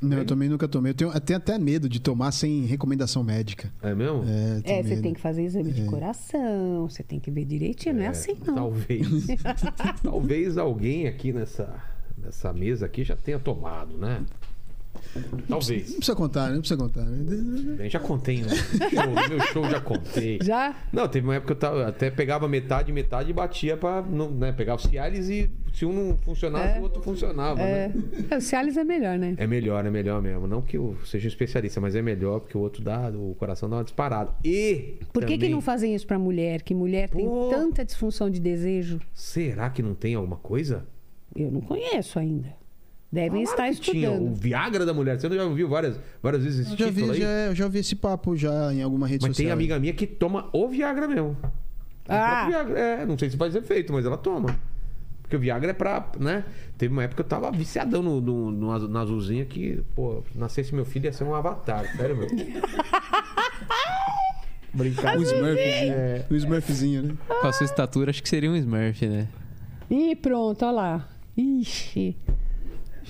Não, eu também nunca tomei. Eu tenho, eu tenho até medo de tomar sem recomendação médica. É mesmo? É, É, você tem que fazer exame de coração, você tem que ver direitinho, não é assim não. Talvez. talvez alguém aqui nessa, nessa mesa aqui já tenha tomado, né? Talvez. Não precisa contar, né? Não precisa contar. Né? Eu já contei no show, no meu show já contei. Já? Não, teve uma época que eu tava, até pegava metade, metade e batia pra. Não, né, pegar o Cialis e se um não funcionasse, o outro funcionava. É. Né? É, O Cialis é melhor, né? É melhor, é melhor mesmo. Não que eu seja um especialista, mas é melhor porque o outro dá, o coração dá uma disparada. E. Por que, que também- não fazem isso pra mulher? Que mulher tem Pô. tanta disfunção de desejo? Será que não tem alguma coisa? Eu não conheço ainda. Devem estar que tinha estudando. o Viagra da mulher. Você já ouviu várias, várias vezes esse Eu já, vi, título aí? já, eu já ouvi esse papo já em alguma rede Mas tem social. amiga minha que toma o Viagra mesmo. Ah. Viagra. É, não sei se faz efeito, mas ela toma. Porque o Viagra é pra, né? Teve uma época que eu tava viciadão no, no, no na azulzinha que, pô, nascesse meu filho ia ser um avatar, sério, meu. Brincar. O Smurf, É. o Smurfzinho, né? Com a sua estatura, acho que seria um Smurf, né? Ih, pronto, olha lá. Ixi.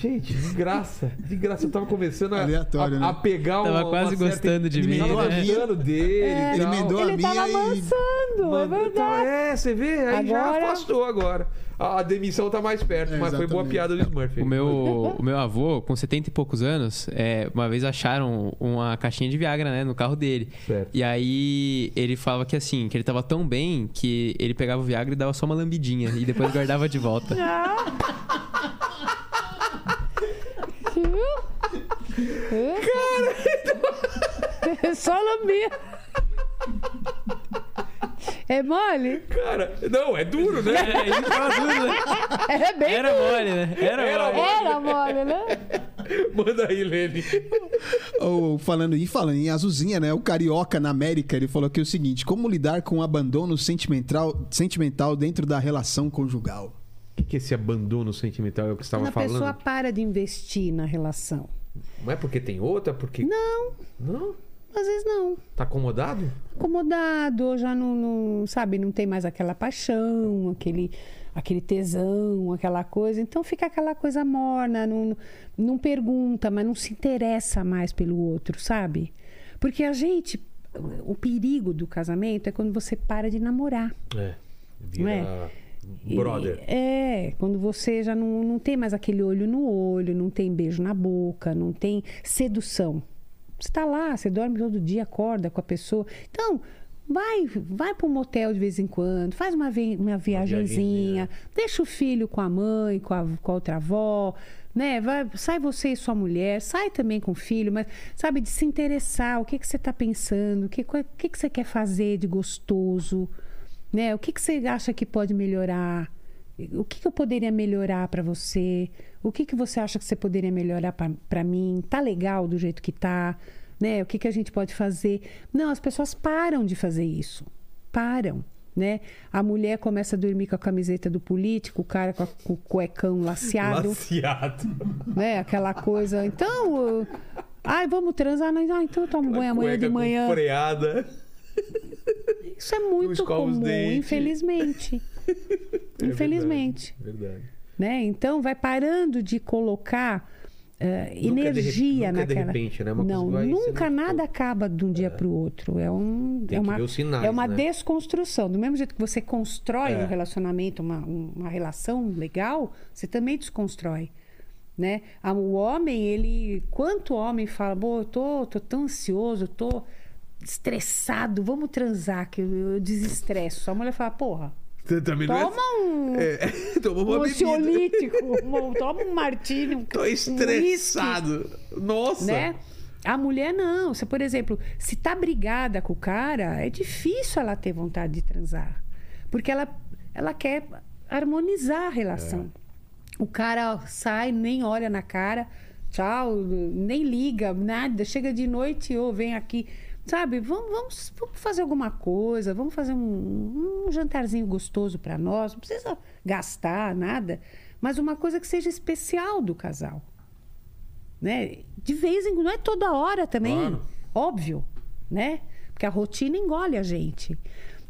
Gente, de graça. De graça. Eu tava começando a, Aleatório, a, né? a pegar Tava uma, quase uma gostando de mim, Tava né? gostando dele e Ele emendou a Ele tava minha e... é verdade. é, você vê, aí já Agora- afastou agora. A a demissão tá mais perto, É, mas foi boa piada do Smurf. O meu, o meu avô, com 70 e poucos anos, é, uma vez acharam uma caixinha de Viagra, né, no carro dele. Certo. E aí ele falava que assim, que ele tava tão bem que ele pegava o Viagra e dava só uma lambidinha e depois guardava de volta. Cara, só lambia. É mole? Cara, não, é duro, né? É, ele ficava duro, né? É bem Era mole, né? Era, Era mole. Era mole, né? Manda aí, Lene. Ou falando em falando em azulzinha, né? O carioca na América, ele falou aqui o seguinte: como lidar com o abandono sentimental, sentimental dentro da relação conjugal? Que, esse abandono sentimental é o que estava a pessoa falando? para de investir na relação. Não é porque tem outra? Porque. Não, Não? às vezes não. Tá acomodado? Acomodado, ou já não, não, sabe, não tem mais aquela paixão, aquele, aquele tesão, aquela coisa. Então fica aquela coisa morna, não, não pergunta, mas não se interessa mais pelo outro, sabe? Porque a gente, o perigo do casamento é quando você para de namorar. É. Vira Não E- brother. É, quando você já não, não tem mais aquele olho no olho, não tem beijo na boca, não tem sedução. Você está lá, você dorme todo dia, acorda com a pessoa. Então, vai vai para um motel de vez em quando, faz uma, vi- uma viagenzinha, deixa o filho com a mãe, com a, com a outra avó, né? Vai, sai você e sua mulher, sai também com o filho, mas sabe, de se interessar, o que, que você está pensando, o que, que, que você quer fazer de gostoso, né? O que, que você acha que pode melhorar? O que, que eu poderia melhorar para você? O que, que você acha que você poderia melhorar para mim? Tá legal do jeito que tá? Né? O que, que a gente pode fazer? Não, as pessoas param de fazer isso. Param. Né? A mulher começa a dormir com a camiseta do político, o cara com, a- com o cuecão laceado Laciado. né? Aquela coisa. Então, Ai, vamos transar? Ah, então eu tomo banho amanhã de manhã. Freada. Isso é muito comum, dentes. infelizmente. É infelizmente. Verdade. verdade. né? Então vai parando de colocar Nunca é de energia rep- nunca é de naquela. repente, né? Uma não, vai nunca nada acaba de um dia para o outro. É um Tem é uma sinais, é uma né? desconstrução. Do mesmo jeito que você constrói É. um relacionamento, uma, um- uma relação legal, você também desconstrói. Né? O homem, ele. Quanto homem fala, Pô, eu tô, tô tão ansioso, eu tô estressado, vamos transar, que eu, eu desestresso. A mulher fala, porra, também é- toma um, É, toma uma um ansiolítico, toma um martini, um, Tô um estressado. Nossa. né? A mulher não. Você, por exemplo, se tá brigada com o cara, é difícil ela ter vontade de transar. Porque ela, ela quer harmonizar a relação. O cara sai, nem olha na cara, tchau, nem liga, nada. Chega de noite, ou vem aqui. Sabe, vamos, vamos, vamos fazer alguma coisa, vamos fazer um, um jantarzinho gostoso para nós. Não precisa gastar nada, mas uma coisa que seja especial do casal né? De vez em quando, não é toda hora também, Claro. óbvio, né? Porque a rotina engole a gente.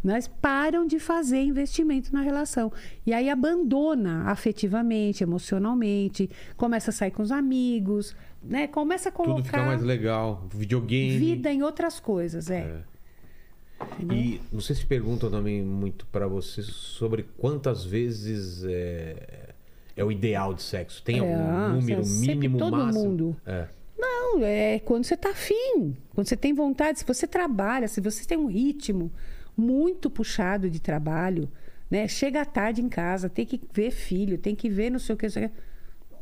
Mas param de fazer investimento na relação. E aí abandona afetivamente, emocionalmente, começa a sair com os amigos, né? Começa a Tudo fica mais colocar legal. Videogame. vida em outras coisas, é. É. E não sei se perguntam também muito pra você sobre quantas vezes é, é o ideal de sexo. Tem É, algum número sempre mínimo, todo máximo? mundo. É. Não, é quando você tá afim, quando você tem vontade, se você trabalha, se você tem um ritmo muito puxado de trabalho, né? Chega à tarde em casa, tem que ver filho, tem que ver não sei o que, não sei o que.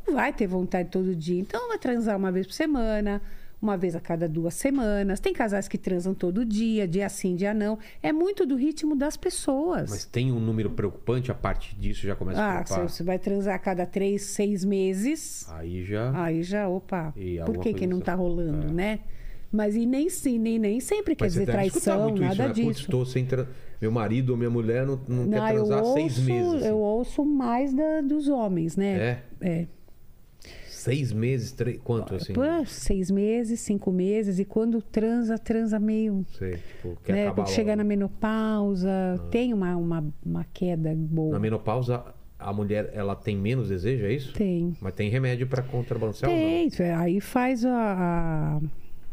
Não vai ter vontade todo dia. Então vai transar uma vez por semana, uma vez a cada duas semanas. Tem casais que transam todo dia, dia sim, dia não. É muito do ritmo das pessoas. Mas tem um número preocupante, a partir disso já começa a ah, preocupar. você você vai transar a cada três, seis meses. Aí já. Aí já, opa, por que, que não tá rolando, É. né? Mas e nem sim, nem, nem sempre quer Mas você dizer traição, nada isso, né? Putz, disso. tô sem tra- Meu marido ou minha mulher não, não, Não, quer transar há seis meses. assim. eu ouço mais da- dos homens, né? É? É. Seis meses, três. Quanto assim? Pô, seis meses, cinco meses, e quando transa, transa meio. Sei, tipo, quer Né? acabar Quando chega na menopausa, tem uma, uma, uma queda boa. Na menopausa, a mulher ela tem menos desejo, é isso? Tem. Mas tem remédio pra contrabalancear? Tem, aí faz a, a,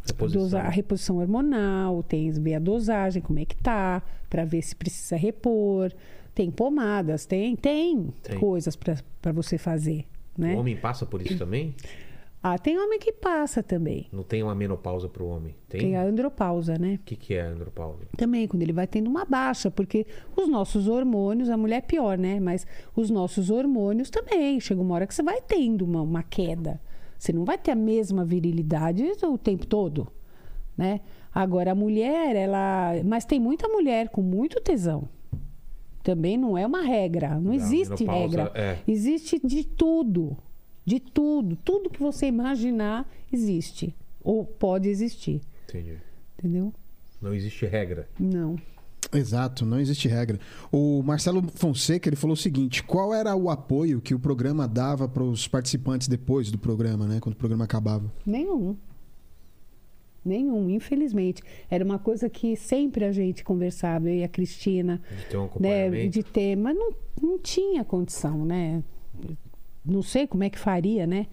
Reposição. dosa- a reposição hormonal, tem ver a dosagem, como é que tá, para ver se precisa repor. Tem pomadas, tem, tem, Tem. coisas para você fazer, né? O homem passa por isso também? Ah, tem homem que passa também. Não tem uma menopausa pro homem? Tem? Tem a andropausa, né? O que, que é a andropausa? Também, quando ele vai tendo uma baixa, porque os nossos hormônios, a mulher é pior, né? Mas os nossos hormônios também. Chega uma hora que você vai tendo uma, uma queda. Você não vai ter a mesma virilidade o tempo todo, né? Agora, a mulher, ela. Mas tem muita mulher com muito tesão. Também não é uma regra. Não existe menopausa, regra. é. Existe de tudo. De tudo. Tudo que você imaginar existe. Ou pode existir. Entendi. Entendeu? Não existe regra. Não. Exato, não existe regra. O Marcelo Fonseca ele falou o seguinte: qual era o apoio que o programa dava para os participantes depois do programa, né? Quando o programa acabava? Nenhum. Nenhum, infelizmente. Era uma coisa que sempre a gente conversava, eu e a Cristina, De ter um né, acompanhamento. de ter, mas não, não tinha condição, né? Não sei como é que faria, né?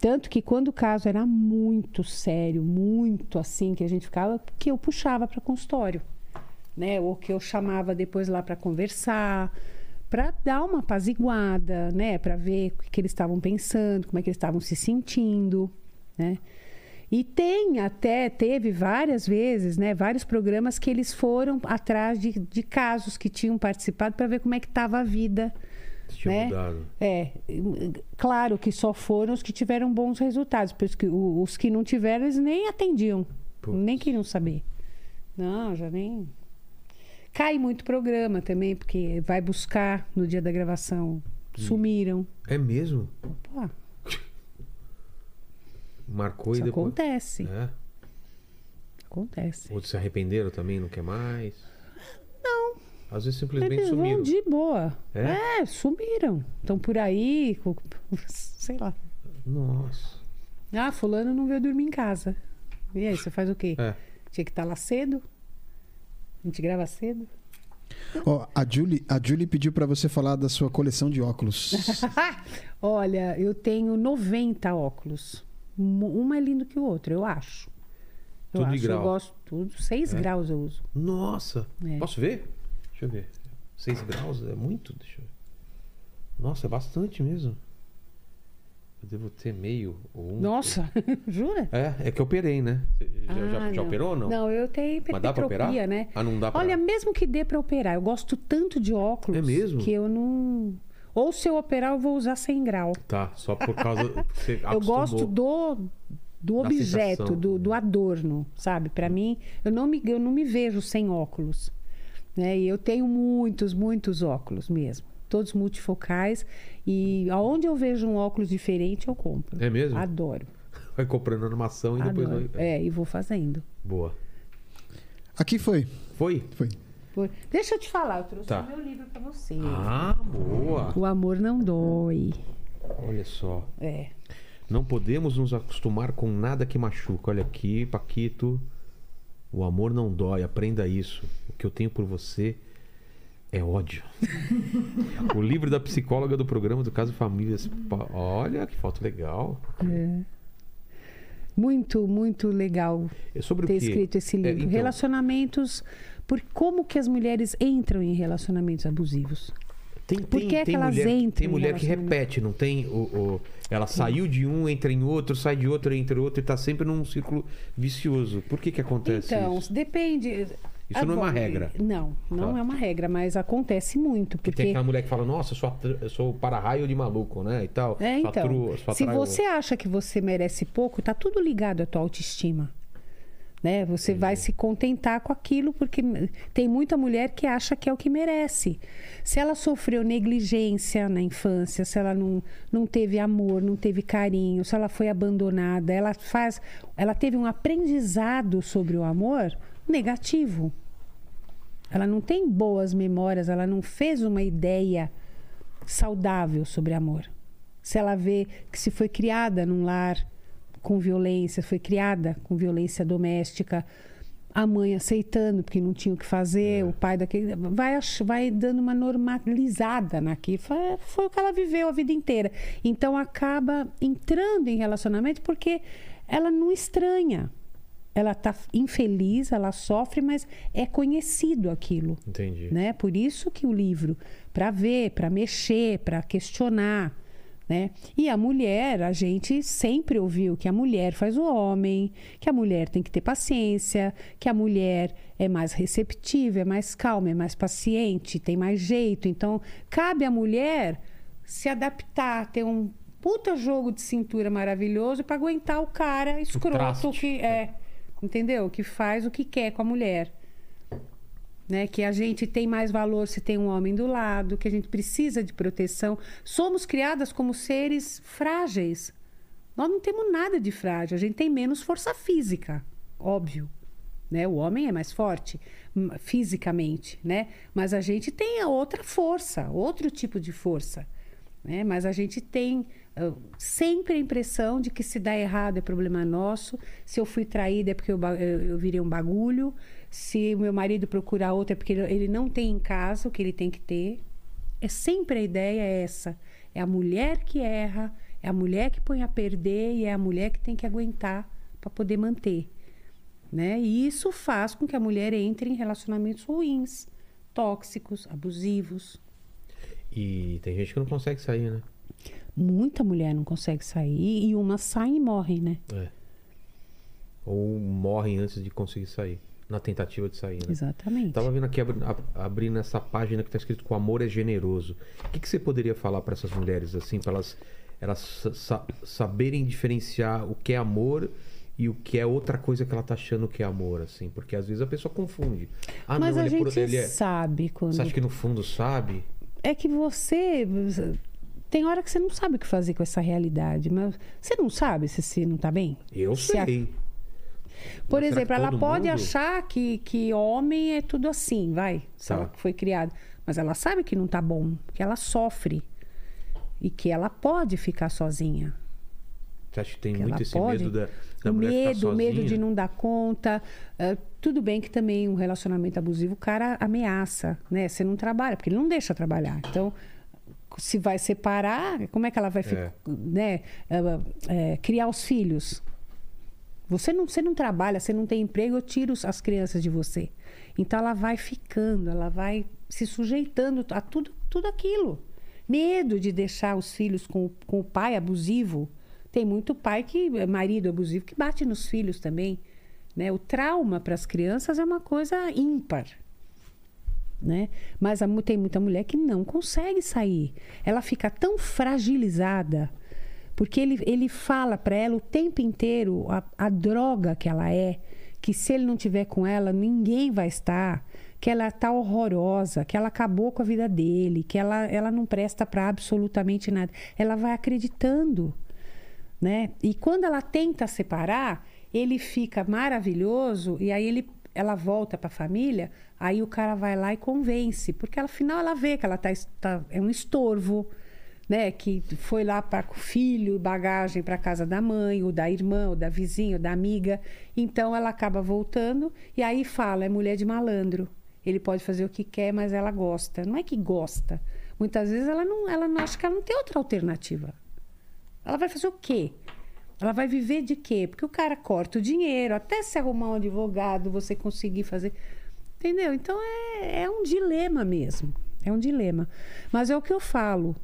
Tanto que quando o caso era muito sério, muito assim, que a gente ficava, que eu puxava para consultório, né? Ou que eu chamava depois lá para conversar, para dar uma apaziguada, né? Para ver o que, que eles estavam pensando, como é que eles estavam se sentindo, né? E tem até, teve várias vezes, né, vários programas que eles foram atrás de, de casos que tinham participado para ver como é que estava a vida. Tinha né? mudado. É, claro que só foram os que tiveram bons resultados, porque os que não tiveram, eles nem atendiam, Putz. nem queriam saber. Não, já nem. Cai muito programa também, porque vai buscar no dia da gravação. Sumiram. É mesmo? Pô, Marcou isso e depois. acontece. É. Acontece. Outros se arrependeram também, não quer mais? Não. Às vezes simplesmente Eles sumiram. vão de boa. É? É, sumiram. Estão por aí, sei lá. Nossa. Ah, fulano não veio dormir em casa. E aí, você faz o quê? É. Tinha que estar lá cedo? A gente grava cedo? Ó, a Julie, a Julie pediu pra você falar da sua coleção de óculos. Olha, eu tenho 90 óculos. Um mais lindo que o outro, eu acho. Eu Tudo de acho, grau. eu gosto tudo. 6 É? graus eu uso. Nossa. É. Posso ver? Deixa eu ver. 6 graus é muito? Deixa eu ver. Nossa, é bastante mesmo. Eu devo ter meio ou um. Nossa, jura? É, é que eu operei, né? Já, já- Ah, já não. operou ou não? Não, eu tenho Mas dá pra operar? né? Ah, não dá pra... Olha, mesmo que dê pra operar, eu gosto tanto de óculos É mesmo? que eu não. Ou se eu operar, eu vou usar 100 grau. Tá, só por causa... Você Eu gosto do, do objeto, do, do adorno, sabe? Pra mim, eu não, me, eu não me vejo sem óculos. Né? E eu tenho muitos, muitos óculos mesmo. Todos multifocais. E aonde eu vejo um óculos diferente, eu compro. É mesmo? Adoro. Vai comprando armação e depois adoro. vai... É, e vou fazendo. Boa. Aqui foi. Foi? Foi. Por- Deixa eu te falar, eu trouxe Tá. o meu livro pra você. Ah, boa. O amor não dói. Olha só. É. Não podemos nos acostumar com nada que machuca. Olha aqui, Paquito. O amor não dói, aprenda isso. O que eu tenho por você é ódio. o livro da psicóloga do programa do Caso Famílias. Olha que foto legal. Muito, muito legal É sobre ter escrito esse É, livro. então, Relacionamentos. Por como que as mulheres entram em relacionamentos abusivos? tem, por tem, que é tem que elas mulher, entram tem em mulher que repete, não tem? O, o- ela saiu de um, entra em outro, sai de outro, entra em outro e tá sempre num círculo vicioso. Por que que acontece então, isso? depende. Isso não é uma regra. Não, não Tá. é uma regra, mas acontece muito. Porque Porque tem aquela mulher que fala, nossa, eu sou, eu sou para-raio de maluco, né? E tal. É, então. atru- se você acha que você merece pouco, tá tudo ligado à tua autoestima. Né? Você vai se contentar com aquilo porque tem muita mulher que acha que é o que merece. Se ela sofreu negligência na infância, se ela não, não teve amor, não teve carinho, se ela foi abandonada, ela faz, ela teve um aprendizado sobre o amor negativo. Ela não tem boas memórias, ela não fez uma ideia saudável sobre amor. Se ela vê que se foi criada num lar com violência, foi criada com violência doméstica, a mãe aceitando porque não tinha o que fazer, o pai daquele vai vai dando uma normalizada naquilo. Foi, foi o que ela viveu a vida inteira. Então acaba entrando em relacionamento porque ela não estranha. Ela está infeliz, ela sofre, mas é conhecido aquilo Entendi. né? Por isso que o livro, para ver, para mexer, para questionar, né? E a mulher, a gente sempre ouviu que a mulher faz o homem, que a mulher tem que ter paciência, que a mulher é mais receptiva, é mais calma, é mais paciente, tem mais jeito. Então, cabe à mulher se adaptar, ter um puta jogo de cintura maravilhoso para aguentar o cara escroto traste. que é, entendeu? Que faz o que quer com a mulher né? Que a gente tem mais valor se tem um homem do lado, que a gente precisa de proteção. Somos criadas como seres frágeis. Nós não temos nada de frágil, a gente tem menos força física, óbvio. Né? O homem é mais forte hum, fisicamente, né? Mas a gente tem outra força, outro tipo de força. Né? Mas a gente tem ah, sempre a impressão de que se dá errado é problema nosso, se eu fui traída é porque eu, eu, eu virei um bagulho, se o meu marido procurar outra é porque ele- não tem em casa o que ele tem que ter. É sempre a ideia é essa. É a mulher que erra, é a mulher que põe a perder e é a mulher que tem que aguentar para poder manter. Né? E isso faz com que a mulher entre em relacionamentos ruins, tóxicos, abusivos. E tem gente que não consegue sair, né? Muita mulher não consegue sair e uma sai e morre, né? É. Ou morrem antes de conseguir sair. Na tentativa de sair, né? Exatamente. Tava vendo aqui, abrindo essa página que tá escrito que o amor é generoso. O que, que você poderia falar para essas mulheres, assim, para elas, elas sa- sa- saberem diferenciar o que é amor e o que é outra coisa que ela tá achando que é amor, assim? Porque às vezes a pessoa confunde. Ah, Mas não, a ele é gente por- ele é... sabe quando. Você acha que no fundo sabe? É que você. Tem hora que você não sabe o que fazer com essa realidade. Mas você não sabe se você não tá bem? Eu Se sei. Por Mas exemplo, ela pode mundo? achar que, que homem é tudo assim, vai. Se Tá. ela foi criada. Mas ela sabe que não tá bom, que ela sofre. E que ela pode ficar sozinha. Você acha que tem Que muito esse pode. medo da, da o mulher ficar medo, o medo sozinha? de não dar conta. Ah, tudo bem que também um relacionamento abusivo, o cara ameaça, né? Você não trabalha, porque ele não deixa trabalhar. Então, se vai separar, como é que ela vai É. né? ah, é, criar os filhos? Você não, você não trabalha, você não tem emprego, eu tiro as crianças de você. Então ela vai ficando, ela vai se sujeitando a tudo, tudo aquilo. Medo de deixar os filhos com, com o pai abusivo. Tem muito pai que, marido abusivo, que bate nos filhos também. Né? O trauma para as crianças é uma coisa ímpar. Né? Mas a tem muita mulher que não consegue sair. Ela fica tão fragilizada porque ele, ele fala para ela o tempo inteiro a, a droga que ela é, que se ele não tiver com ela, ninguém vai estar, que ela tá horrorosa, que ela acabou com a vida dele, que ela, ela não presta para absolutamente nada. Ela vai acreditando, né? E quando ela tenta separar, ele fica maravilhoso e aí ele ela volta para a família, aí o cara vai lá e convence, porque afinal ela vê que ela tá, tá é um estorvo, né, que foi lá para o filho, bagagem para casa da mãe, ou da irmã, ou da vizinha, ou da amiga. Então ela acaba voltando e aí fala, é mulher de malandro. Ele pode fazer o que quer, mas ela gosta. Não é que gosta. Muitas vezes ela não, ela não acha que ela não tem outra alternativa. Ela vai fazer o quê? Ela vai viver de quê? Porque o cara corta o dinheiro, até se arrumar um advogado, você conseguir fazer. Entendeu? Então é, é um dilema mesmo. É um dilema. Mas é o que eu falo.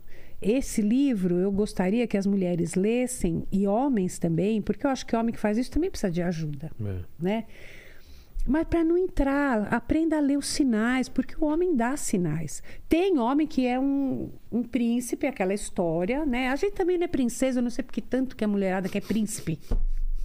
Esse livro eu gostaria que as mulheres lessem, e homens também, porque eu acho que homem que faz isso também precisa de ajuda É. né? Mas para não entrar, aprenda a ler os sinais, porque o homem dá sinais. Tem homem que é um, um príncipe, aquela história, né? A gente também não é princesa, eu não sei porque tanto que a mulherada quer príncipe,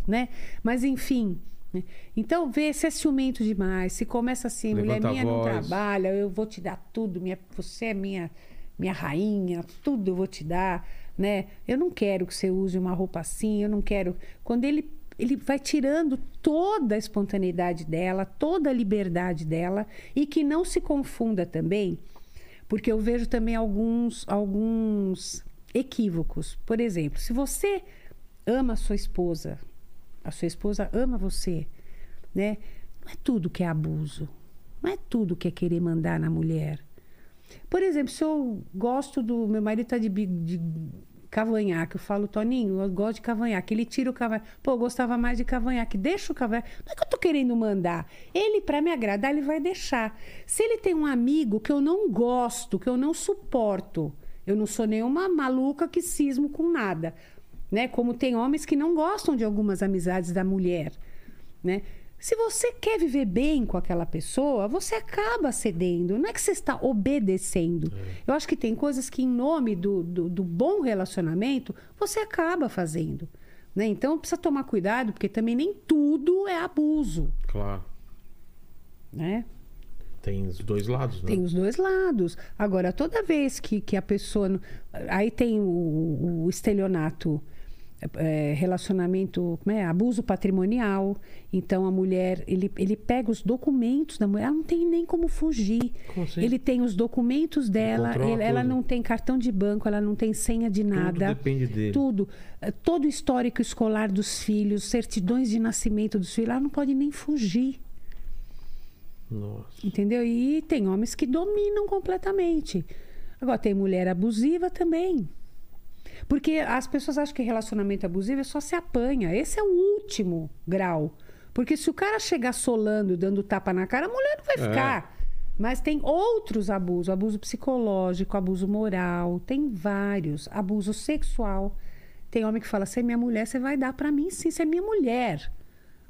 né? Mas enfim. né? Então, vê se é ciumento demais, se começa assim, Levanta mulher minha não trabalha, eu vou te dar tudo, minha, você é minha, minha rainha, tudo eu vou te dar, né? Eu não quero que você use uma roupa assim, eu não quero. Quando ele ele vai tirando toda a espontaneidade dela, toda a liberdade dela e que não se confunda também, porque eu vejo também alguns alguns equívocos. Por exemplo, se você ama a sua esposa, a sua esposa ama você, né? Não é tudo que é abuso. Não é tudo que é querer mandar na mulher. Por exemplo, se eu gosto do. Meu marido tá de, de cavanhaque, eu falo, Toninho, eu gosto de cavanhaque. Ele tira o cavanhaque. Pô, eu gostava mais de cavanhaque. Deixa o cavanhaque. Não é que eu tô querendo mandar. Ele, para me agradar, ele vai deixar. Se ele tem um amigo que eu não gosto, que eu não suporto, eu não sou nenhuma maluca que cismo com nada. Né? Como tem homens que não gostam de algumas amizades da mulher. Né? Se você quer viver bem com aquela pessoa, você acaba cedendo. Não é que você está obedecendo. Eu acho que tem coisas que, em nome do, do, do bom relacionamento, você acaba fazendo. Né? Então, precisa tomar cuidado, porque também nem tudo é abuso. Claro. Né? Tem os dois lados, né? Tem os dois lados. Agora, toda vez que, que a pessoa. Aí tem o, o estelionato, é, relacionamento, como é? abuso patrimonial. Então a mulher, ele, ele pega os documentos da mulher, ela não tem nem como fugir. Como assim? Ele tem os documentos dela, ele- ela tudo. não tem cartão de banco, ela não tem senha de nada. depende dele. Tudo. Eh, Todo o histórico escolar dos filhos, certidões de nascimento dos filhos, ela não pode nem fugir. Nossa. Entendeu? E tem homens que dominam completamente. Agora, tem mulher abusiva também. Porque as pessoas acham que relacionamento abusivo é só se apanha. Esse é o último grau. Porque se o cara chegar solando, dando tapa na cara, a mulher não vai É. ficar. Mas tem outros abusos: abuso psicológico, abuso moral, tem vários. Abuso sexual. Tem homem que fala: você é minha mulher, você vai dar pra mim sim, você é minha mulher.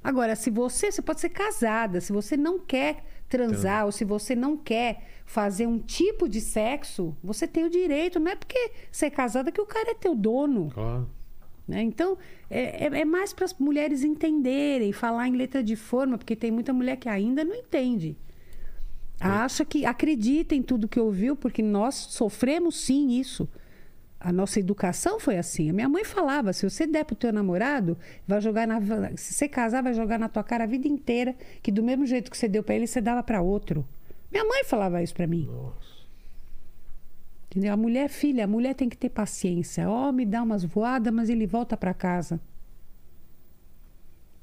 Agora, se você, você pode ser casada, se você não quer transar ou se você não quer fazer um tipo de sexo, você tem o direito. Não é porque você é casada que o cara é teu dono. Claro. né? Então, é, é- é mais para as mulheres entenderem, falar em letra de forma, porque tem muita mulher que ainda não entende. Acha que acredita em tudo que ouviu, porque nós sofremos sim isso. A nossa educação foi assim. A minha mãe falava: se você der pro teu namorado, vai jogar na. Se você casar, vai jogar na tua cara a vida inteira, que do mesmo jeito que você deu para ele, você dava para outro. Minha mãe falava isso para mim. Nossa. Entendeu? A mulher, filha, a mulher tem que ter paciência. Ó, me dá umas voadas, mas ele volta para casa.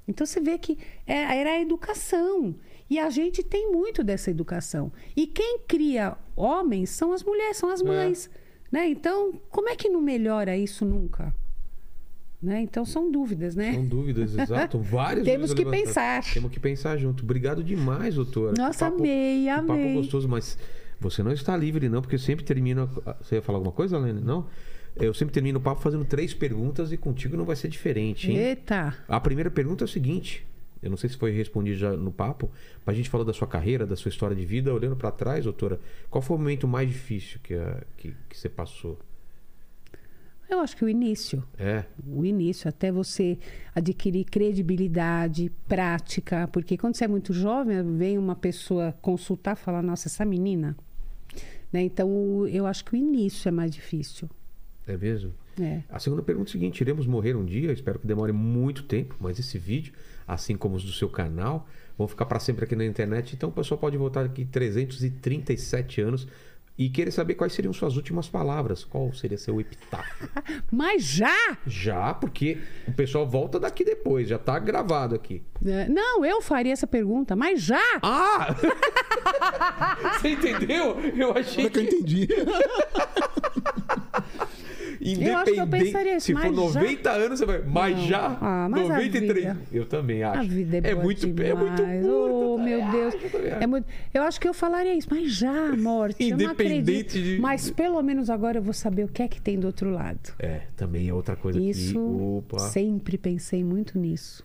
Então você vê que é, era a educação. E a gente tem muito dessa educação. E quem cria homens são as mulheres, são as É. Né? Então, como é que não melhora isso nunca? Né? Então, são dúvidas, né? São dúvidas, exato. Várias Temos que pensar. Temos que pensar junto. Obrigado demais, doutora. Nossa, Que papo- amei, que papo amei. gostoso, mas você não está livre, não, porque eu sempre termino. Você ia falar alguma coisa, Lene? Não? Eu sempre termino o papo fazendo três perguntas e contigo não vai ser diferente, hein? Eita! A primeira pergunta é o seguinte. Eu não sei se foi respondido já no papo, mas a gente falou da sua carreira, da sua história de vida. Olhando para trás, doutora, qual foi o momento mais difícil que, a- que, que você passou? Eu acho que o início. É, o início, até você adquirir credibilidade, prática, porque quando você é muito jovem, vem uma pessoa consultar e falar, nossa, essa menina. Né? Então, eu acho que o início é mais difícil. é mesmo? É. A segunda pergunta é a seguinte: iremos morrer um dia? Espero que demore muito tempo, mas esse vídeo, assim como os do seu canal, vão ficar para sempre aqui na internet. Então o pessoal pode voltar aqui 337 anos e querer saber quais seriam suas últimas palavras. Qual seria seu epitáfio? Mas já! Já, porque o pessoal volta daqui depois, já tá gravado aqui. né? Não, eu faria essa pergunta, mas já! Ah! Você entendeu? Eu achei Agora que eu que, entendi. Eu acho que eu pensaria isso, se for mas já? 90 anos, você vai. Mas Não. já? Ah, mas a 93. vida- Eu também acho. A vida é, boa muito, demais. é muito curta. Oh, tá? meu Eu Deus. É muito... Eu acho que eu falaria isso, mas já, morte. eu não Independente de- Mas pelo menos agora eu vou saber o que é que tem do outro lado. É, também é outra coisa Isso, que. Opa. sempre pensei muito nisso.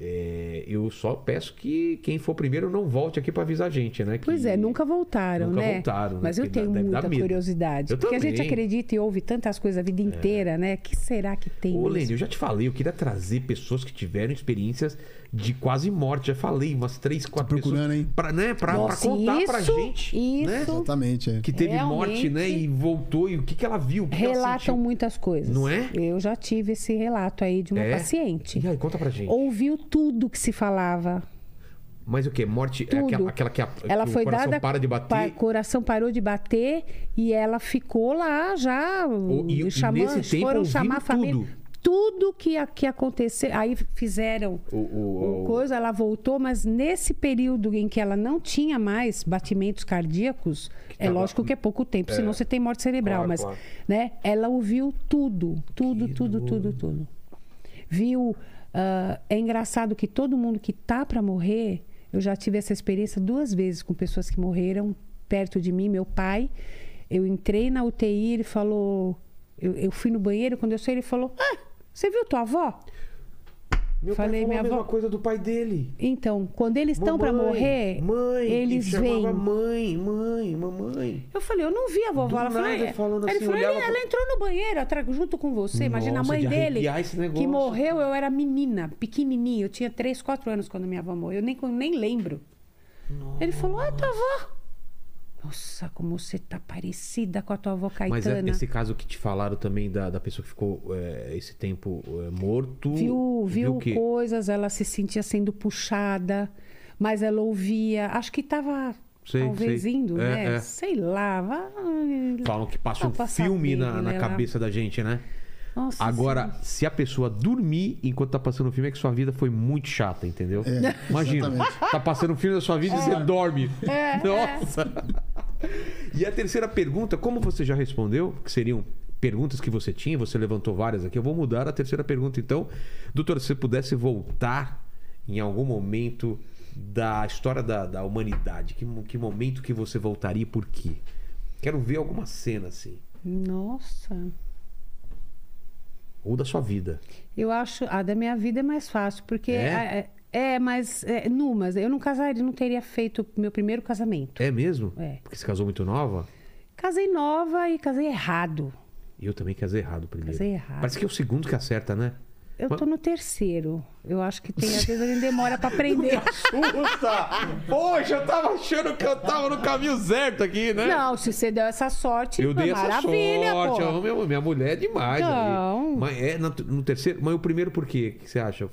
É, eu só peço que quem for primeiro não volte aqui para avisar a gente, né? Que- Pois é, nunca voltaram, Nunca né? voltaram, né? Mas eu Porque dá- tenho dar muita curiosidade. Eu porque a gente também. É. acredita e ouve tantas coisas a vida inteira, né? que será que tem? Ô? Lene, eu já te falei, eu queria trazer pessoas que tiveram experiências de quase morte. Já falei, umas três, quatro procurando, pessoas. hein? Pra, né, pra, pra Nossa, contar pra isso, gente. Né? isso. Exatamente, é. Que teve morte, né? Realmente. E voltou. E o que, que ela viu? O que que ela Relatam sentiu? muitas coisas. Não é? Eu já tive esse relato aí de uma É? paciente. E aí, conta pra gente. Ouviu tudo que se falava. Mas o que? Morte é aquela, aquela que, a, Ela que foi o coração dada. para de bater. pa- coração parou de bater e ela ficou lá já. O- e- e chamando, nesse tempo foram chamar a família. tudo. Tudo que, que aconteceu. Aí fizeram O, o, o coisa, ela voltou, mas nesse período em que ela não tinha mais batimentos cardíacos, é tava- lógico que é pouco tempo, senão você tem morte cerebral, Claro, mas claro. né, ela ouviu tudo, tudo, Que tudo, doido. tudo, tudo. Viu? ah, é engraçado que todo mundo que tá para morrer, eu já tive essa experiência duas vezes com pessoas que morreram perto de mim, meu pai. Eu entrei na UTI, ele falou. Eu, eu fui no banheiro, quando eu saí, ele falou: Ah, você viu tua avó? Meu falei, pai minha a mesma avó- coisa do pai dele. Então, quando eles estão para morrer, mãe, eles vêm. mãe, mãe, mamãe. Eu falei, eu não vi a vovó. Ela falou, nada, "É." falando assim, falou, olhava "Ela- entrou no banheiro junto com você. Imagina a Nossa, mãe de dele que morreu. Eu era menina, pequenininha. Eu tinha 3, 4 anos quando minha avó morreu. Eu nem, nem lembro. Ele falou, ah, tua avó. Nossa, como você tá parecida com a tua avó Mas é Caetana. esse caso que te falaram também da, da pessoa que ficou é, esse tempo é, morto. Viu, viu quê? coisas, ela se sentia sendo puxada, mas ela ouvia. Acho que tava Sei, talvez sei. indo, É, né? é. Sei lá. Vai... Falam que passa um filme na, na cabeça da gente, né? Nossa, Agora, se a pessoa dormir enquanto tá passando o filme, é que sua vida foi muito chata, entendeu? É, Imagina, exatamente. tá passando o filme da sua vida e você dorme. É, Nossa! E a terceira pergunta, como você já respondeu, que seriam perguntas que você tinha, você levantou várias aqui, eu vou mudar a terceira pergunta então. Doutor, se você pudesse voltar em algum momento da história da, da humanidade, que, que momento que você voltaria e por quê? Quero ver alguma cena assim. Nossa. Ou da sua vida. Eu acho. A da minha vida é mais fácil, porque. É? É, é, mas. É, numas. Eu não casaria, não teria feito meu primeiro casamento. É mesmo? É. Porque você casou muito nova? Casei nova e casei errado. E eu também casei errado primeiro. Casei errado. Parece que é o segundo que acerta, né? Eu tô no terceiro. Eu acho que tem. Às vezes a gente demora pra aprender. Puta! Poxa, eu tava achando que eu tava no caminho certo aqui, né? Não, se você deu essa sorte, Eu dei essa maravilha, sorte. pô. eu- Minha, minha mulher é demais. Ali. Mas é no, no terceiro. Mas o primeiro por quê? O que você acha?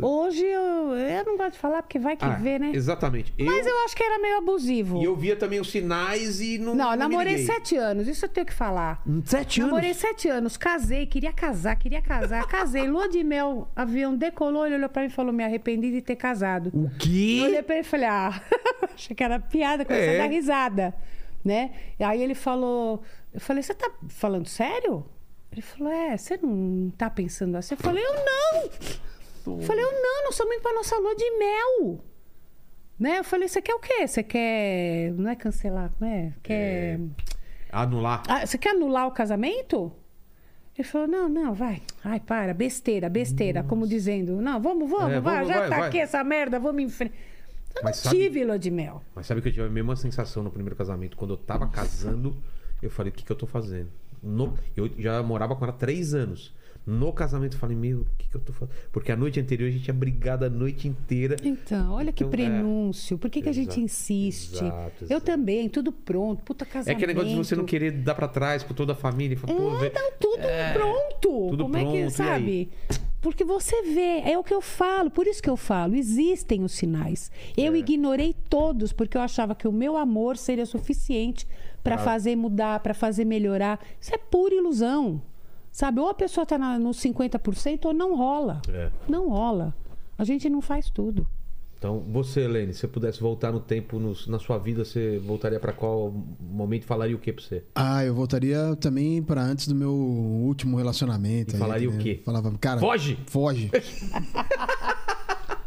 Hoje eu, eu não gosto de falar porque vai que Ah, vê, né? Exatamente. Mas eu acho que era meio abusivo. E eu via também os sinais e não. Não, namorei sete anos, isso eu tenho que falar. Hum, Sete anos? Namorei sete anos, casei, queria casar, queria casar, casei. Lua de mel, avião decolou, ele olhou pra mim e falou: Me arrependi de ter casado. O Eu quê? olhei pra ele e falei: Ah, achei que era piada, comecei É. a dar risada, né? E aí ele falou: Eu falei, você tá falando sério? Ele falou: É, você não tá pensando assim? Eu falei: Eu não! Eu falei: Eu não, nós estamos indo pra nossa lua de mel. Né? Eu falei: Você quer o quê? Você quer. Não é cancelar, não é? Quer. Anular. Ah, você quer anular o casamento? Ele falou, não, não, vai. Ai, para, besteira, besteira. Como dizendo, não, vamos, vamos, É, vai, vamos, já vai, tá vai. aqui essa merda, vamos em frente. Eu Mas não sabe- tive lua de mel. Mas sabe que eu tive a mesma sensação no primeiro casamento? Quando eu tava casando, eu falei, o que, que eu tô fazendo? No- eu já morava com ela há três anos. No casamento, eu falei, meu, o que, que eu tô fazendo? Porque a noite anterior a gente tinha brigado a noite inteira. Então, olha que Então, é. prenúncio. Por que, que a gente insiste? exato, Eu exato. também, tudo pronto. Puta É casamento. aquele negócio de você não querer dar pra trás com toda a família. e falar, Pô, É, não, tudo pronto. tudo Como é pronto, e que, sabe? Porque você vê, é o que eu falo, por isso que eu falo, existem os sinais. É. Eu ignorei todos, porque eu achava que o meu amor seria suficiente para Pra- fazer mudar, para fazer melhorar. Isso é pura ilusão. Sabe? Ou a pessoa tá na, nos 50% ou não rola. É. Não rola. A gente não faz tudo. Então, você, Helene, se você pudesse voltar no tempo no- na sua vida, você voltaria pra qual momento e falaria o que pra você? Ah, eu voltaria também para antes do meu último relacionamento. E aí, falaria o né? quê? Falava, cara. Foge! Foge.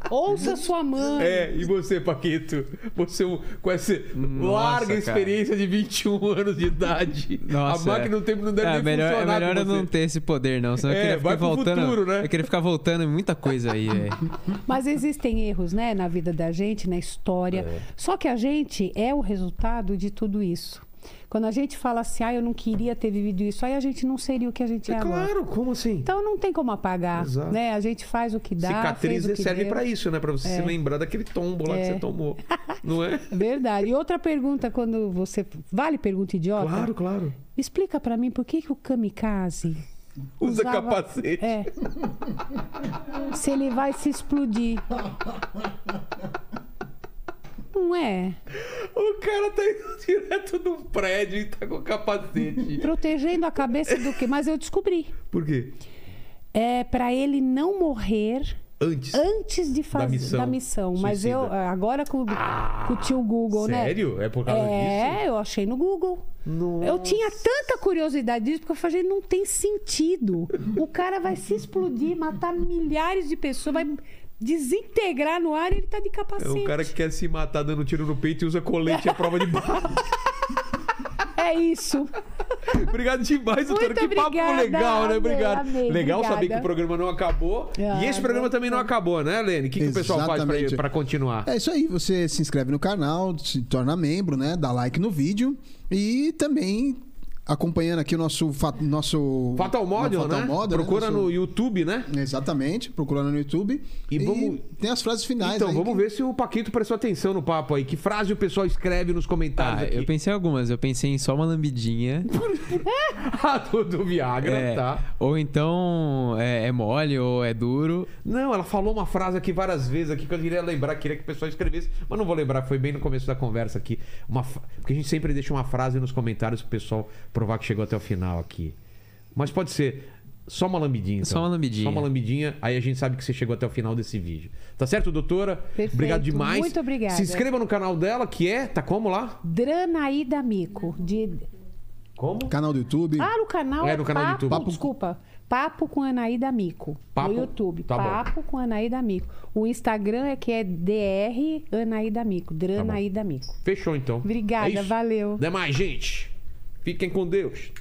Ouça sua mãe. É, e você, Paquito? Você com essa Nossa, larga cara. experiência de 21 anos de idade. Nossa, a máquina do tempo não deve é, nem melhor, É funcionar melhor com eu você. não ter esse poder, não. Senão É, eu queria vai ficar voltando. futuro, né? Eu queria ficar voltando em muita coisa aí, velho. Mas existem erros, né, na vida da gente, na história. É. Só que a gente é o resultado de tudo isso. Quando a gente fala assim, ah, eu não queria ter vivido isso, aí a gente não seria o que a gente é, É agora. claro, como assim? Então não tem como apagar, Exato. né? A gente faz o que dá. Cicatriz que serve pra isso, né? Pra você se lembrar daquele tombo lá que É. você tomou. Não é? Verdade. E outra pergunta, quando você. Vale pergunta idiota? Claro, claro. Explica pra mim por que, que o kamikaze. Usa usava- capacete. É. Se ele vai se explodir. Não é? O cara tá indo direto num prédio e tá com capacete. Protegendo a cabeça do quê? Mas eu descobri. Por quê? É pra ele não morrer Antes. antes de fazer missão. da missão. Mas eu agora com, com o tio Google, né? Sério? É por causa É, disso? eu achei no Google. Nossa. Eu tinha tanta curiosidade disso, porque eu falei, não tem sentido. O cara vai se explodir, matar milhares de pessoas, vai desintegrar no ar e ele tá de É capacete. um cara que quer se matar dando tiro no peito e usa colete à prova de bala. É isso. Obrigado demais, doutora. Muito Que papo obrigada, legal, né? amei, Obrigado. amei, legal saber obrigada. que o programa não acabou. Ah, e esse programa também não acabou, né, Lene? O que, que o pessoal faz pra, pra continuar? É isso aí, você se inscreve no canal, se torna membro, né? Dá like no vídeo e também acompanhando aqui o nosso fa- nosso Fatal Model, Fatal né? Model, Procura Nosso- no YouTube, né? Exatamente, procurando no YouTube. E vamos- tem as frases finais Então, aí vamos que- ver se o Paquito prestou atenção no papo aí. Que frase o pessoal escreve nos comentários Ah, aqui. eu pensei em algumas. Eu pensei em só uma lambidinha. Ah, do, do Viagra, É, tá? Ou então é, é mole ou é duro. Não, ela falou uma frase aqui várias vezes aqui que eu queria lembrar, queria que o pessoal escrevesse, mas não vou lembrar, foi bem no começo da conversa aqui. Uma, porque a gente sempre deixa uma frase nos comentários pro pessoal provar que chegou até o final aqui. Mas pode ser só uma lambidinha. Então. Só uma lambidinha. Só uma lambidinha, aí a gente sabe que você chegou até o final desse vídeo. Tá certo, doutora? Perfeito, Obrigado demais. muito obrigada. Se inscreva no canal dela, que é, tá como lá? Dranaída Mico. De... Como? Canal do YouTube. Ah, no canal. É, no canal do Papo, YouTube. Papo- Desculpa. Papo com Anaída Mico. Papo- No YouTube. tá bom. Papo com Anaída Mico. O Instagram é que é DR Anaída Mico. Dranaída Mico. Fechou então. Obrigada, É valeu. Até mais, gente. Fiquem com Deus.